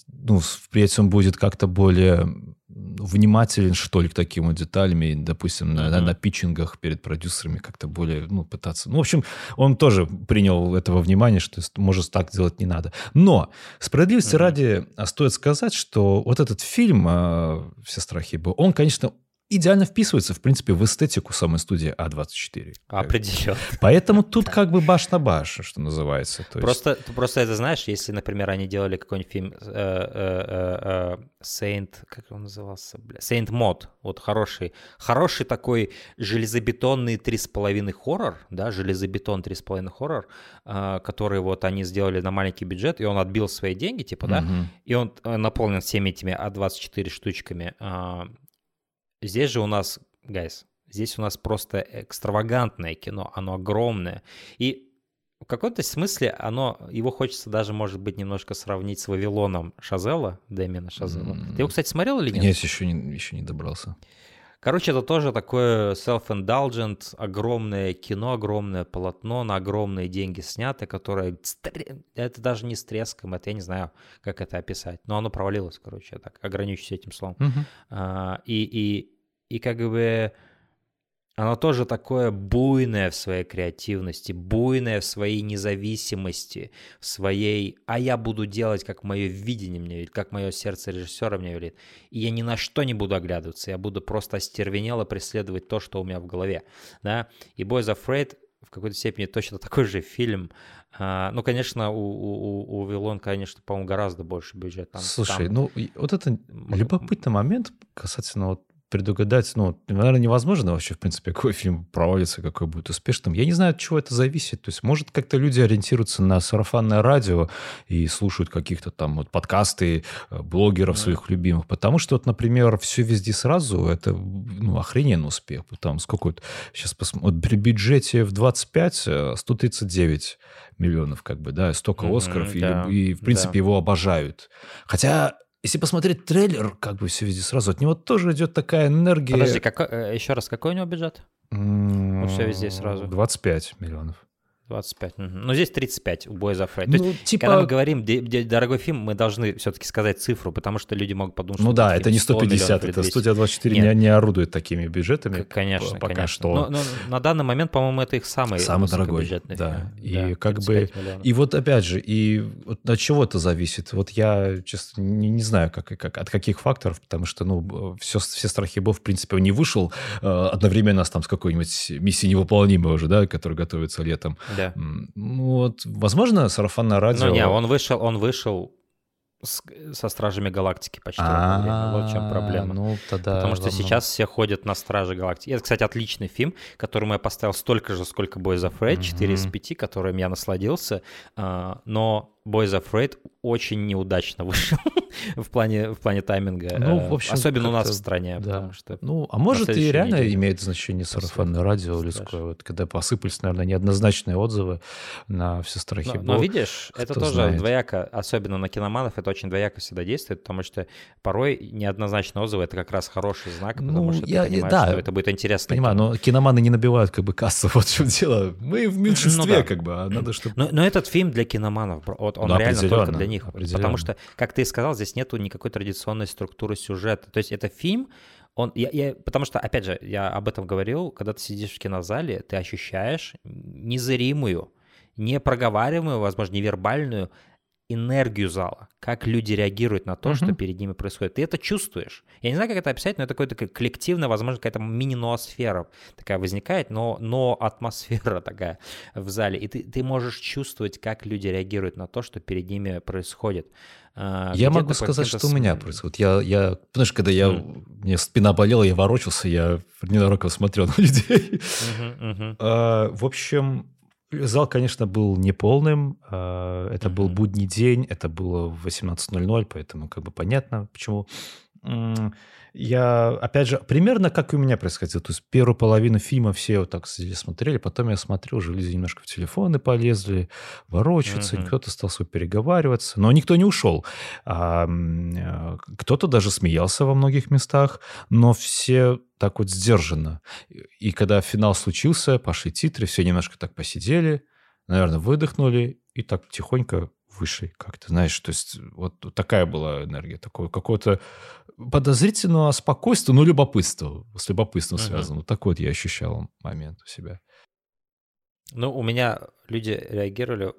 Speaker 2: ну, впредь он будет как-то более внимателен, что ли, к таким вот деталям, и, допустим, на, mm-hmm. на питчингах перед продюсерами как-то более, ну, пытаться. Ну, в общем, он тоже принял этого внимания, что, может, так делать не надо. Но, справедливости mm-hmm. ради, а, стоит сказать, что вот этот фильм «Все страхи Бо», он, конечно, идеально вписывается, в принципе, в эстетику самой студии А24.
Speaker 1: Определенно.
Speaker 2: Поэтому тут как бы баш на баш, что называется.
Speaker 1: То просто, есть... просто это знаешь, если, например, они делали какой-нибудь фильм э, э, э, Saint, как он назывался, бля, Saint Mod, вот хороший, хороший такой железобетонный 3,5 хоррор, да, железобетон 3,5 хоррор, который вот они сделали на маленький бюджет, и он отбил свои деньги, типа, да, и он наполнен всеми этими А24 штучками, Здесь же у нас, гайс, здесь у нас просто экстравагантное кино, оно огромное. И в каком-то смысле оно, его хочется даже, может быть, немножко сравнить с Вавилоном Шазела, Дэмина Шазела. Mm-hmm. Ты его, кстати, смотрел или нет?
Speaker 2: Нет, еще не, еще не добрался.
Speaker 1: Короче, это тоже такое self-indulgent, огромное кино, огромное полотно, на огромные деньги снято, которое... Это даже не с треском, это я не знаю, как это описать. Но оно провалилось, короче, я так ограничусь этим словом. Uh-huh. А, и, и, и как бы оно тоже такое буйное в своей креативности, буйное в своей независимости, в своей «а я буду делать, как мое видение мне велит, как мое сердце режиссера мне велит». И я ни на что не буду оглядываться, я буду просто остервенело преследовать то, что у меня в голове. Да? И «Boys Afraid» в какой-то степени точно такой же фильм. А, ну, конечно, у, у, у Вилон, конечно, по-моему, гораздо больше бюджет. Там,
Speaker 2: Слушай,
Speaker 1: там...
Speaker 2: ну, вот это любопытный момент касательно вот предугадать, ну, наверное, невозможно вообще, в принципе, какой фильм проводится, какой будет успешным. Я не знаю, от чего это зависит. То есть, может, как-то люди ориентируются на сарафанное радио и слушают каких-то там вот подкасты э, блогеров mm своих любимых. Потому что, вот, например, «Все везде сразу» — это, ну, охрененный успех. Там сколько вот, сейчас посмотрим, вот при бюджете в 25 139 э, миллионов, как бы, да, столько mm-hmm, Оскаров, да, и, и, в принципе, да. его обожают. Хотя если посмотреть трейлер, как бы все везде сразу, от него тоже идет такая энергия.
Speaker 1: Подожди, какой, э, еще раз, какой у него бюджет?
Speaker 2: Mm-hmm. Вот все везде сразу. 25 миллионов.
Speaker 1: 25. Угу. Ну, здесь 35 у Boys Prey. Ну, То есть, типа... когда мы говорим дорогой фильм, мы должны все-таки сказать цифру, потому что люди могут подумать,
Speaker 2: ну, что... да, это не 150, это студия 24 не, не орудует такими бюджетами.
Speaker 1: Конечно,
Speaker 2: пока
Speaker 1: конечно.
Speaker 2: что.
Speaker 1: Но, но на данный момент, по-моему, это их самый
Speaker 2: Самый дорогой, да. Фильм. И да, как бы... Миллионов. И вот опять же, и вот от чего это зависит? Вот я, честно, не, не знаю, как, как, от каких факторов, потому что, ну, все, все страхи Бо, в принципе, не вышел э, одновременно с, там, с какой-нибудь миссией невыполнимой уже, да, которая готовится летом.
Speaker 1: Да
Speaker 2: вот, возможно, сарафанное радио...
Speaker 1: Ну, не, он вышел, он вышел с, со Стражами Галактики почти одновременно. Вот в чем проблема.
Speaker 2: Ну, тогда
Speaker 1: Потому что сейчас все ходят на Стражи Галактики. Это, кстати, отличный фильм, которому я поставил столько же, сколько Boys of Red, 4 из 5, которым я насладился. А, но Boys of Raid очень неудачно вышел в, плане, в плане тайминга. Ну, в общем, Особенно у нас в стране. Да. что
Speaker 2: ну, а может и реально неделе... имеет значение сарафанное радио людское, вот, когда посыпались, наверное, неоднозначные отзывы на все страхи.
Speaker 1: Но, но видишь, это тоже знает. двояко, особенно на киноманов, это очень двояко всегда действует, потому что порой неоднозначные отзывы — это как раз хороший знак, потому ну, что я, ты понимаешь, да, что это будет интересно.
Speaker 2: Понимаю, кино. но киноманы не набивают как бы кассу, вот в чем дело. Мы в меньшинстве ну, да. как бы, а надо, чтобы...
Speaker 1: Но, но этот фильм для киноманов, вот он да, реально только для них. Потому что, как ты сказал, здесь нету никакой традиционной структуры сюжета. То есть это фильм, он, я, я, потому что, опять же, я об этом говорил, когда ты сидишь в кинозале, ты ощущаешь незримую, непроговариваемую, возможно, невербальную энергию зала, как люди реагируют на то, mm-hmm. что перед ними происходит. Ты это чувствуешь. Я не знаю, как это описать, но это какое-то коллективное, возможно, какая-то мини-ноосфера такая возникает, но, но атмосфера такая в зале. И ты, ты можешь чувствовать, как люди реагируют на то, что перед ними происходит.
Speaker 2: А, я могу сказать, что у меня происходит. Я, я, знаешь, когда я, mm. мне спина болела, я ворочался, я ненароком смотрел на людей. Uh-huh, uh-huh. А, в общем, Зал, конечно, был неполным. А, это mm-hmm. был будний день, это было в 18.00, поэтому как бы понятно, почему. Я, опять же, примерно как и у меня происходило. То есть первую половину фильма все вот так смотрели, потом я смотрю, уже люди немножко в телефоны полезли, ворочаются, mm-hmm. кто-то стал свой переговариваться, но никто не ушел. А, а, кто-то даже смеялся во многих местах, но все так вот сдержанно. И когда финал случился, пошли титры, все немножко так посидели, наверное, выдохнули и так тихонько вышли как-то, знаешь, то есть вот такая была энергия, такое какое-то подозрительного спокойствия, ну, любопытство, с любопытством uh-huh. связано. Так вот я ощущал момент у себя.
Speaker 1: Ну, у меня люди реагировали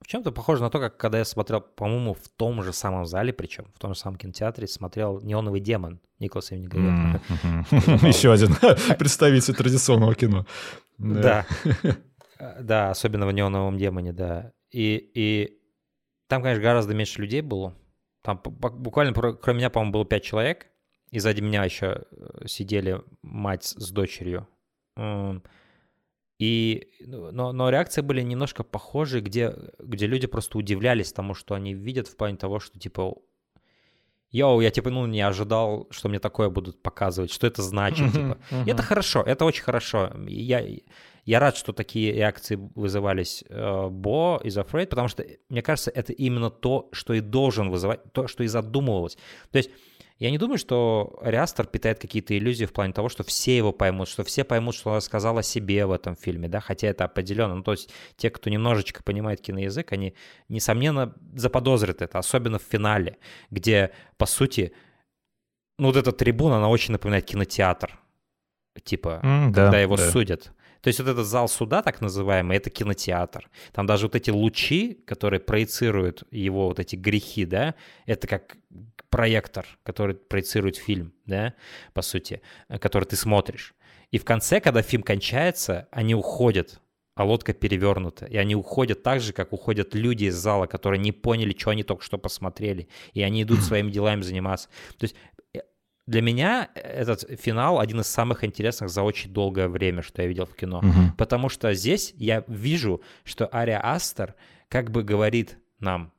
Speaker 1: в чем-то похоже на то, как когда я смотрел, по-моему, в том же самом зале, причем в том же самом кинотеатре, смотрел «Неоновый демон» Николаса Виннигалета.
Speaker 2: Еще один представитель традиционного кино.
Speaker 1: Да. Да, особенно в «Неоновом демоне», да. И, и там, конечно, гораздо меньше людей было. Там буквально, кроме меня, по-моему, было пять человек. И сзади меня еще э, сидели мать с дочерью. И, ну, но, но реакции были немножко похожи, где, где люди просто удивлялись тому, что они видят в плане того, что типа Йоу, я типа, ну, не ожидал, что мне такое будут показывать, что это значит, типа. И это хорошо, это очень хорошо. Я, я рад, что такие реакции вызывались э, Бо из Afraid, потому что, мне кажется, это именно то, что и должен вызывать, то, что и задумывалось. То есть я не думаю, что Риастер питает какие-то иллюзии в плане того, что все его поймут, что все поймут, что он сказал о себе в этом фильме, да, хотя это определенно. Ну, то есть те, кто немножечко понимает киноязык, они, несомненно, заподозрят это, особенно в финале, где, по сути, ну, вот эта трибуна, она очень напоминает кинотеатр, типа, mm, когда да, его да. судят. То есть вот этот зал суда, так называемый, это кинотеатр. Там даже вот эти лучи, которые проецируют его вот эти грехи, да, это как проектор, который проецирует фильм, да, по сути, который ты смотришь. И в конце, когда фильм кончается, они уходят, а лодка перевернута. И они уходят так же, как уходят люди из зала, которые не поняли, что они только что посмотрели. И они идут своими делами заниматься. То есть для меня этот финал один из самых интересных за очень долгое время, что я видел в кино. Угу. Потому что здесь я вижу, что Ария Астер как бы говорит нам,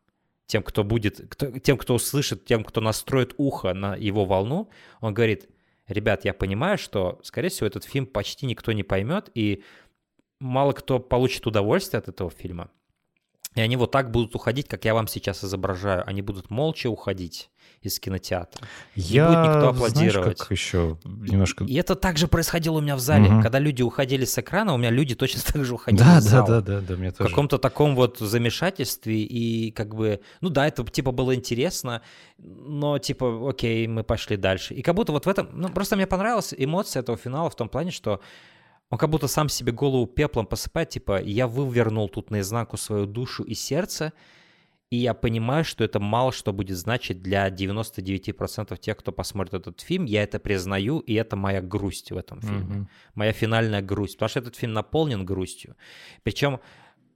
Speaker 1: тем, кто будет, кто, тем, кто услышит, тем, кто настроит ухо на его волну, он говорит, ребят, я понимаю, что, скорее всего, этот фильм почти никто не поймет, и мало кто получит удовольствие от этого фильма. И они вот так будут уходить, как я вам сейчас изображаю. Они будут молча уходить из кинотеатра.
Speaker 2: Я, не будет никто аплодировать. Знаешь, как еще немножко...
Speaker 1: И это также происходило у меня в зале. Угу. Когда люди уходили с экрана, у меня люди точно так же уходили да, из
Speaker 2: зала. Да, да, да, да, мне тоже.
Speaker 1: В каком-то таком вот замешательстве. И как бы, ну да, это типа было интересно, но типа, окей, мы пошли дальше. И как будто вот в этом, ну просто мне понравилась эмоция этого финала в том плане, что он как будто сам себе голову пеплом посыпает, типа, я вывернул тут наизнанку свою душу и сердце, и я понимаю, что это мало что будет значить для 99% тех, кто посмотрит этот фильм. Я это признаю, и это моя грусть в этом фильме. Mm-hmm. Моя финальная грусть. Потому что этот фильм наполнен грустью. Причем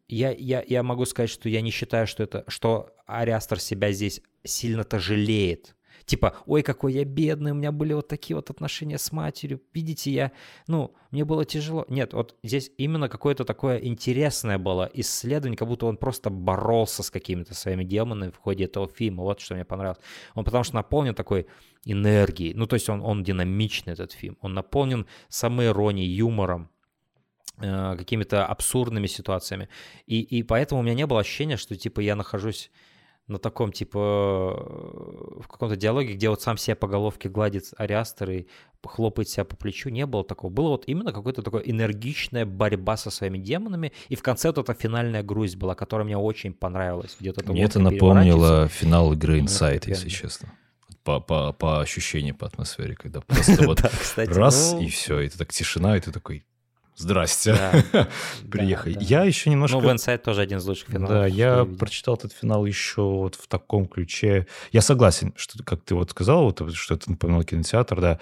Speaker 1: я, я, я могу сказать, что я не считаю, что это, что Ариастер себя здесь сильно-то жалеет типа, ой, какой я бедный, у меня были вот такие вот отношения с матерью, видите, я, ну, мне было тяжело. Нет, вот здесь именно какое-то такое интересное было исследование, как будто он просто боролся с какими-то своими демонами в ходе этого фильма. Вот что мне понравилось. Он потому что наполнен такой энергией. Ну, то есть он, он динамичный, этот фильм. Он наполнен самой иронией, юмором э, какими-то абсурдными ситуациями. И, и поэтому у меня не было ощущения, что, типа, я нахожусь на таком, типа, э, в каком-то диалоге, где вот сам себя по головке гладит Ариастер и хлопает себя по плечу, не было такого. Было вот именно какая-то такая энергичная борьба со своими демонами, и в конце вот эта финальная грусть была, которая мне очень понравилась. Где-то
Speaker 2: мне это напомнило финал игры Inside, если честно. По, по, по ощущению, по атмосфере, когда просто вот раз, ну и все, и ты так тишина, и ты такой, Здрасте. Да. Приехали. Да, да. Я еще немножко...
Speaker 1: Ну, Венсайд тоже один из лучших финалов.
Speaker 2: Да, я прочитал этот финал еще вот в таком ключе. Я согласен, что, как ты вот сказал, вот, что это напоминал кинотеатр, да.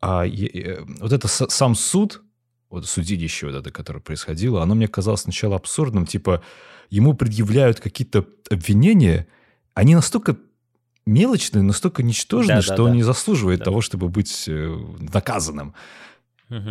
Speaker 2: А я, вот это сам суд, вот судилище вот это, которое происходило, оно мне казалось сначала абсурдным. Типа, ему предъявляют какие-то обвинения, они настолько мелочные, настолько ничтожные, да, что да, он да. не заслуживает да. того, чтобы быть э,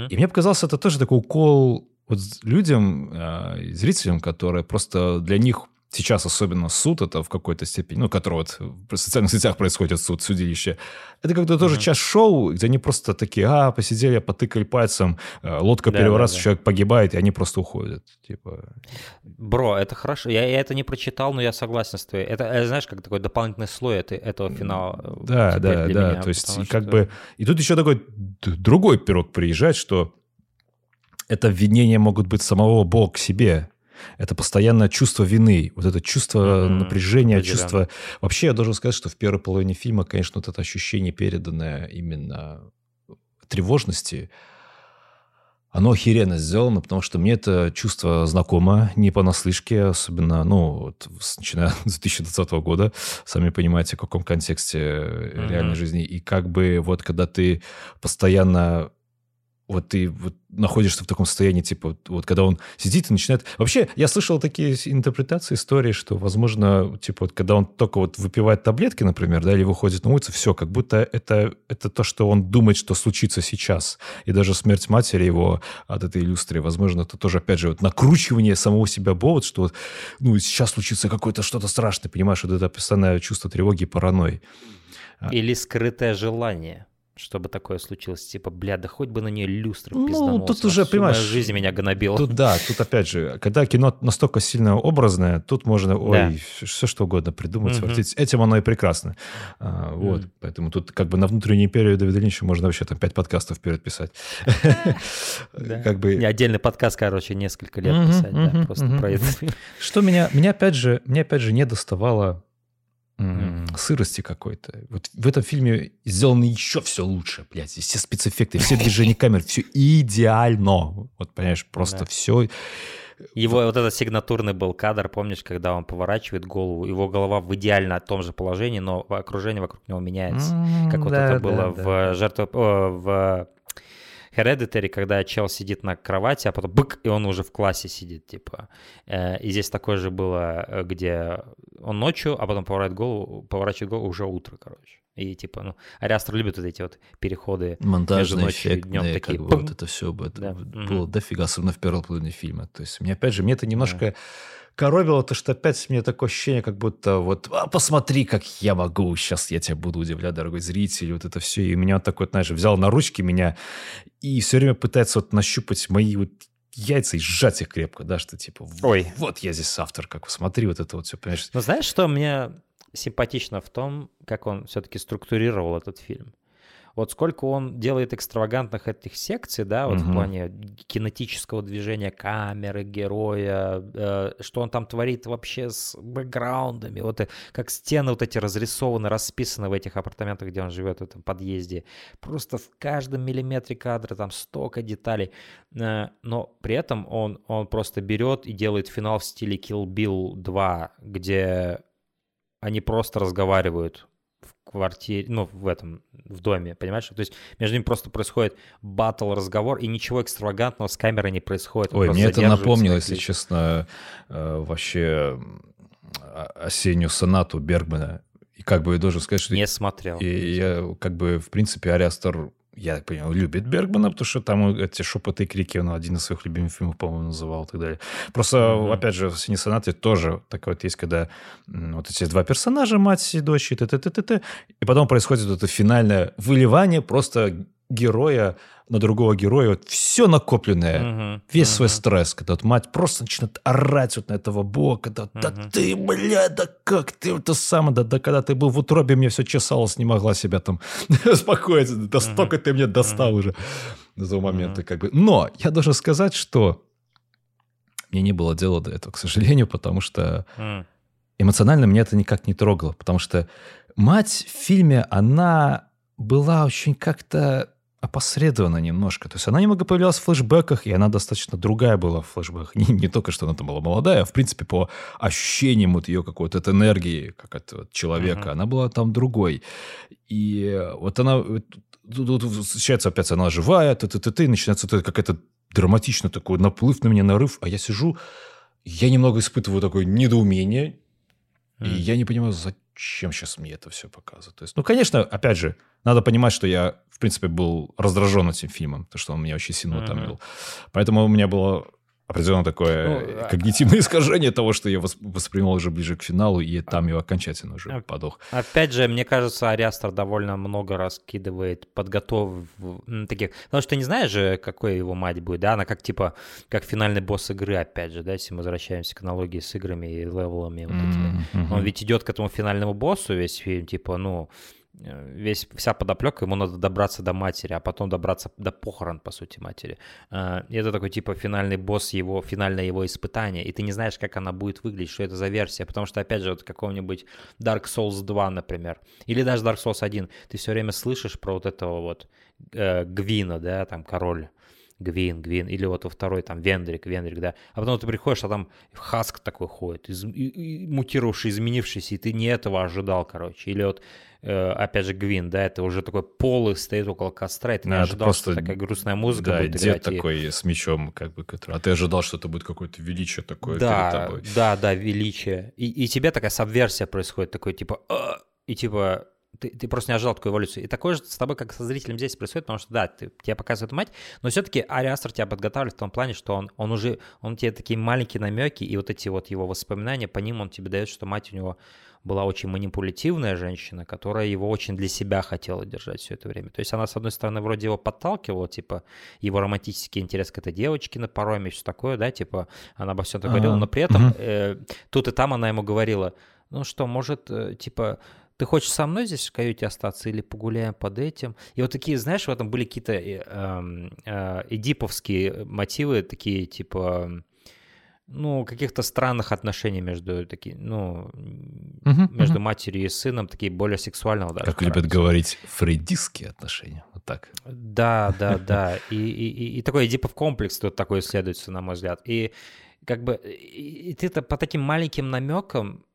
Speaker 2: И мне показалось, это тоже такой укол вот людям, э, зрителям, которые просто для них сейчас особенно суд, это в какой-то степени, ну, который вот в социальных сетях происходит суд, судилище, это как-то тоже mm-hmm. часть шоу, где они просто такие, а, посидели, потыкали пальцем, э, лодка да, переворачивается, да, да. человек погибает, и они просто уходят, типа...
Speaker 1: Бро, это хорошо, я, я это не прочитал, но я согласен с тобой. Это, э, знаешь, как такой дополнительный слой это, этого финала.
Speaker 2: Э, да, да, да, меня, то есть как что... бы... И тут еще такой другой пирог приезжает, что это обвинения могут быть самого Бога к себе, Это постоянное чувство вины, вот это чувство mm-hmm. напряжения, чувство... Вообще, я должен сказать, что в первой половине фильма, конечно, вот это ощущение, переданное именно тревожности, оно охеренно сделано, потому что мне это чувство знакомо, не понаслышке, особенно, ну, вот, начиная с 2020 года, сами понимаете, в каком контексте mm-hmm. реальной жизни. И как бы вот когда ты постоянно вот ты вот находишься в таком состоянии, типа, вот, вот когда он сидит и начинает... Вообще, я слышал такие интерпретации истории, что, возможно, типа, вот когда он только вот выпивает таблетки, например, да, или выходит на улицу, все, как будто это, это то, что он думает, что случится сейчас. И даже смерть матери его от этой иллюстрии, возможно, это тоже, опять же, вот накручивание самого себя бовод, что вот, ну, сейчас случится какое-то что-то страшное, понимаешь, вот это постоянное чувство тревоги и паранойи.
Speaker 1: Или скрытое желание чтобы такое случилось. Типа, бля, да хоть бы на нее люстры
Speaker 2: Ну, тут уже, понимаешь...
Speaker 1: жизнь меня гнобила.
Speaker 2: Тут, да, тут опять же, когда кино настолько сильно образное, тут можно, ой, да. все что угодно придумать, угу. свертить. Этим оно и прекрасно. А, вот, угу. поэтому тут как бы на внутреннюю империю Дэвида Линча можно вообще там пять подкастов вперед писать.
Speaker 1: Как бы... Отдельный подкаст, короче, несколько лет писать, да, просто про это.
Speaker 2: Что меня, меня опять же, мне опять же не доставало mm. сырости какой-то. Вот в этом фильме сделано еще все лучше, блядь. Все спецэффекты, все движения камер, все идеально. Вот, понимаешь, просто да. все...
Speaker 1: Его вот этот сигнатурный был кадр, помнишь, когда он поворачивает голову, его голова в идеально том же положении, но окружение вокруг него меняется. Mm, как вот да, это было да, в да. жертве... в Hereditary, когда чел сидит на кровати, а потом бык, и он уже в классе сидит, типа. Э, и здесь такое же было, э, где он ночью, а потом поворачивает голову, поворачивает голову уже утро, короче. И типа, ну, Ариастр любит вот эти вот переходы
Speaker 2: между ночью и днем такие. Как бы, вот это все это да. было mm-hmm. дофига, особенно в первой половине фильма. То есть, мне опять же, мне это немножко... Yeah коробило то, что опять мне такое ощущение, как будто вот а, посмотри, как я могу, сейчас я тебя буду удивлять, дорогой зритель, вот это все. И меня вот так вот, знаешь, взял на ручки меня и все время пытается вот нащупать мои вот яйца и сжать их крепко, да, что типа, Ой. вот я здесь автор, как смотри, вот это вот все, понимаешь.
Speaker 1: Ну, знаешь, что мне симпатично в том, как он все-таки структурировал этот фильм? Вот сколько он делает экстравагантных этих секций, да, вот угу. в плане кинетического движения камеры, героя, э, что он там творит вообще с бэкграундами, вот как стены вот эти разрисованы, расписаны в этих апартаментах, где он живет, в этом подъезде. Просто в каждом миллиметре кадра там столько деталей. Э, но при этом он, он просто берет и делает финал в стиле Kill Bill 2, где они просто разговаривают квартире, ну, в этом, в доме, понимаешь? То есть между ними просто происходит батл, разговор, и ничего экстравагантного с камерой не происходит.
Speaker 2: Ой, мне это напомнило, если честно, э, вообще осеннюю сонату Бергмана. И как бы я должен сказать, что...
Speaker 1: Не смотрел.
Speaker 2: И я, как бы, в принципе, Ариастер я так понимаю, любит Бергмана, потому что там эти шепоты и крики, он один из своих любимых фильмов, по-моему, называл и так далее. Просто, mm-hmm. опять же, в «Синей сонате» тоже такое вот есть, когда вот эти два персонажа, мать и дочь, и т т т т т и потом происходит это финальное выливание просто героя на другого героя, вот все накопленное, uh-huh, весь uh-huh. свой стресс, когда вот мать просто начинает орать вот на этого бога, когда uh-huh. да ты, бля, да как ты это самое, да, да когда ты был в утробе, мне все чесалось, не могла себя там успокоиться, да uh-huh. столько ты мне достал uh-huh. уже того момента, uh-huh. как бы. Но я должен сказать, что мне не было дела до этого, к сожалению, потому что uh-huh. эмоционально меня это никак не трогало, потому что мать в фильме, она была очень как-то опосредованно немножко. То есть она немного появлялась в флешбеках, и она достаточно другая была в флешбеках. Не, не только, что она там была молодая, а в принципе по ощущениям вот ее какой-то от энергии, как от вот человека, uh-huh. она была там другой. И вот она... Тут, встречается опять, она живая, ты ты ты ты начинается какая-то драматично такой наплыв на меня, нарыв, а я сижу, я немного испытываю такое недоумение, mm. и я не понимаю, зачем сейчас мне это все показывают. То есть, ну, конечно, опять же, надо понимать, что я, в принципе, был раздражен этим фильмом, потому что он меня очень сильно утомил. Mm-hmm. Поэтому у меня было определенно такое ну, а, когнитивное искажение того, что я воспринимал уже ближе к финалу, и там его окончательно уже подох.
Speaker 1: Опять же, мне кажется, Ариастер довольно много раскидывает подготов таких... Потому что ты не знаешь же, какой его мать будет, да? Она как типа, как финальный босс игры, опять же, да, если мы возвращаемся к аналогии с играми и левелами вот этими. Mm-hmm. Он ведь идет к этому финальному боссу весь фильм, типа, ну Э, весь, вся подоплека, ему надо добраться до матери, а потом добраться до похорон, по сути, матери. Э, это такой, типа, финальный босс его, финальное его испытание, и ты не знаешь, как она будет выглядеть, что это за версия, потому что, опять же, вот какого-нибудь Dark Souls 2, например, или даже Dark Souls 1, ты все время слышишь про вот этого вот э, Гвина, да, там, король, Гвин, Гвин, или вот во второй там Вендрик, Вендрик, да. А потом ты приходишь, а там Хаск такой ходит, из, и, и, мутировавший, изменившийся, и ты не этого ожидал, короче. Или вот, э, опять же, Гвин, да, это уже такой полы стоит около костра, и ты не да, ожидал, просто, что такая грустная музыка
Speaker 2: да,
Speaker 1: будет
Speaker 2: дед играть. такой и... с мечом, как бы, который... А ты ожидал, что это будет какое-то величие такое
Speaker 1: да,
Speaker 2: перед тобой.
Speaker 1: Да, да, величие. И, и тебе такая сабверсия происходит, такой, типа, «А!» и типа ты, ты просто не ожидал такую эволюцию. И такое же с тобой, как со зрителем здесь происходит, потому что, да, ты, тебе показывают мать, но все-таки Ари Астер тебя подготавливает в том плане, что он, он уже, он тебе такие маленькие намеки, и вот эти вот его воспоминания, по ним он тебе дает, что мать у него была очень манипулятивная женщина, которая его очень для себя хотела держать все это время. То есть она, с одной стороны, вроде его подталкивала, типа, его романтический интерес к этой девочке на пароме, все такое, да, типа, она обо всем это говорила, но при этом э, тут и там она ему говорила, ну что, может, э, типа, ты хочешь со мной здесь в каюте остаться или погуляем под этим? И вот такие, знаешь, в этом были какие-то э, эм, э, эдиповские мотивы, такие типа ну, каких-то странных отношений между такими, ну, uh-huh, между uh-huh. матерью и сыном, такие более сексуального даже.
Speaker 2: Как характера. любят говорить, фрейдистские отношения, вот так.
Speaker 1: Да, да, да. И, и, и, и такой Эдипов комплекс тут такой исследуется, на мой взгляд. И как бы и ты-то по таким маленьким намекам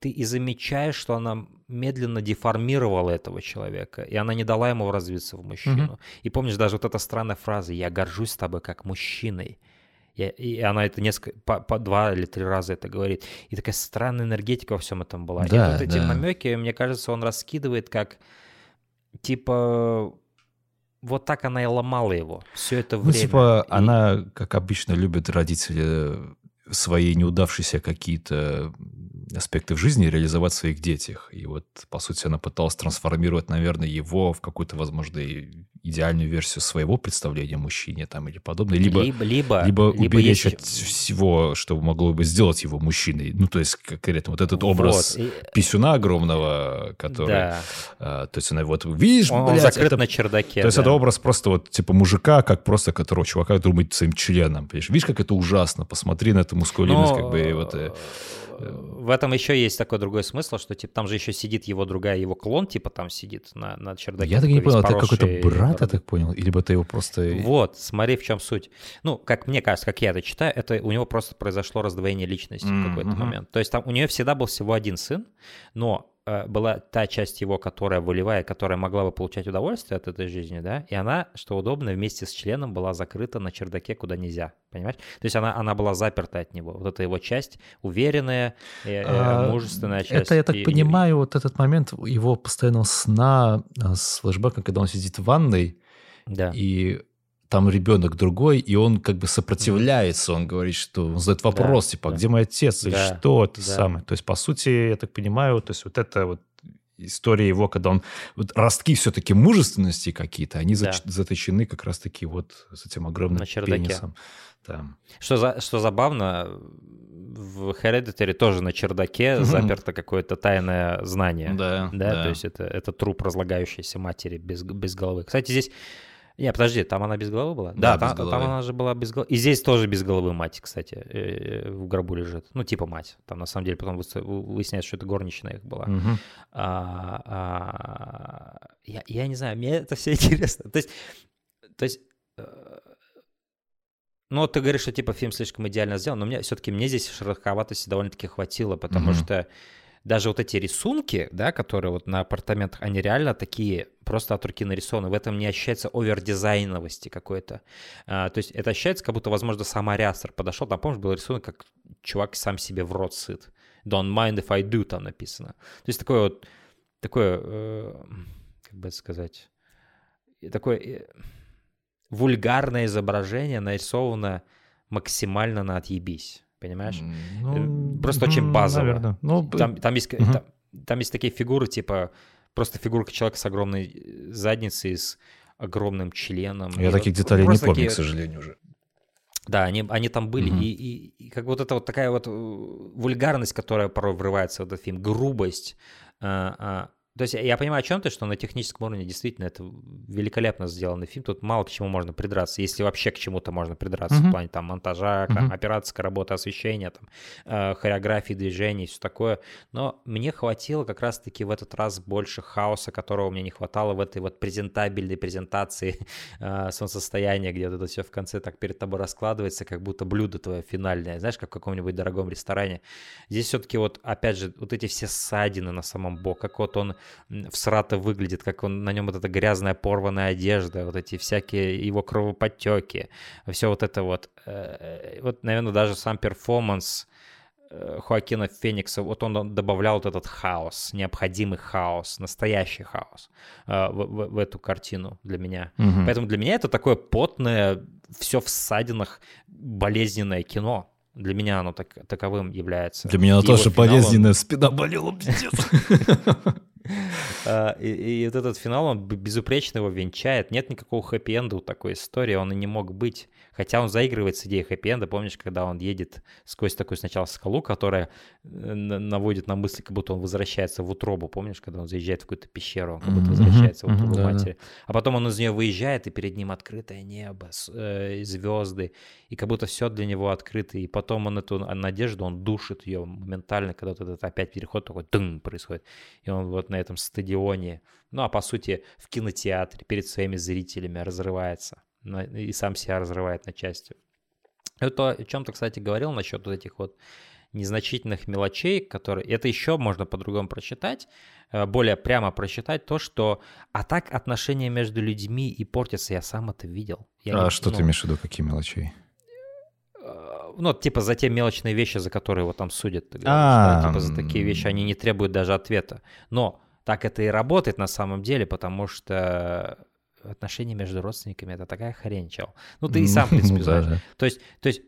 Speaker 1: ты и замечаешь, что она медленно деформировала этого человека, и она не дала ему развиться в мужчину. Mm-hmm. И помнишь даже вот эта странная фраза «я горжусь тобой как мужчиной». И, и она это несколько, по, по два или три раза это говорит. И такая странная энергетика во всем этом была. Да, и вот эти да. намеки, мне кажется, он раскидывает как, типа, вот так она и ломала его все это ну, время.
Speaker 2: Ну, типа, и... она, как обычно, любит родители свои неудавшиеся какие-то аспекты в жизни реализовать в своих детях. И вот, по сути, она пыталась трансформировать, наверное, его в какую-то, возможно, идеальную версию своего представления о мужчине там или подобное. Либо, либо, либо, либо уберечь либо от всего, что могло бы сделать его мужчиной. Ну, то есть, конкретно вот этот образ вот. писюна огромного, который... Да. А, то есть она вот, видишь,
Speaker 1: Он, блядь, закрыт это, на чердаке.
Speaker 2: То есть да. это образ просто вот типа мужика, как просто которого чувака думает своим членом. Понимаешь? Видишь, как это ужасно? Посмотри на эту мускулинность, Но... как бы вот...
Speaker 1: В этом еще есть такой другой смысл, что типа там же еще сидит его другая, его клон, типа там сидит на, на чердаке.
Speaker 2: Я так не понял, это какой-то брат, я так понял, или это его просто...
Speaker 1: Вот, смотри, в чем суть. Ну, как мне кажется, как я это читаю, это у него просто произошло раздвоение личности mm-hmm. в какой-то момент. То есть там у нее всегда был всего один сын, но была та часть его, которая волевая, которая могла бы получать удовольствие от этой жизни, да, и она, что удобно, вместе с членом была закрыта на чердаке, куда нельзя, понимаешь? То есть она, она была заперта от него. Вот эта его часть, уверенная, э, а, мужественная часть.
Speaker 2: Это, я так и, понимаю, и... вот этот момент его постоянного сна э, с флешбеком, когда он сидит в ванной, да. и там ребенок другой, и он как бы сопротивляется, он говорит, что он задает вопрос, да, типа, «А да. где мой отец, или да, что это да. самое. То есть, по сути, я так понимаю, то есть вот это вот история его, когда он... Вот ростки все-таки мужественности какие-то, они да. заточены как раз-таки вот с этим огромным пенисом.
Speaker 1: Да. Что, за, что забавно, в Hereditary тоже на чердаке заперто какое-то тайное знание. Да, да, да. То есть это, это труп разлагающейся матери без, без головы. Кстати, здесь не, подожди, там она без головы была? Да, да там, там она же была без головы. И здесь тоже без головы мать, кстати, э, в гробу лежит. Ну, типа мать. Там на самом деле потом выясняется, что это горничная их была. Угу. А, а, я, я не знаю, мне это все интересно. То есть, то есть э, ну, ты говоришь, что типа фильм слишком идеально сделан, но мне все-таки мне здесь шероховатости довольно-таки хватило, потому угу. что даже вот эти рисунки, да, которые вот на апартаментах, они реально такие просто от руки нарисованы. В этом не ощущается овердизайновости какой-то. А, то есть это ощущается, как будто, возможно, сам Ариастер подошел. Там, помнишь, был рисунок, как чувак сам себе в рот сыт. Don't mind if I do, там написано. То есть такое вот, такое, э, как бы сказать, такое э, вульгарное изображение нарисовано максимально на отъебись. Понимаешь? Ну, Просто очень базово. Наверное. Ну, там, там, есть, угу. там, там есть такие фигуры, типа просто фигурка человека с огромной э, задницей, с огромным членом.
Speaker 2: Я таких вот, деталей не помню, такие... к сожалению, уже.
Speaker 1: Да, они, они там были. Угу. И, и, и как вот эта вот такая вот э, вульгарность, которая порой врывается в этот фильм, грубость, а, а, То есть я понимаю, о чем ты, что на техническом уровне действительно это великолепно сделанный фильм. Тут мало к чему можно придраться, если вообще к чему-то можно придраться mm-hmm. в плане там монтажа, mm-hmm. операторской работы, освещения, там, э, хореографии, движений, все такое. Но мне хватило как раз-таки в этот раз больше хаоса, которого мне не хватало в этой вот презентабельной презентации э, солнцестояния, где вот это все в конце так перед тобой раскладывается, как будто блюдо твое финальное, знаешь, как в каком-нибудь дорогом ресторане. Здесь все-таки вот, опять же, вот эти все ссадины на самом боку, как вот он всрато выглядит, как он, на нем вот эта грязная порванная одежда, вот эти всякие его кровоподтеки, все вот это вот. Э, вот, наверное, даже сам перформанс э, Хоакина Феникса, вот он добавлял вот этот хаос, необходимый хаос, настоящий хаос э, в, в, в эту картину для меня. Угу. Поэтому для меня это такое потное, все в ссадинах, болезненное кино. Для меня оно так, таковым является.
Speaker 2: Для меня оно тоже болезненное, спина болела, пиздец.
Speaker 1: А, и, вот этот финал, он безупречно его венчает. Нет никакого хэппи-энда у такой истории, он и не мог быть. Хотя он заигрывает с идеей хэппи-энда. Помнишь, когда он едет сквозь такую сначала скалу, которая э, наводит на мысли, как будто он возвращается в утробу. Помнишь, когда он заезжает в какую-то пещеру, он как будто возвращается в утробу матери. А потом он из нее выезжает, и перед ним открытое небо, э, звезды, и как будто все для него открыто. И потом он эту надежду, он душит ее моментально, когда вот этот опять переход такой дым происходит. И он вот на этом стадионе, ну а по сути в кинотеатре перед своими зрителями разрывается и сам себя разрывает на части. Это о чем-то, кстати, говорил насчет вот этих вот незначительных мелочей, которые... Это еще можно по-другому прочитать, э, более прямо прочитать то, что а так отношения между людьми и портятся, я сам это видел. Я
Speaker 2: а
Speaker 1: не,
Speaker 2: что ну, ты имеешь в виду, какие мелочей?
Speaker 1: Э, ну, типа за те мелочные вещи, за которые его там судят. Ты говоришь, а? Типа за такие вещи они не требуют даже ответа. Но так это и работает на самом деле, потому что отношения между родственниками это такая хрень, чел. Ну, ты и сам, в принципе, знаешь. То есть, то есть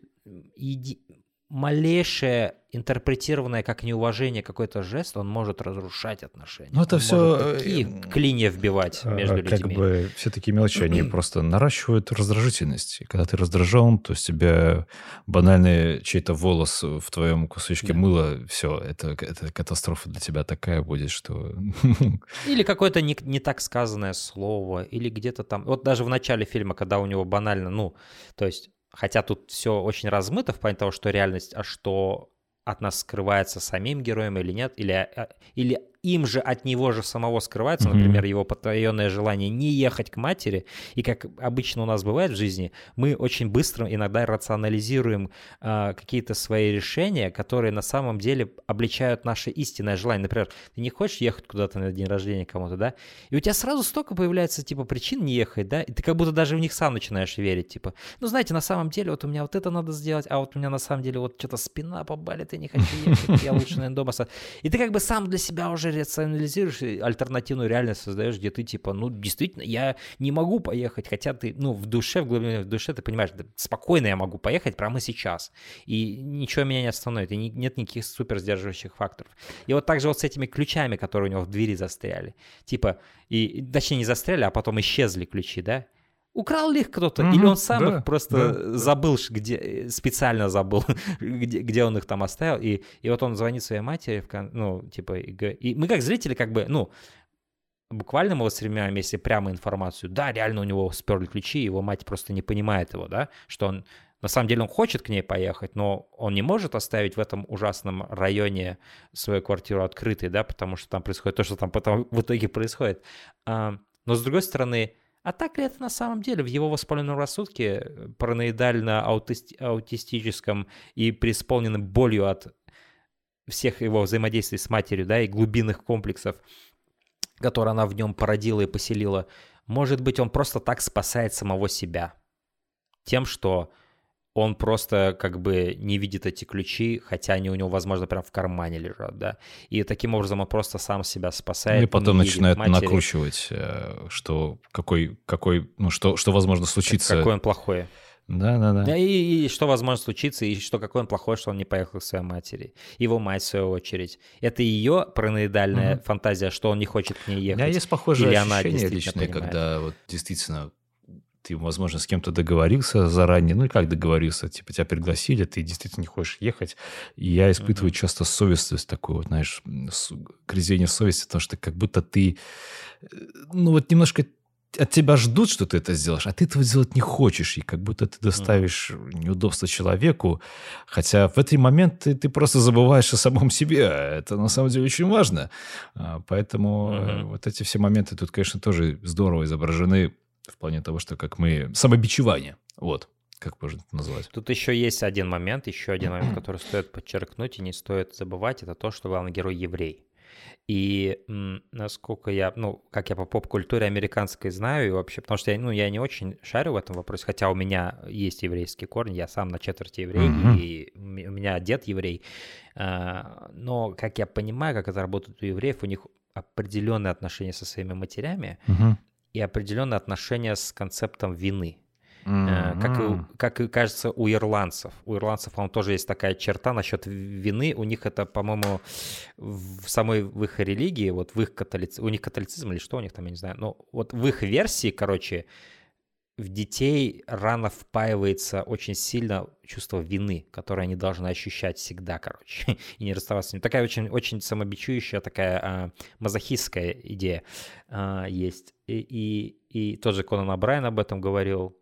Speaker 1: малейшее интерпретированное как неуважение какой-то жест, он может разрушать отношения.
Speaker 2: Ну, это
Speaker 1: он
Speaker 2: все...
Speaker 1: такие э, клинья вбивать а, между
Speaker 2: как людьми. Как бы все такие мелочи, они просто наращивают раздражительность. И когда ты раздражен, то с тебя банальный чей-то волос в твоем кусочке да. мыла, все, это, это катастрофа для тебя такая будет, что...
Speaker 1: Или какое-то не, не так сказанное слово, или где-то там... Вот даже в начале фильма, когда у него банально, ну, то есть Хотя тут все очень размыто в плане того, что реальность, а что от нас скрывается самим героем или нет, или, а, или им же от него же самого скрывается, mm-hmm. например, его потаенное желание не ехать к матери. И как обычно у нас бывает в жизни, мы очень быстро иногда рационализируем э, какие-то свои решения, которые на самом деле обличают наше истинное желание. Например, ты не хочешь ехать куда-то на день рождения кому-то, да? И у тебя сразу столько появляется, типа, причин не ехать, да? И ты как будто даже в них сам начинаешь верить, типа, ну, знаете, на самом деле вот у меня вот это надо сделать, а вот у меня на самом деле вот что-то спина побалит, и не хочу ехать, я лучше, наверное, дома. И ты как бы сам для себя уже рационализируешь альтернативную реальность создаешь, где ты типа, ну, действительно, я не могу поехать, хотя ты, ну, в душе, в глубине в душе ты понимаешь, да, спокойно я могу поехать прямо сейчас, и ничего меня не остановит, и не, нет никаких супер сдерживающих факторов. И вот так же вот с этими ключами, которые у него в двери застряли, типа, и, точнее, не застряли, а потом исчезли ключи, да, Украл ли их кто-то? Mm-hmm, Или он сам да, их просто да, забыл, где, специально забыл, где, где он их там оставил. И, и вот он звонит своей матери, в, ну, типа, и, и мы как зрители, как бы, ну, буквально мы воспринимаем, если прямо информацию, да, реально у него сперли ключи, его мать просто не понимает его, да, что он, на самом деле он хочет к ней поехать, но он не может оставить в этом ужасном районе свою квартиру открытой, да, потому что там происходит то, что там потом в итоге происходит. А, но с другой стороны, а так ли это на самом деле? В его воспаленном рассудке, э, параноидально-аутистическом и преисполненном болью от всех его взаимодействий с матерью, да, и глубинных комплексов, которые она в нем породила и поселила, может быть, он просто так спасает самого себя? Тем, что он просто как бы не видит эти ключи, хотя они у него, возможно, прям в кармане лежат, да. И таким образом он просто сам себя спасает. Ну
Speaker 2: и потом начинает накручивать, э, что какой, какой, ну что, что возможно случиться.
Speaker 1: Какой он плохой.
Speaker 2: Да, да, да.
Speaker 1: И, и что возможно случиться, и что какой он плохой, что он не поехал к своей матери. Его мать, в свою очередь. Это ее параноидальная угу. фантазия, что он не хочет к ней ехать. У
Speaker 2: меня есть похожие Или ощущения личные, когда вот действительно ты, возможно, с кем-то договорился заранее, ну и как договорился, типа тебя пригласили, ты действительно не хочешь ехать. И я испытываю mm-hmm. часто совестность такую, вот, знаешь, грязение совести, потому что как будто ты, э, ну вот немножко от тебя ждут, что ты это сделаешь, а ты этого сделать не хочешь, и как будто ты доставишь mm. неудобство человеку, хотя в эти моменты ты просто забываешь о самом себе, это на самом деле очень важно. А, поэтому mm-hmm. вот эти все моменты тут, конечно, тоже здорово изображены в плане того, что как мы... Самобичевание, вот, как можно это назвать.
Speaker 1: Тут еще есть один момент, еще один момент, который стоит подчеркнуть и не стоит забывать, это то, что главный герой еврей. И насколько я, ну, как я по поп-культуре американской знаю, и вообще, потому что я, ну, я не очень шарю в этом вопросе, хотя у меня есть еврейские корни, я сам на четверти еврей, mm-hmm. и у меня дед еврей. А, но, как я понимаю, как это работает у евреев, у них определенные отношения со своими матерями mm-hmm. И определенные отношения с концептом вины. Mm-hmm. Как, и, как и кажется у ирландцев. У ирландцев, по тоже есть такая черта насчет вины. У них это, по-моему, в самой в их религии, вот в их католицизме, у них католицизм или что у них там, я не знаю. Но вот в их версии, короче, в детей рано впаивается очень сильно чувство вины, которое они должны ощущать всегда, короче, и не расставаться с ним. Такая очень, очень самобичующая, такая а, мазохистская идея а, есть. И, и, и тот же Конан Брайан об этом говорил,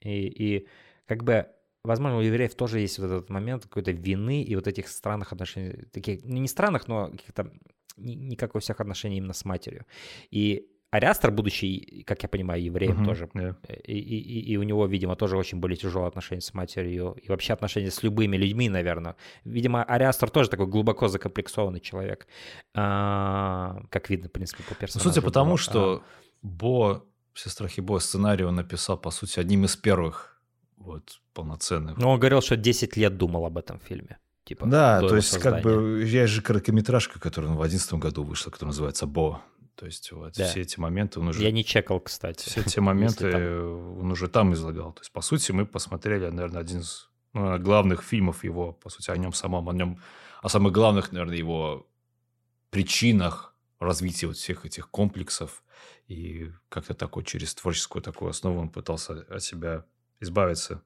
Speaker 1: и, и как бы, возможно, у евреев тоже есть вот этот момент какой-то вины и вот этих странных отношений, таких, ну, не странных, но каких-то, не, не как у всех отношений именно с матерью. И Ариастер, будущий, как я понимаю, евреем uh-huh, тоже, yeah. и, и, и у него, видимо, тоже очень были тяжелые отношения с матерью, и вообще отношения с любыми людьми, наверное. Видимо, Ариастер тоже такой глубоко закомплексованный человек, а, как видно, в принципе, по персонажу.
Speaker 2: Судя по тому, что а... Бо все страхи Бо сценарий он написал, по сути, одним из первых вот полноценных.
Speaker 1: Ну, он говорил, что 10 лет думал об этом фильме. Типа,
Speaker 2: да, то есть создания. как бы есть же короткометражка, которая в 2011 году вышла, которая называется «Бо». То есть вот да. все эти моменты он уже...
Speaker 1: Я не чекал, кстати.
Speaker 2: Все эти моменты он уже там излагал. То есть, по сути, мы посмотрели, наверное, один из ну, главных фильмов его, по сути, о нем самом, о нем, о самых главных, наверное, его причинах развития вот всех этих комплексов и как-то такой через творческую такую основу он пытался от себя избавиться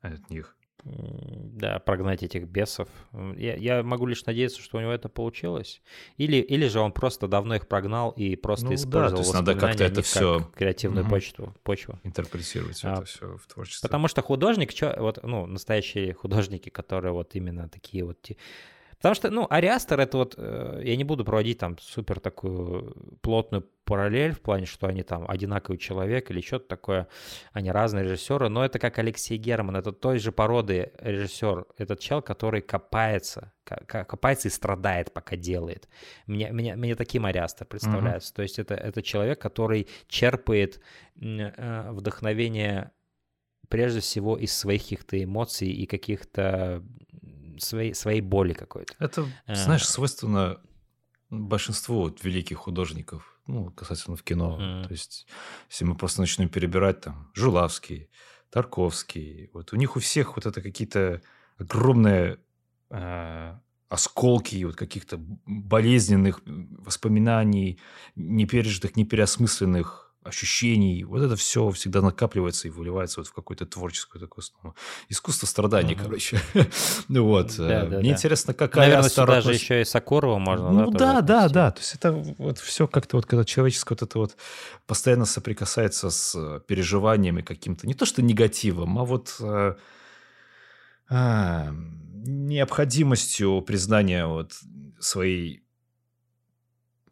Speaker 2: от них.
Speaker 1: Да, прогнать этих бесов. Я, я могу лишь надеяться, что у него это получилось. Или, или же он просто давно их прогнал и просто ну, использовал да, то есть
Speaker 2: надо как-то это все
Speaker 1: как креативную угу. почту, почву.
Speaker 2: Интерпретировать а, это все в творчестве.
Speaker 1: Потому что художник, вот, ну, настоящие художники, которые вот именно такие вот Потому что, ну, Ариастер это вот, э, я не буду проводить там супер такую плотную параллель в плане, что они там одинаковый человек или что-то такое, они разные режиссеры, но это как Алексей Герман, это той же породы режиссер, этот чел, который копается, копается и страдает, пока делает. Мне, мне, мне таким Ариастер представляется. Mm-hmm. То есть это, это человек, который черпает э, вдохновение прежде всего из своих каких-то эмоций и каких-то своей, своей боли какой-то.
Speaker 2: Это, а, знаешь, свойственно большинству вот великих художников, ну, касательно в кино. Mm. То есть, если мы просто начнем перебирать там Жулавский, Тарковский, вот у них у всех вот это какие-то огромные э, осколки вот каких-то болезненных воспоминаний, непережитых, непереосмысленных ощущений, вот это все всегда накапливается и выливается вот в какую-то творческую такую основу. Искусство страдания, uh-huh. короче. ну вот. Да, э, да, Мне да. интересно, какая
Speaker 1: Наверное, сюда относ... же еще и Сокурова можно,
Speaker 2: Ну да, да, да. То есть это вот все как-то вот, когда человеческое вот это вот постоянно соприкасается с э, переживаниями каким-то, не то что негативом, а вот э, а, необходимостью признания вот своей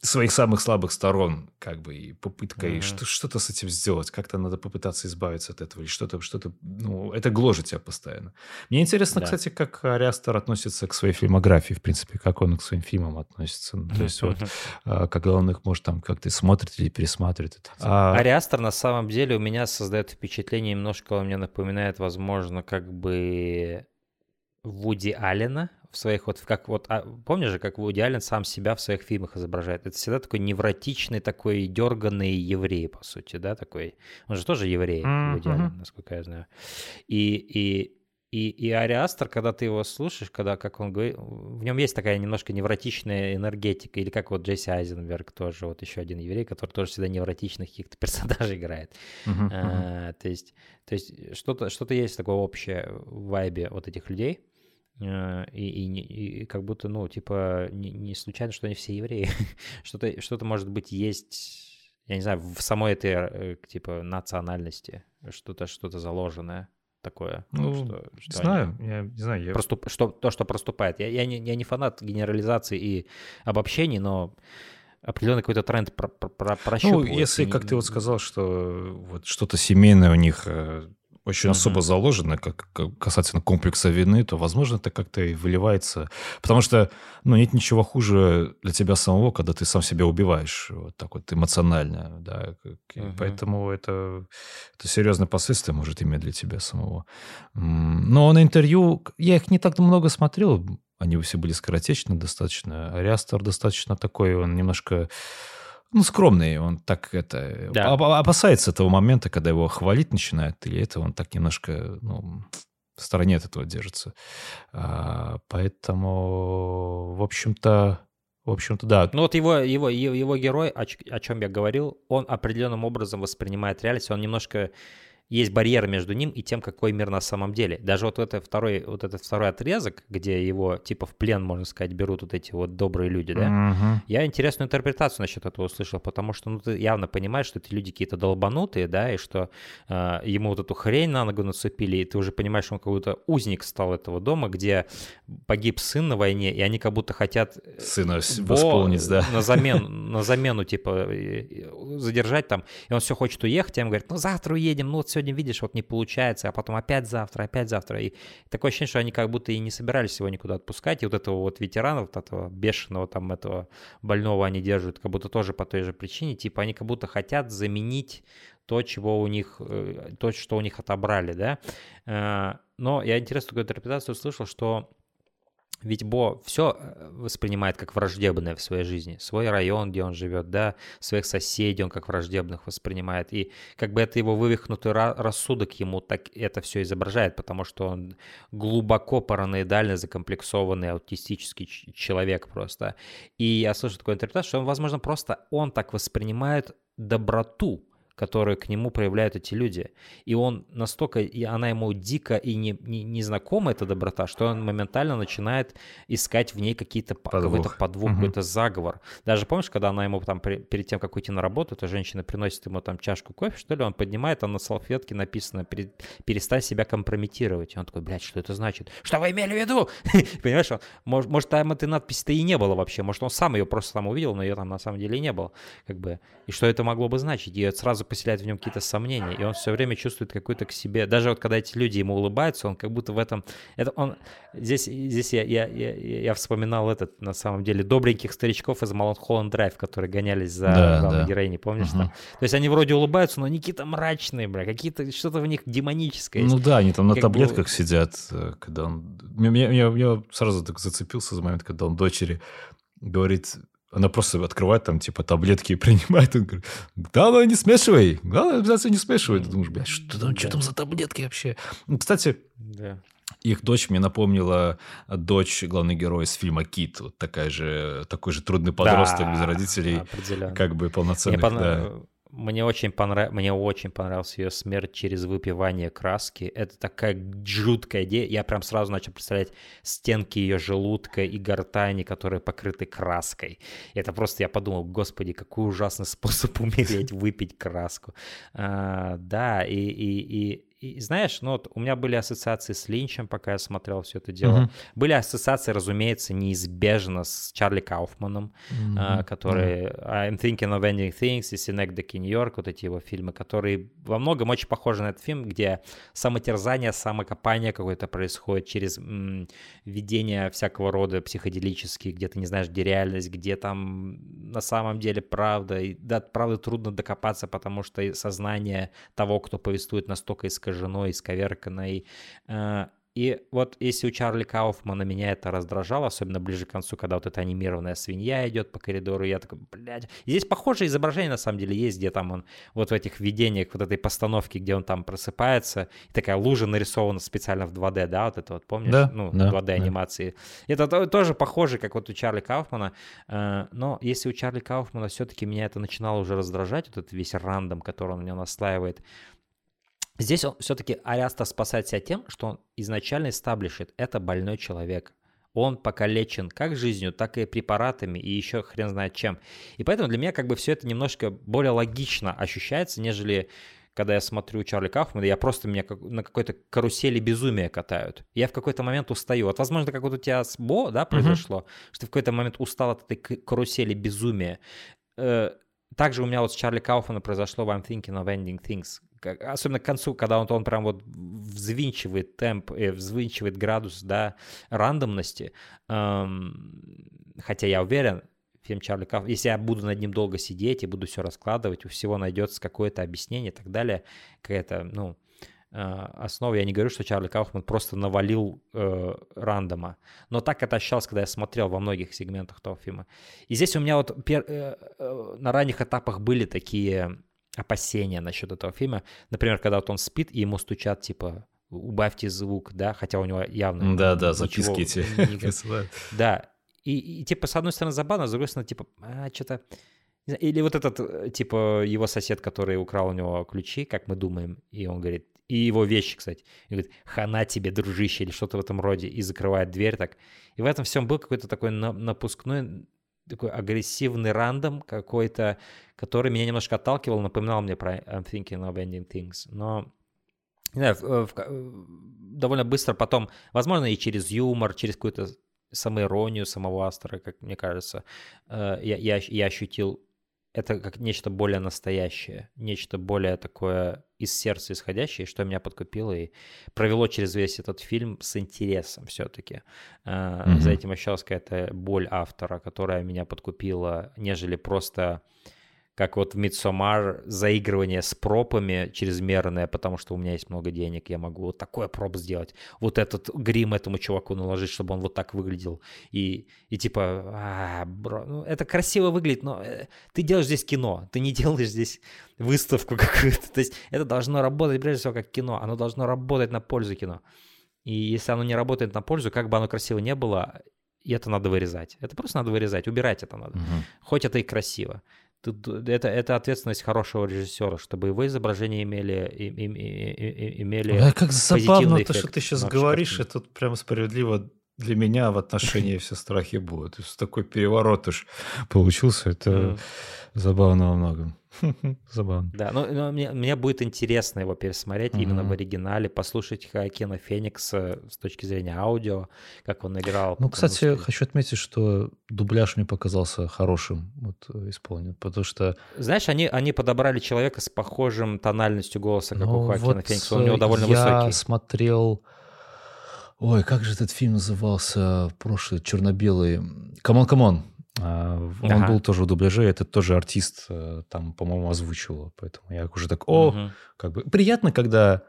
Speaker 2: своих самых слабых сторон, как бы, и попыткой mm-hmm. что- то с этим сделать, как-то надо попытаться избавиться от этого, или что-то, что-то, ну, это гложет тебя постоянно. Мне интересно, да. кстати, как Ариастер относится к своей фильмографии, в принципе, как он к своим фильмам относится. Ну, то есть вот, а, когда он их, может, там как-то смотрит или пересматривает. Это.
Speaker 1: А... Ариастер, на самом деле, у меня создает впечатление, немножко он мне напоминает, возможно, как бы Вуди Аллена в своих вот, как вот, а, помнишь же, как Вуди Аллен сам себя в своих фильмах изображает? Это всегда такой невротичный, такой дерганный еврей, по сути, да, такой. Он же тоже еврей, mm-hmm. Вуди Аллен, насколько я знаю. И, и, и, и Ариастер, когда ты его слушаешь, когда, как он говорит, в нем есть такая немножко невротичная энергетика, или как вот Джесси Айзенберг тоже, вот еще один еврей, который тоже всегда невротичных каких-то персонажей играет. Uh-huh, uh-huh. А, то есть, то есть что-то, что-то есть такое общее в вайбе вот этих людей, и, и, и как будто, ну, типа, не, не случайно, что они все евреи. что-то, что-то, может быть, есть, я не знаю, в самой этой, э, типа, национальности, что-то, что-то заложенное такое?
Speaker 2: Ну, что, что знаю, они... я не знаю. Я...
Speaker 1: Проступ... Что, то, что проступает. Я, я, не, я не фанат генерализации и обобщений, но определенный какой-то тренд про, про, про
Speaker 2: Ну, если, как ты вот сказал, что вот что-то семейное у них э, очень uh-huh. особо заложено, как, как касательно комплекса вины, то, возможно, это как-то и выливается. Потому что, ну, нет ничего хуже для тебя самого, когда ты сам себя убиваешь вот так вот эмоционально, да. Uh-huh. Поэтому это, это серьезные последствия может иметь для тебя самого. Но на интервью, я их не так много смотрел, они все были скоротечны достаточно. Ариастер достаточно такой, он немножко ну, скромный, он так это... Да. Опасается этого момента, когда его хвалить начинают, или это он так немножко, ну, в стороне от этого держится. А, поэтому, в общем-то, в общем-то, да.
Speaker 1: Ну вот его, его, его герой, о, о чем я говорил, он определенным образом воспринимает реальность, он немножко есть барьер между ним и тем, какой мир на самом деле. Даже вот, это второй, вот этот второй отрезок, где его типа в плен, можно сказать, берут вот эти вот добрые люди, да, uh-huh. я интересную интерпретацию насчет этого услышал, потому что ну, ты явно понимаешь, что эти люди какие-то долбанутые, да, и что э, ему вот эту хрень на ногу нацепили, и ты уже понимаешь, что он какой-то узник стал этого дома, где погиб сын на войне, и они как будто хотят...
Speaker 2: Э, Сына восполнить, да.
Speaker 1: На замену, на замену, типа, задержать там, и он все хочет уехать, и ему говорят, ну завтра уедем, ну вот сегодня видишь, вот не получается, а потом опять завтра, опять завтра. И такое ощущение, что они как будто и не собирались его никуда отпускать. И вот этого вот ветерана, вот этого бешеного там этого больного они держат как будто тоже по той же причине. Типа они как будто хотят заменить то, чего у них, э, то, что у них отобрали, да. Э, но я интересную интерпретацию услышал, что ведь Бо все э, воспринимает как враждебное в своей жизни. Свой район, где он живет, да, своих соседей он как враждебных воспринимает. И как бы это его вывихнутый рассудок ему так это все изображает, потому что он глубоко параноидально закомплексованный аутистический человек просто. И я слышу такую интерпретацию, что он, возможно, просто он так воспринимает доброту, которую к нему проявляют эти люди. И он настолько, и она ему дико и не, не, не знакома, эта доброта, что он моментально начинает искать в ней какие-то подвох, какой-то, подвох угу. какой-то заговор. Даже помнишь, когда она ему там при, перед тем, как уйти на работу, эта женщина приносит ему там чашку кофе, что ли, он поднимает, а на салфетке написано «перестань себя компрометировать». И он такой, блядь, что это значит? Что вы имели в виду? Понимаешь, он, может, может, там этой надписи-то и не было вообще, может, он сам ее просто там увидел, но ее там на самом деле не было. Как бы. И что это могло бы значить? И сразу сразу поселяет в нем какие-то сомнения, и он все время чувствует какую-то к себе, даже вот когда эти люди ему улыбаются, он как будто в этом, это он, здесь, здесь я, я, я, я вспоминал этот, на самом деле, добреньких старичков из Малон Холланд Драйв, которые гонялись за да, главной да. героиней, помнишь? Угу. Там? То есть они вроде улыбаются, но они какие-то мрачные, бля, какие-то, что-то в них демоническое
Speaker 2: Ну да, они там на таблетках бы... сидят, э, когда он... Я, я, я сразу так зацепился за момент, когда он дочери говорит, она просто открывает там, типа, таблетки и принимает. Он говорит, ну не смешивай. Главное, обязательно не смешивай. Ты думаешь, блядь, что там, да. что там за таблетки вообще? Ну, кстати, да. их дочь мне напомнила дочь главный герой из фильма «Кит». Вот такая же, такой же трудный подросток да, без родителей. Как бы полноценных, мне да.
Speaker 1: Мне очень, понрав... Мне очень понравилась ее смерть через выпивание краски. Это такая жуткая идея. Я прям сразу начал представлять стенки ее желудка и гортани, которые покрыты краской. Это просто я подумал, господи, какой ужасный способ умереть, выпить краску. А, да, и, и, и и знаешь, ну вот у меня были ассоциации с Линчем, пока я смотрел все это дело. Mm-hmm. Были ассоциации, разумеется, неизбежно с Чарли Кауфманом, mm-hmm. а, который mm-hmm. I'm Thinking of Ending Things и Synecdoche, Нью-Йорк, вот эти его фильмы, которые во многом очень похожи на этот фильм, где самотерзание, самокопание какое-то происходит через м, видение всякого рода психоделические, где ты не знаешь, где реальность, где там на самом деле правда. И да, правда трудно докопаться, потому что сознание того, кто повествует, настолько искажено искажено, исковерканной. Э, И вот если у Чарли Кауфмана меня это раздражало, особенно ближе к концу, когда вот эта анимированная свинья идет по коридору, я такой, блядь. здесь похожее изображение на самом деле есть, где там он вот в этих видениях, вот этой постановке, где он там просыпается, и такая лужа нарисована специально в 2D, да, вот это вот, помнишь?
Speaker 2: Да,
Speaker 1: ну,
Speaker 2: да,
Speaker 1: 2D анимации. Да. Это тоже похоже, как вот у Чарли Кауфмана. Э, но если у Чарли Кауфмана все-таки меня это начинало уже раздражать, вот этот весь рандом, который он меня наслаивает, Здесь он все-таки Ариаста спасает себя тем, что он изначально эстаблишит, это больной человек. Он покалечен как жизнью, так и препаратами, и еще хрен знает чем. И поэтому для меня как бы все это немножко более логично ощущается, нежели когда я смотрю Чарли Кауфмана, я просто меня как, на какой-то карусели безумия катают. Я в какой-то момент устаю. Вот, возможно, как вот у тебя с Бо, да, произошло, uh-huh. что ты в какой-то момент устал от этой карусели безумия. Э, также у меня вот с Чарли Кауфманом произошло в I'm Thinking of Ending Things, особенно к концу, когда он, он прям вот взвинчивает темп, э, взвинчивает градус, да, рандомности. Эм, хотя я уверен, фильм Чарли Каф, если я буду над ним долго сидеть и буду все раскладывать, у всего найдется какое-то объяснение и так далее, какая-то, ну, э, основа. Я не говорю, что Чарли Кауфман просто навалил э, рандома, но так это ощущалось, когда я смотрел во многих сегментах того фильма. И здесь у меня вот пер, э, э, на ранних этапах были такие опасения насчет этого фильма. Например, когда вот он спит, и ему стучат, типа, убавьте звук, да, хотя у него явно...
Speaker 2: Да-да, записки эти
Speaker 1: Да, и, и, типа, с одной стороны, забавно, с другой стороны, типа, а, что-то... Или вот этот, э, типа, его сосед, который украл у него ключи, как мы думаем, и он говорит, и его вещи, кстати, и говорит, хана тебе, дружище, или что-то в этом роде, и закрывает дверь так. И в этом всем был какой-то такой напускной такой агрессивный рандом какой-то, который меня немножко отталкивал, напоминал мне про I'm thinking of ending things. Но не знаю, в, в, довольно быстро потом, возможно, и через юмор, через какую-то самоиронию самого автора, как мне кажется, э, я, я, я ощутил это как нечто более настоящее, нечто более такое из сердца исходящее, что меня подкупило и провело через весь этот фильм с интересом все-таки. Mm-hmm. За этим ощущалась какая-то боль автора, которая меня подкупила, нежели просто как вот в Midsommar заигрывание с пропами чрезмерное, потому что у меня есть много денег, я могу вот такой проп сделать, вот этот грим этому чуваку наложить, чтобы он вот так выглядел, и, и типа, а, бро, ну, это красиво выглядит, но э, ты делаешь здесь кино, ты не делаешь здесь выставку какую-то, то есть это должно работать прежде всего как кино, оно должно работать на пользу кино. И если оно не работает на пользу, как бы оно красиво не было, и это надо вырезать. Это просто надо вырезать, убирать это надо. Угу. Хоть это и красиво. Тут, это, это ответственность хорошего режиссера, чтобы его изображения имели, и, и, и, имели
Speaker 2: а как забавно то, что ты сейчас говоришь, это прямо справедливо для меня в отношении все страхи будут. То есть такой переворот уж получился. Это mm. забавно во многом. Забавно.
Speaker 1: Да, но, но мне, мне будет интересно его пересмотреть mm-hmm. именно в оригинале, послушать Хакена Феникса с точки зрения аудио, как он играл.
Speaker 2: Ну, кстати, что... хочу отметить, что дубляж мне показался хорошим вот, э, исполнен, потому что...
Speaker 1: Знаешь, они, они подобрали человека с похожим тональностью голоса, как ну, у Хакена вот Феникса, он у него довольно
Speaker 2: я
Speaker 1: высокий.
Speaker 2: Я смотрел... Ой, как же этот фильм назывался прошлый, черно-белый? C'mon C'mon. Он ага. был тоже в дубляже, это тоже артист э, там, по-моему, озвучивал. Поэтому я уже так, о, угу. как бы приятно, когда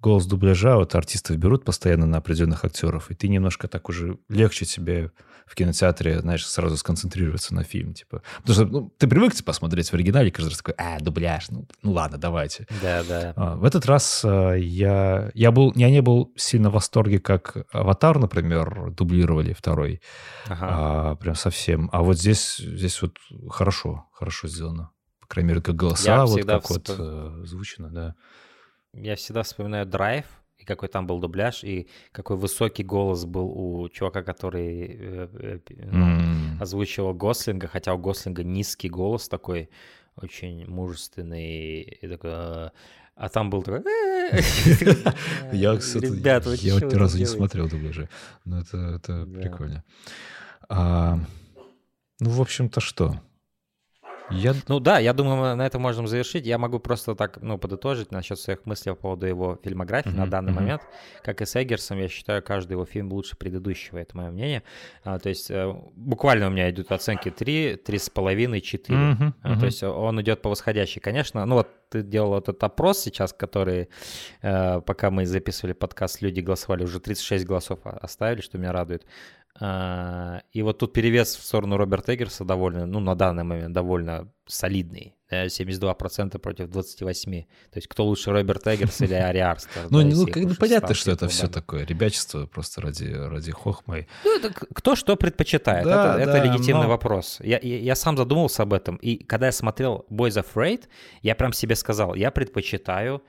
Speaker 2: голос дубляжа, вот артистов берут постоянно на определенных актеров, и ты немножко так уже легче себе в кинотеатре, знаешь, сразу сконцентрироваться на фильм, типа. Потому что ну, ты привык типа, посмотреть в оригинале, каждый раз такой, а, дубляж, ну, ну ладно, давайте.
Speaker 1: Да, да.
Speaker 2: А, в этот раз а, я, я, был, я не был сильно в восторге, как «Аватар», например, дублировали второй. Ага. А, прям совсем. А вот здесь, здесь вот хорошо, хорошо сделано. По крайней мере, как голоса, я вот как всп... вот э, звучно, да.
Speaker 1: Я всегда вспоминаю «Драйв», и какой там был дубляж, и какой высокий голос был у чувака, который э, э, mm. озвучивал Гослинга, хотя у Гослинга низкий голос такой, очень мужественный, и такой... А, а там был такой...
Speaker 2: Я, кстати, я ни разу не смотрел дубляжи, но это прикольно. А, ну, в общем-то, что?
Speaker 1: Я... Ну да, я думаю, на этом можем завершить. Я могу просто так, ну, подытожить насчет своих мыслей по поводу его фильмографии mm-hmm. на данный mm-hmm. момент. Как и с Эггерсом, я считаю, каждый его фильм лучше предыдущего, это мое мнение. А, то есть э, буквально у меня идут оценки 3, 3,5, 4. Mm-hmm. А, то есть он идет по восходящей. Конечно, ну вот ты делал этот опрос сейчас, который, э, пока мы записывали подкаст, люди голосовали, уже 36 голосов оставили, что меня радует. А, и вот тут перевес в сторону Роберта Эггерса довольно, ну, на данный момент довольно солидный. 72% против 28%. То есть кто лучше, Роберт Эггерс или Ари Арстер?
Speaker 2: Ну, ну как понятно, что это все такое ребячество просто ради, ради хохмы.
Speaker 1: Ну, это кто что предпочитает. Да, это, да, это легитимный но... вопрос. Я, я, я сам задумался об этом. И когда я смотрел Boys Afraid, я прям себе сказал, я предпочитаю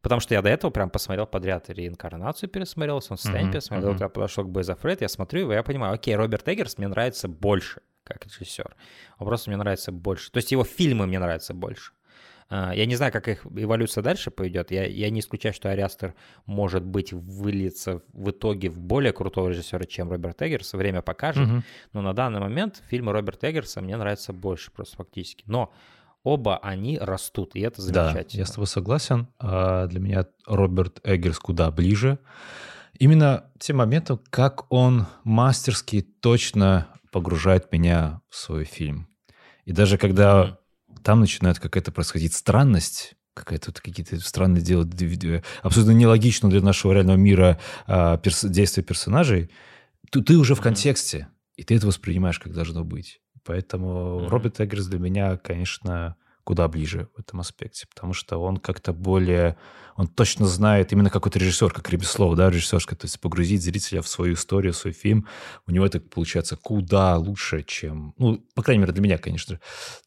Speaker 1: Потому что я до этого прям посмотрел подряд реинкарнацию пересмотрел, он uh-huh, пересмотрел, uh-huh. я подошел к of Red, я смотрю его, я понимаю, окей, Роберт Эггерс мне нравится больше, как режиссер. Он просто мне нравится больше. То есть его фильмы мне нравятся больше. А, я не знаю, как их эволюция дальше пойдет. Я, я не исключаю, что Ариастер может быть выльется в итоге в более крутого режиссера, чем Роберт Эггерс. Время покажет. Uh-huh. Но на данный момент фильмы Роберта Эггерса мне нравятся больше просто фактически. Но оба они растут, и это замечательно.
Speaker 2: Да, я с тобой согласен. А, для меня Роберт Эггерс куда ближе. Именно те моменты, как он мастерски точно погружает меня в свой фильм. И даже когда mm-hmm. там начинает какая-то происходить странность, какая-то какие-то странные делать, абсолютно нелогично для нашего реального мира а, перс, действия персонажей, то ты уже в контексте, и ты это воспринимаешь, как должно быть. Поэтому mm-hmm. Роберт Эггерс для меня, конечно, куда ближе в этом аспекте, потому что он как-то более он точно знает, именно как вот режиссер, как Ребеслов, да, режиссерская, то есть погрузить зрителя в свою историю, в свой фильм, у него это получается куда лучше, чем, ну, по крайней мере, для меня, конечно,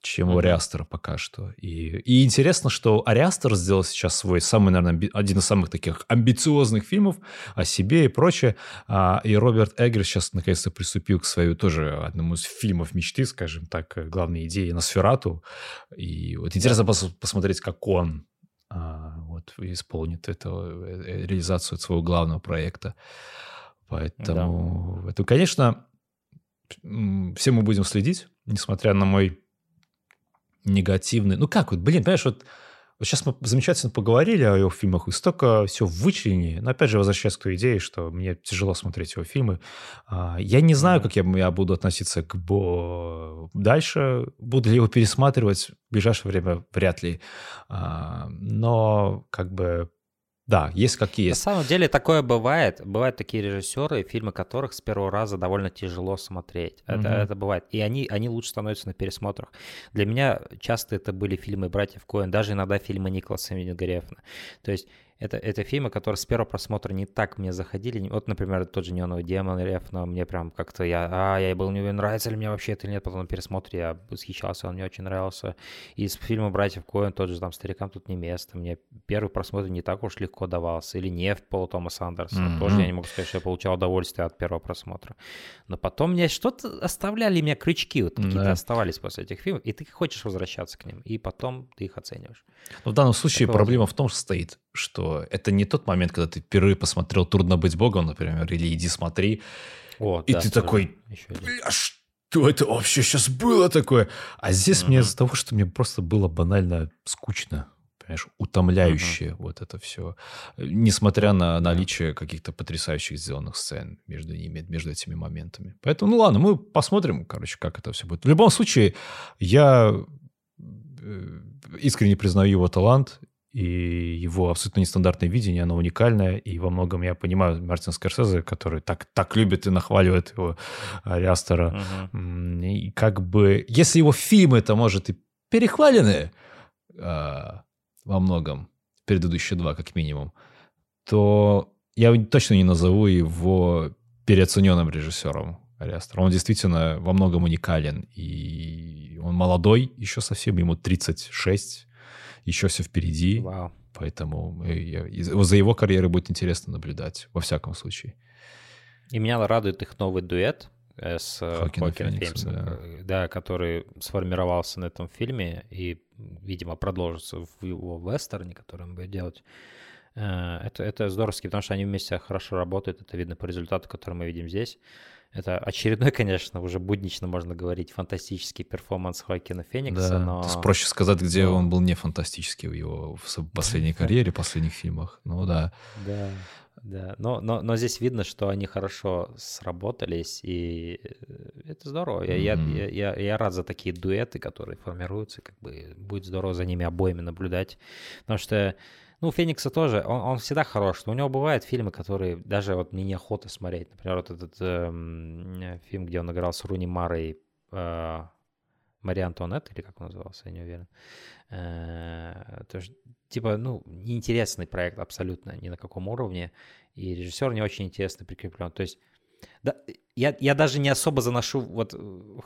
Speaker 2: чем mm-hmm. у Ариастера пока что. И, и интересно, что Ариастер сделал сейчас свой самый, наверное, один из самых таких амбициозных фильмов о себе и прочее, а, и Роберт Эггер сейчас наконец-то приступил к своему тоже одному из фильмов мечты, скажем так, главной идеи Носферату, и вот интересно yeah. посмотреть, как он а, вот, исполнит эту э, реализацию своего главного проекта. Поэтому да. это, конечно, все мы будем следить, несмотря на мой негативный... Ну как вот, блин, понимаешь, вот вот сейчас мы замечательно поговорили о его фильмах, и столько все вычленили. Но опять же, возвращаясь к той идее, что мне тяжело смотреть его фильмы. А, я не знаю, как я, я буду относиться к Бо дальше. Буду ли его пересматривать в ближайшее время? Вряд ли. А, но как бы да, есть какие есть.
Speaker 1: На самом деле такое бывает. Бывают такие режиссеры, фильмы которых с первого раза довольно тяжело смотреть. Это, mm-hmm. это бывает. И они, они лучше становятся на пересмотрах. Для меня часто это были фильмы братьев Коэн, даже иногда фильмы Николаса Виногрефна. То есть это, это фильмы, которые с первого просмотра не так мне заходили. Вот, например, тот же «Неоновый демон» Реф, но мне прям как-то я... А, я был не уверен, нравится ли мне вообще это или нет. Потом на пересмотре я восхищался, он мне очень нравился. Из фильма «Братьев Коэн» тот же там «Старикам тут не место». Мне первый просмотр не так уж легко давался. Или «Нефть» Пола Томаса Андерсона. Mm-hmm. Тоже я не могу сказать, что я получал удовольствие от первого просмотра. Но потом мне что-то оставляли меня крючки, вот какие-то да. оставались после этих фильмов, и ты хочешь возвращаться к ним, и потом ты их оцениваешь.
Speaker 2: Но в данном случае Такого... проблема в том, что стоит, что это не тот момент, когда ты впервые посмотрел «Трудно быть богом», например, или «Иди смотри», О, и да, ты такой, бля, что это вообще сейчас было такое? А здесь mm-hmm. мне из-за того, что мне просто было банально скучно, понимаешь, утомляющее mm-hmm. вот это все, несмотря на наличие каких-то потрясающих сделанных сцен между ними, между этими моментами. Поэтому, ну ладно, мы посмотрим, короче, как это все будет. В любом случае, я э, искренне признаю его талант и его абсолютно нестандартное видение, оно уникальное, и во многом я понимаю Мартин Скорсезе, который так, так любит и нахваливает его Ариастера. Uh-huh. И как бы, если его фильмы, это может и перехвалены а, во многом, предыдущие два как минимум, то я точно не назову его переоцененным режиссером Ариастера. Он действительно во многом уникален, и он молодой, еще совсем, ему 36, еще все впереди. Вау. Поэтому э, я, за его карьерой будет интересно наблюдать, во всяком случае.
Speaker 1: И меня радует их новый дуэт э, с Хокином Фениксом, да. да, который сформировался на этом фильме и, видимо, продолжится в его вестерне, который он будет делать. Э, это, это здоровски, потому что они вместе хорошо работают, это видно по результату, который мы видим здесь. Это очередной, конечно, уже буднично можно говорить, фантастический перформанс Хоакина Феникса,
Speaker 2: да,
Speaker 1: но...
Speaker 2: проще сказать, где но... он был не фантастический в его в последней карьере, последних фильмах. Ну да.
Speaker 1: Да, да. Но, но, но здесь видно, что они хорошо сработались, и э, это здорово. Я, mm-hmm. я, я, я рад за такие дуэты, которые формируются, как бы будет здорово за ними обоими наблюдать. Потому что ну, Феникса тоже, он, он всегда хорош, но у него бывают фильмы, которые даже вот мне неохота смотреть. Например, вот этот э, фильм, где он играл с Руни Марой, э, Мария Антуанетт, или как он назывался, я не уверен. Э, то типа, ну, неинтересный проект абсолютно ни на каком уровне, и режиссер не очень интересно прикреплен. То есть да, я, я даже не особо заношу вот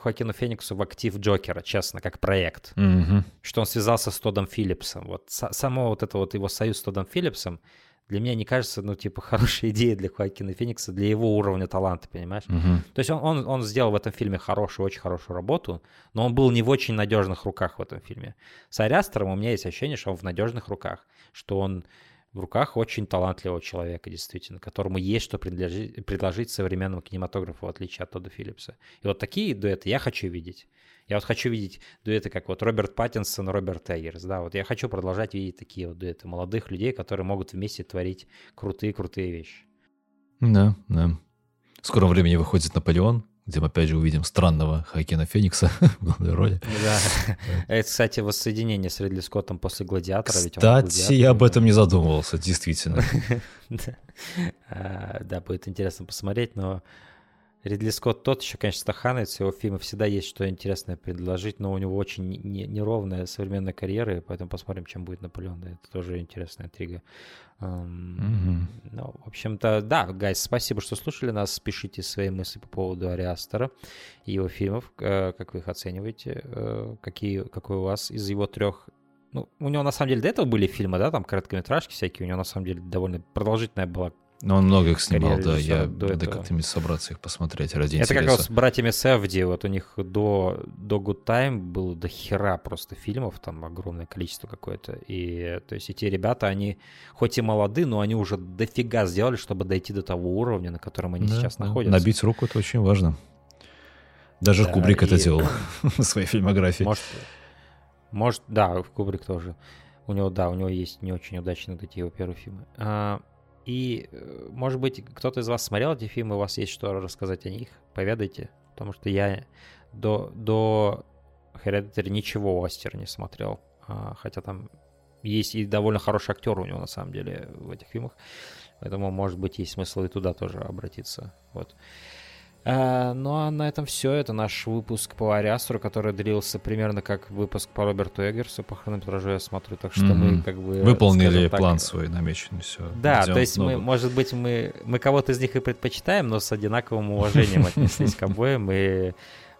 Speaker 1: Хоакину Фениксу в актив Джокера, честно, как проект.
Speaker 2: Mm-hmm.
Speaker 1: Что он связался с Тодом Филлипсом. Вот само вот это вот его союз с Тодом Филлипсом для меня не кажется, ну, типа, хорошей идеей для Хоакина Феникса, для его уровня таланта, понимаешь?
Speaker 2: Mm-hmm.
Speaker 1: То есть он, он, он сделал в этом фильме хорошую, очень хорошую работу, но он был не в очень надежных руках в этом фильме. С Ариастером у меня есть ощущение, что он в надежных руках, что он в руках очень талантливого человека, действительно, которому есть что предложить, предложить современному кинематографу, в отличие от Тодда Филлипса. И вот такие дуэты я хочу видеть. Я вот хочу видеть дуэты, как вот Роберт Паттинсон, Роберт Эггерс, да, вот я хочу продолжать видеть такие вот дуэты молодых людей, которые могут вместе творить крутые-крутые вещи.
Speaker 2: Да, да. В скором времени выходит Наполеон, где мы опять же увидим странного Хакена Феникса в главной роли.
Speaker 1: Да. Это, кстати, воссоединение с Ридли Скоттом после «Гладиатора».
Speaker 2: Кстати, я об этом не задумывался, действительно.
Speaker 1: А, да, будет интересно посмотреть, но Ридли Скотт тот еще, конечно, стаханец, его фильмы всегда есть что интересное предложить, но у него очень неровная современная карьера, и поэтому посмотрим, чем будет Наполеон. Да, это тоже интересная интрига. Um, Ну, в общем-то, да, гайс, спасибо, что слушали нас. Пишите свои мысли по поводу Ариастера и его фильмов, э, как вы их оцениваете, э, какие, какой у вас из его трех ну, у него на самом деле до этого были фильмы, да, там короткометражки всякие, у него на самом деле довольно продолжительная была
Speaker 2: но он много их снимал, да. Я надо как-то собраться их посмотреть ради
Speaker 1: Это
Speaker 2: интереса.
Speaker 1: как раз с братьями Севди, вот у них до, до Good Time было до хера просто фильмов, там огромное количество какое-то. И то есть эти ребята, они хоть и молоды, но они уже дофига сделали, чтобы дойти до того уровня, на котором они да, сейчас да. находятся.
Speaker 2: Набить руку это очень важно. Даже да, Кубрик и... это делал в своей фильмографии.
Speaker 1: Может, может, да, Кубрик тоже. У него, да, у него есть не очень удачные вот эти его первые фильмы. А, и, э, может быть, кто-то из вас смотрел эти фильмы, у вас есть что рассказать о них, поведайте. Потому что я до, до Hereditary ничего Остер не смотрел. А, хотя там есть и довольно хороший актер у него, на самом деле, в этих фильмах. Поэтому, может быть, есть смысл и туда тоже обратиться. Вот. А, ну а на этом все. Это наш выпуск по Ариастру, который длился примерно как выпуск по Роберту Эггерсу по хронометражу, я смотрю. Так что mm-hmm. мы как бы...
Speaker 2: Выполнили так, план свой намеченный, все.
Speaker 1: Да, то есть мы, может быть, мы, мы кого-то из них и предпочитаем, но с одинаковым уважением отнеслись к обоим и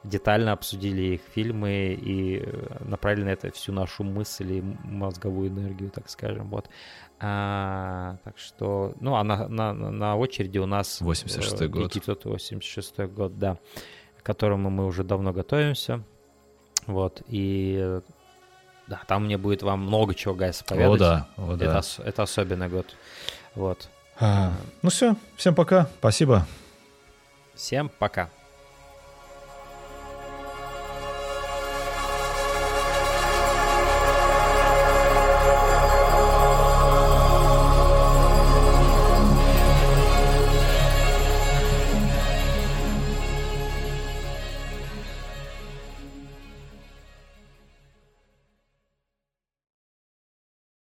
Speaker 1: детально обсудили их фильмы и направили на это всю нашу мысль и мозговую энергию, так скажем. Вот. А, так что, ну, а на, на, на очереди у нас...
Speaker 2: 86 э, год.
Speaker 1: 986 год, да, к которому мы уже давно готовимся. Вот, и да, там мне будет вам много чего, Гайс, поведать.
Speaker 2: О, да, о, да.
Speaker 1: Это, это особенный год. Вот.
Speaker 2: А, ну все, всем пока, спасибо.
Speaker 1: Всем пока.